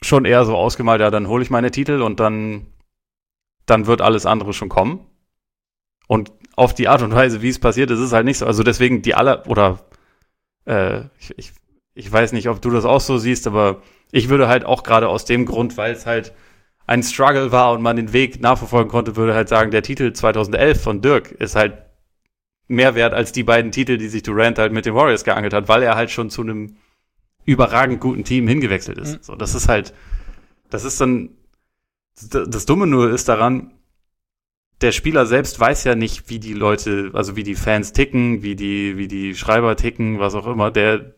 schon eher so ausgemalt, ja, dann hole ich meine Titel und dann, dann wird alles andere schon kommen. Und auf die Art und Weise, wie es passiert ist, ist halt nicht so. Also deswegen die aller, oder äh, ich, ich, ich weiß nicht, ob du das auch so siehst, aber ich würde halt auch gerade aus dem Grund, weil es halt ein Struggle war und man den Weg nachverfolgen konnte, würde halt sagen, der Titel 2011 von Dirk ist halt mehr wert als die beiden Titel, die sich Durant halt mit den Warriors geangelt hat, weil er halt schon zu einem überragend guten Team hingewechselt ist. Mhm. So, das ist halt, das ist dann, das Dumme nur ist daran, der Spieler selbst weiß ja nicht, wie die Leute, also wie die Fans ticken, wie die, wie die Schreiber ticken, was auch immer. Der,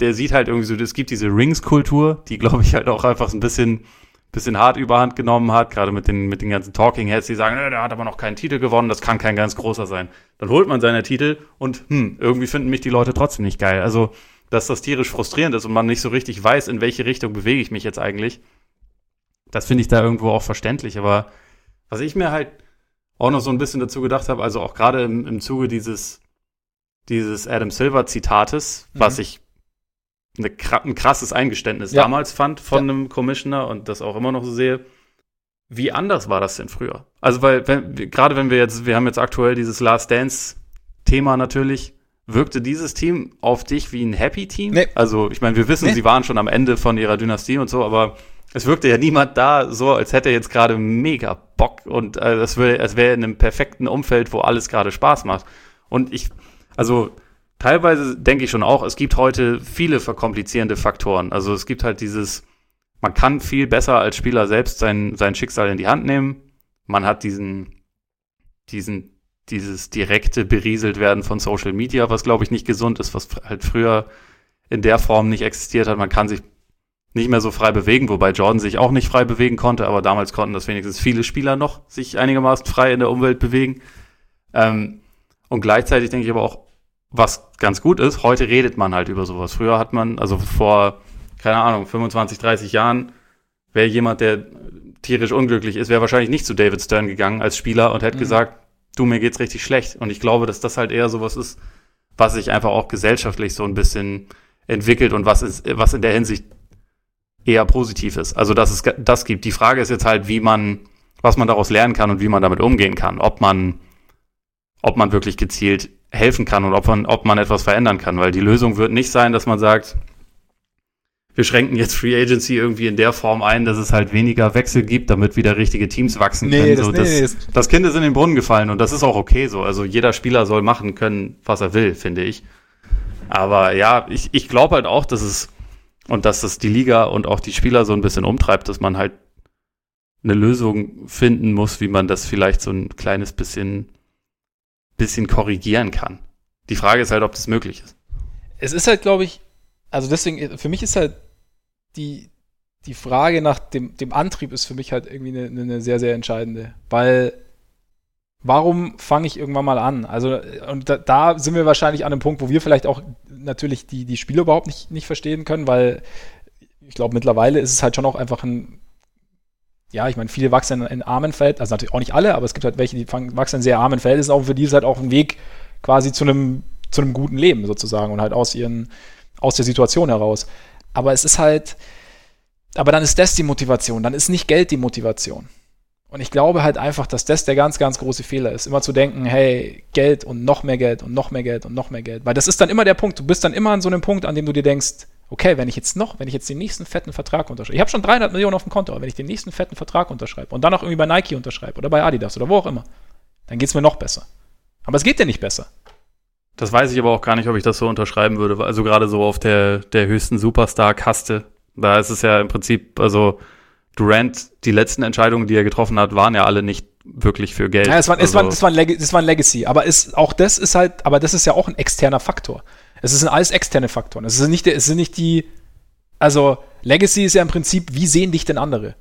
der sieht halt irgendwie so, es gibt diese Rings-Kultur, die, glaube ich, halt auch einfach so ein bisschen, bisschen hart überhand genommen hat, gerade mit den, mit den ganzen Talking Heads, die sagen, der hat aber noch keinen Titel gewonnen, das kann kein ganz großer sein. Dann holt man seine Titel und, hm, irgendwie finden mich die Leute trotzdem nicht geil. Also, dass das tierisch frustrierend ist und man nicht so richtig weiß, in welche Richtung bewege ich mich jetzt eigentlich. Das finde ich da irgendwo auch verständlich, aber was ich mir halt auch noch so ein bisschen dazu gedacht habe, also auch gerade im, im Zuge dieses, dieses Adam Silver Zitates, mhm. was ich eine, ein krasses Eingeständnis ja. damals fand von ja. einem Commissioner und das auch immer noch so sehe. Wie anders war das denn früher? Also, weil, wenn, gerade wenn wir jetzt, wir haben jetzt aktuell dieses Last Dance-Thema natürlich, wirkte dieses Team auf dich wie ein Happy Team? Nee. Also, ich meine, wir wissen, nee. sie waren schon am Ende von ihrer Dynastie und so, aber es wirkte ja niemand da so, als hätte er jetzt gerade mega Bock und äh, das wäre, als wäre in einem perfekten Umfeld, wo alles gerade Spaß macht. Und ich, also teilweise denke ich schon auch, es gibt heute viele verkomplizierende Faktoren. Also es gibt halt dieses, man kann viel besser als Spieler selbst sein, sein Schicksal in die Hand nehmen. Man hat diesen, diesen, dieses direkte berieselt werden von Social Media, was glaube ich nicht gesund ist, was halt früher in der Form nicht existiert hat. Man kann sich nicht mehr so frei bewegen, wobei Jordan sich auch nicht frei bewegen konnte, aber damals konnten das wenigstens viele Spieler noch sich einigermaßen frei in der Umwelt bewegen. Ähm, und gleichzeitig denke ich aber auch, was ganz gut ist, heute redet man halt über sowas. Früher hat man, also vor, keine Ahnung, 25, 30 Jahren, wäre jemand, der tierisch unglücklich ist, wäre wahrscheinlich nicht zu David Stern gegangen als Spieler und hätte mhm. gesagt, du, mir geht's richtig schlecht. Und ich glaube, dass das halt eher sowas ist, was sich einfach auch gesellschaftlich so ein bisschen entwickelt und was, ist, was in der Hinsicht eher positiv ist. Also, dass es das gibt. Die Frage ist jetzt halt, wie man, was man daraus lernen kann und wie man damit umgehen kann. Ob man, ob man wirklich gezielt helfen kann und ob man, ob man etwas verändern kann. Weil die Lösung wird nicht sein, dass man sagt, wir schränken jetzt Free Agency irgendwie in der Form ein, dass es halt weniger Wechsel gibt, damit wieder richtige Teams wachsen nee, können. Das, so, das, nee, das, das Kind ist in den Brunnen gefallen und das ist auch okay so. Also jeder Spieler soll machen können, was er will, finde ich. Aber ja, ich, ich glaube halt auch, dass es und dass das die Liga und auch die Spieler so ein bisschen umtreibt, dass man halt eine Lösung finden muss, wie man das vielleicht so ein kleines bisschen, bisschen korrigieren kann. Die Frage ist halt, ob das möglich ist. Es ist halt, glaube ich, also deswegen, für mich ist halt die, die Frage nach dem, dem Antrieb ist für mich halt irgendwie eine, eine sehr, sehr entscheidende. Weil warum fange ich irgendwann mal an? Also, und da, da, sind wir wahrscheinlich an einem Punkt, wo wir vielleicht auch natürlich die, die Spiele überhaupt nicht, nicht verstehen können, weil ich glaube, mittlerweile ist es halt schon auch einfach ein, ja, ich meine, viele wachsen in, armen Feld, also natürlich auch nicht alle, aber es gibt halt welche, die fangen, wachsen in sehr armen Feld, ist auch für die ist halt auch ein Weg quasi zu einem, zu einem guten Leben sozusagen und halt aus ihren, aus der Situation heraus. Aber es ist halt, aber dann ist das die Motivation, dann ist nicht Geld die Motivation. Und ich glaube halt einfach, dass das der ganz, ganz große Fehler ist. Immer zu denken, hey, Geld und noch mehr Geld und noch mehr Geld und noch mehr Geld. Weil das ist dann immer der Punkt. Du bist dann immer an so einem Punkt, an dem du dir denkst, okay, wenn ich jetzt noch, wenn ich jetzt den nächsten fetten Vertrag unterschreibe, ich habe schon 300 Millionen auf dem Konto, aber wenn ich den nächsten fetten Vertrag unterschreibe und dann auch irgendwie bei Nike unterschreibe oder bei Adidas oder wo auch immer, dann geht es mir noch besser. Aber es geht dir nicht besser. Das weiß ich aber auch gar nicht, ob ich das so unterschreiben würde. Also gerade so auf der, der höchsten Superstar-Kaste. Da ist es ja im Prinzip, also Durant, die letzten Entscheidungen, die er getroffen hat, waren ja alle nicht wirklich für Geld. Ja, es war, also, es war, das, war ein das war ein Legacy. Aber ist, auch das ist halt, aber das ist ja auch ein externer Faktor. Es sind alles externe Faktoren. Es sind nicht, es sind nicht die, also Legacy ist ja im Prinzip, wie sehen dich denn andere?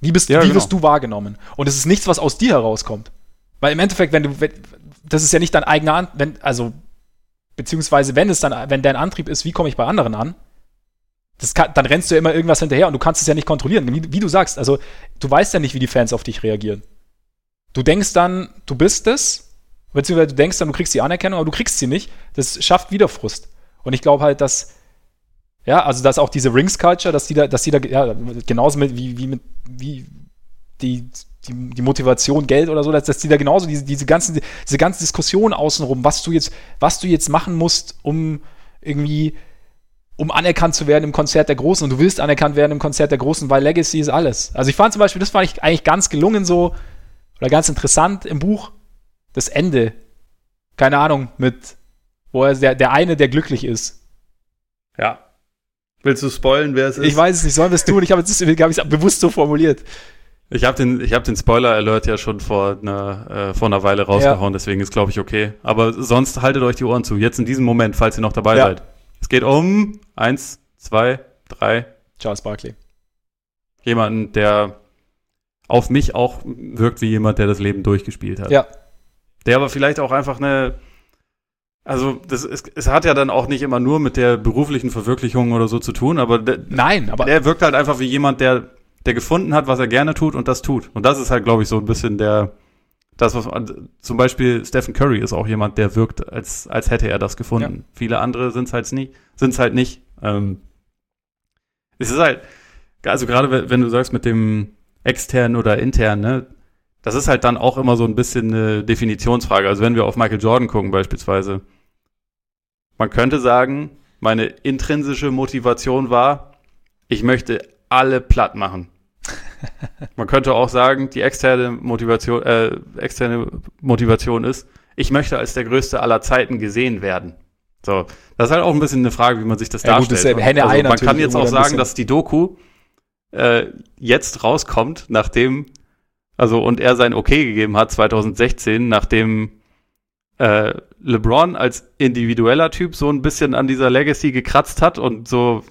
Wie bist, ja, wie genau. wirst du wahrgenommen? Und es ist nichts, was aus dir herauskommt. Weil im Endeffekt, wenn du, wenn, das ist ja nicht dein eigener, wenn, also, beziehungsweise wenn es dann, wenn dein Antrieb ist, wie komme ich bei anderen an, kann, dann rennst du ja immer irgendwas hinterher und du kannst es ja nicht kontrollieren. Wie, wie, du sagst, also du weißt ja nicht, wie die Fans auf dich reagieren. Du denkst dann, du bist es, beziehungsweise du denkst dann, du kriegst die Anerkennung, aber du kriegst sie nicht. Das schafft wieder Frust. Und ich glaube halt, dass, ja, also dass auch diese Rings-Culture, dass die da, dass die da, ja, genauso mit, wie, wie mit, wie die, die, die Motivation, Geld oder so, dass, dass die da genauso diese, diese ganzen, diese ganze Diskussion außenrum, was du jetzt, was du jetzt machen musst, um irgendwie um anerkannt zu werden im Konzert der Großen. Und du willst anerkannt werden im Konzert der Großen, weil Legacy ist alles. Also ich fand zum Beispiel, das fand ich eigentlich ganz gelungen so, oder ganz interessant im Buch, das Ende. Keine Ahnung, mit, wo er der, der eine, der glücklich ist. Ja. Willst du spoilen, wer es ist? Ich weiß es nicht, sollen wir es tun? Ich habe es hab bewusst so formuliert. Ich habe den, ich hab den Spoiler-Alert ja schon vor einer, äh, vor einer Weile rausgehauen, ja. deswegen ist, glaube ich, okay. Aber sonst haltet euch die Ohren zu. Jetzt in diesem Moment, falls ihr noch dabei ja. seid. Es geht um eins, zwei, drei. Charles Barkley. Jemanden, der auf mich auch wirkt wie jemand, der das Leben durchgespielt hat. Ja. Der aber vielleicht auch einfach eine, also das ist, es hat ja dann auch nicht immer nur mit der beruflichen Verwirklichung oder so zu tun, aber der, nein, aber der wirkt halt einfach wie jemand, der der gefunden hat, was er gerne tut und das tut. Und das ist halt, glaube ich, so ein bisschen der das, was zum Beispiel Stephen Curry ist auch jemand, der wirkt, als, als hätte er das gefunden. Ja. Viele andere sind es halt nicht, sind es halt nicht. Ähm, es ist halt, also gerade wenn du sagst mit dem extern oder intern, ne, das ist halt dann auch immer so ein bisschen eine Definitionsfrage. Also wenn wir auf Michael Jordan gucken beispielsweise, man könnte sagen, meine intrinsische Motivation war, ich möchte alle platt machen. Man könnte auch sagen, die externe Motivation, äh, externe Motivation ist, ich möchte als der Größte aller Zeiten gesehen werden. So, das ist halt auch ein bisschen eine Frage, wie man sich das ja, darstellt. Gut, das also, man kann jetzt auch sagen, dass die Doku äh, jetzt rauskommt, nachdem, also und er sein Okay gegeben hat 2016, nachdem äh, LeBron als individueller Typ so ein bisschen an dieser Legacy gekratzt hat und so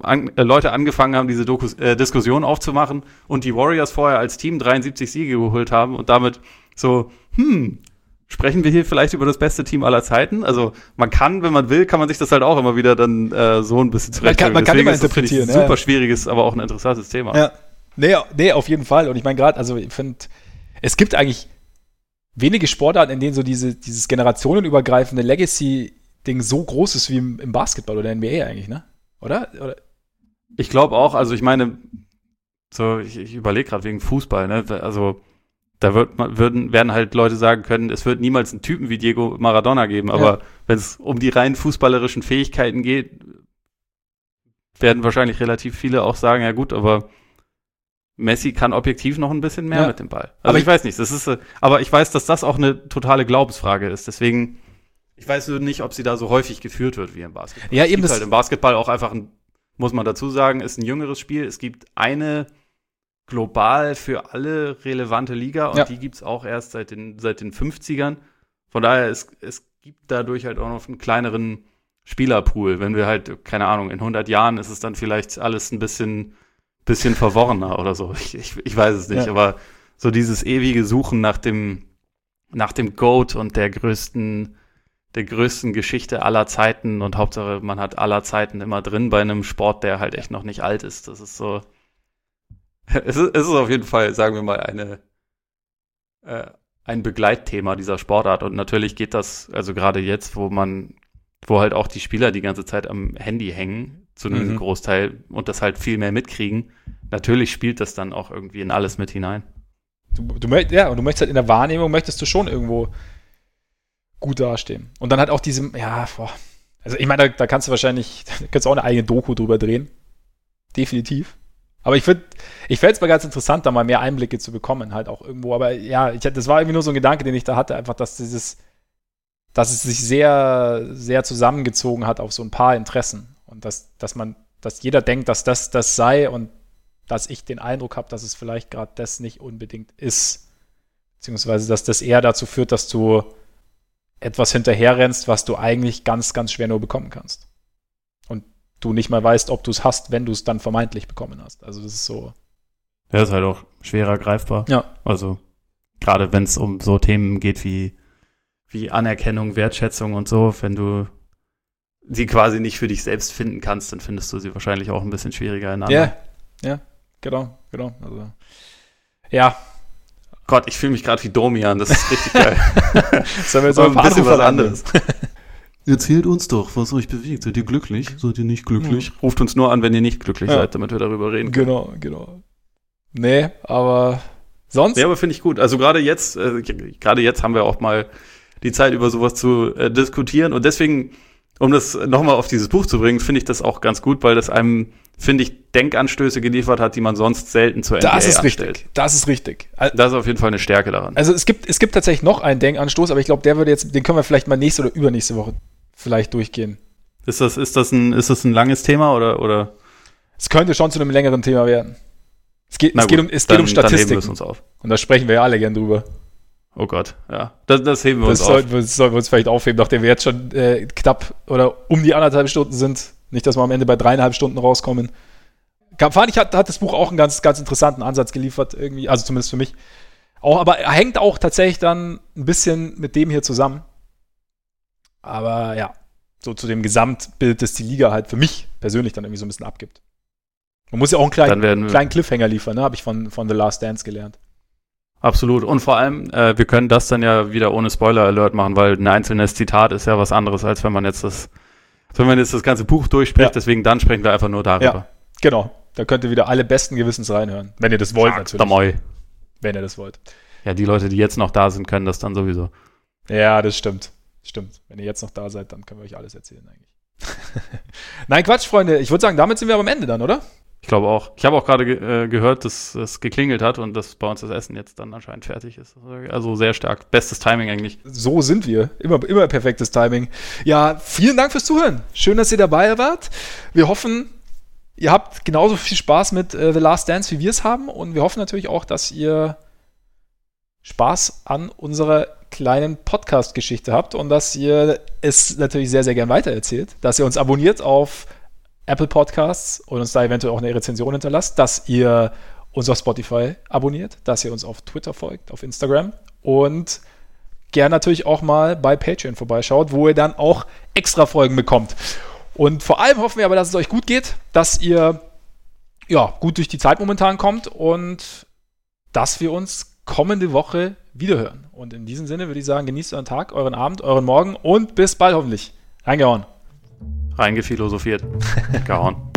an, äh, Leute angefangen haben, diese Dokus, äh, Diskussion aufzumachen und die Warriors vorher als Team 73 Siege geholt haben und damit so, hm, sprechen wir hier vielleicht über das beste Team aller Zeiten? Also man kann, wenn man will, kann man sich das halt auch immer wieder dann äh, so ein bisschen zurechtstellen. Man kann, man kann immer interpretieren. Super ja. schwieriges, aber auch ein interessantes Thema. Ja. Nee, nee, auf jeden Fall. Und ich meine gerade, also ich finde, es gibt eigentlich wenige Sportarten, in denen so diese, dieses generationenübergreifende Legacy-Ding so groß ist wie im, im, Basketball oder NBA eigentlich, ne? Oder? oder? Ich glaube auch, also ich meine, so, ich, ich überlege gerade wegen Fußball, ne? Also da wird, würden, werden halt Leute sagen können, es wird niemals einen Typen wie Diego Maradona geben, aber ja. wenn es um die rein fußballerischen Fähigkeiten geht, werden wahrscheinlich relativ viele auch sagen, ja gut, aber Messi kann objektiv noch ein bisschen mehr ja. mit dem Ball. Also aber ich, ich weiß nicht, das ist, äh, aber ich weiß, dass das auch eine totale Glaubensfrage ist. Deswegen, ich weiß nicht, ob sie da so häufig geführt wird wie im Basketball. Ja, eben. Es gibt halt im Basketball auch einfach ein, muss man dazu sagen, ist ein jüngeres Spiel. Es gibt eine global für alle relevante Liga und ja. die gibt's auch erst seit den, seit den 50ern. Von daher, es, es gibt dadurch halt auch noch einen kleineren Spielerpool. Wenn wir halt, keine Ahnung, in 100 Jahren ist es dann vielleicht alles ein bisschen bisschen verworrener oder so. Ich, ich, ich weiß es nicht, ja. aber so dieses ewige Suchen nach dem, nach dem Goat und der größten, der größten Geschichte aller Zeiten und Hauptsache man hat aller Zeiten immer drin bei einem Sport, der halt echt noch nicht alt ist. Das ist so. Es ist, es ist auf jeden Fall, sagen wir mal, eine, äh, ein Begleitthema dieser Sportart. Und natürlich geht das, also gerade jetzt, wo man, wo halt auch die Spieler die ganze Zeit am Handy hängen, zu einem mhm. Großteil und das halt viel mehr mitkriegen. Natürlich spielt das dann auch irgendwie in alles mit hinein. Du, du möchtest, ja, und du möchtest halt in der Wahrnehmung möchtest du schon irgendwo gut dastehen. Und dann halt auch diesem, ja, boah. Also ich meine, da, da kannst du wahrscheinlich, da kannst du auch eine eigene Doku drüber drehen. Definitiv. Aber ich finde, ich fände es mal ganz interessant, da mal mehr Einblicke zu bekommen, halt auch irgendwo. Aber ja, ich, das war irgendwie nur so ein Gedanke, den ich da hatte, einfach, dass dieses, dass es sich sehr, sehr zusammengezogen hat auf so ein paar Interessen. Und dass, dass man, dass jeder denkt, dass das das sei und dass ich den Eindruck habe, dass es vielleicht gerade das nicht unbedingt ist. Beziehungsweise, dass das eher dazu führt, dass du etwas hinterherrennst, was du eigentlich ganz, ganz schwer nur bekommen kannst. Und du nicht mal weißt, ob du es hast, wenn du es dann vermeintlich bekommen hast. Also das ist so. Ja, ist halt auch schwerer greifbar. Ja. Also gerade wenn es um so Themen geht wie, wie Anerkennung, Wertschätzung und so, wenn du sie quasi nicht für dich selbst finden kannst, dann findest du sie wahrscheinlich auch ein bisschen schwieriger in Ja, ja, genau, genau. Also, ja. Gott, ich fühle mich gerade wie Domian, das ist richtig geil. das haben wir jetzt ein, ein bisschen was anderes. Erzählt uns doch, was euch bewegt. Seid ihr glücklich? Seid ihr nicht glücklich? Mhm. Ruft uns nur an, wenn ihr nicht glücklich ja. seid, damit wir darüber reden können. Genau, genau. Nee, aber sonst? Ja, aber finde ich gut. Also gerade jetzt, äh, gerade jetzt haben wir auch mal die Zeit, über sowas zu äh, diskutieren. Und deswegen um das nochmal auf dieses Buch zu bringen, finde ich das auch ganz gut, weil das einem, finde ich, Denkanstöße geliefert hat, die man sonst selten zur NBA Das ist anstellt. richtig. Das ist richtig. Das ist auf jeden Fall eine Stärke daran. Also es gibt, es gibt tatsächlich noch einen Denkanstoß, aber ich glaube, der würde jetzt, den können wir vielleicht mal nächste oder übernächste Woche vielleicht durchgehen. Ist das, ist das ein, ist das ein langes Thema oder, oder? Es könnte schon zu einem längeren Thema werden. Es geht, es gut, geht um, es dann, geht um Statistiken. Und da sprechen wir ja alle gern drüber. Oh Gott, ja. Das, das heben wir das uns sollten, auf. Das sollten wir uns vielleicht aufheben, nachdem wir jetzt schon äh, knapp oder um die anderthalb Stunden sind. Nicht, dass wir am Ende bei dreieinhalb Stunden rauskommen. Fand ich, hat, hat das Buch auch einen ganz, ganz interessanten Ansatz geliefert, irgendwie, also zumindest für mich. Auch, aber er hängt auch tatsächlich dann ein bisschen mit dem hier zusammen. Aber ja, so zu dem Gesamtbild, das die Liga halt für mich persönlich dann irgendwie so ein bisschen abgibt. Man muss ja auch einen kleinen, kleinen Cliffhanger liefern, ne? habe ich von, von The Last Dance gelernt. Absolut. Und vor allem, äh, wir können das dann ja wieder ohne Spoiler-Alert machen, weil ein einzelnes Zitat ist ja was anderes, als wenn man jetzt das, wenn man jetzt das ganze Buch durchspricht. Ja. Deswegen dann sprechen wir einfach nur darüber. Ja, genau. Da könnt ihr wieder alle besten Gewissens reinhören. Wenn ihr das wollt, Sag natürlich. Moi. Wenn ihr das wollt. Ja, die Leute, die jetzt noch da sind, können das dann sowieso. Ja, das stimmt. Stimmt. Wenn ihr jetzt noch da seid, dann können wir euch alles erzählen eigentlich. Nein, Quatsch, Freunde. Ich würde sagen, damit sind wir am Ende dann, oder? Ich glaube auch. Ich habe auch gerade ge äh, gehört, dass es geklingelt hat und dass bei uns das Essen jetzt dann anscheinend fertig ist. Also sehr stark. Bestes Timing eigentlich. So sind wir. Immer, immer perfektes Timing. Ja, vielen Dank fürs Zuhören. Schön, dass ihr dabei wart. Wir hoffen, ihr habt genauso viel Spaß mit äh, The Last Dance, wie wir es haben. Und wir hoffen natürlich auch, dass ihr Spaß an unserer kleinen Podcast-Geschichte habt und dass ihr es natürlich sehr, sehr gern weitererzählt. Dass ihr uns abonniert auf Apple Podcasts und uns da eventuell auch eine Rezension hinterlasst, dass ihr uns auf Spotify abonniert, dass ihr uns auf Twitter folgt, auf Instagram und gern natürlich auch mal bei Patreon vorbeischaut, wo ihr dann auch extra Folgen bekommt. Und vor allem hoffen wir aber, dass es euch gut geht, dass ihr ja, gut durch die Zeit momentan kommt und dass wir uns kommende Woche wiederhören. Und in diesem Sinne würde ich sagen, genießt euren Tag, euren Abend, euren Morgen und bis bald hoffentlich. Reingehauen reingephilosophiert. Gehauen.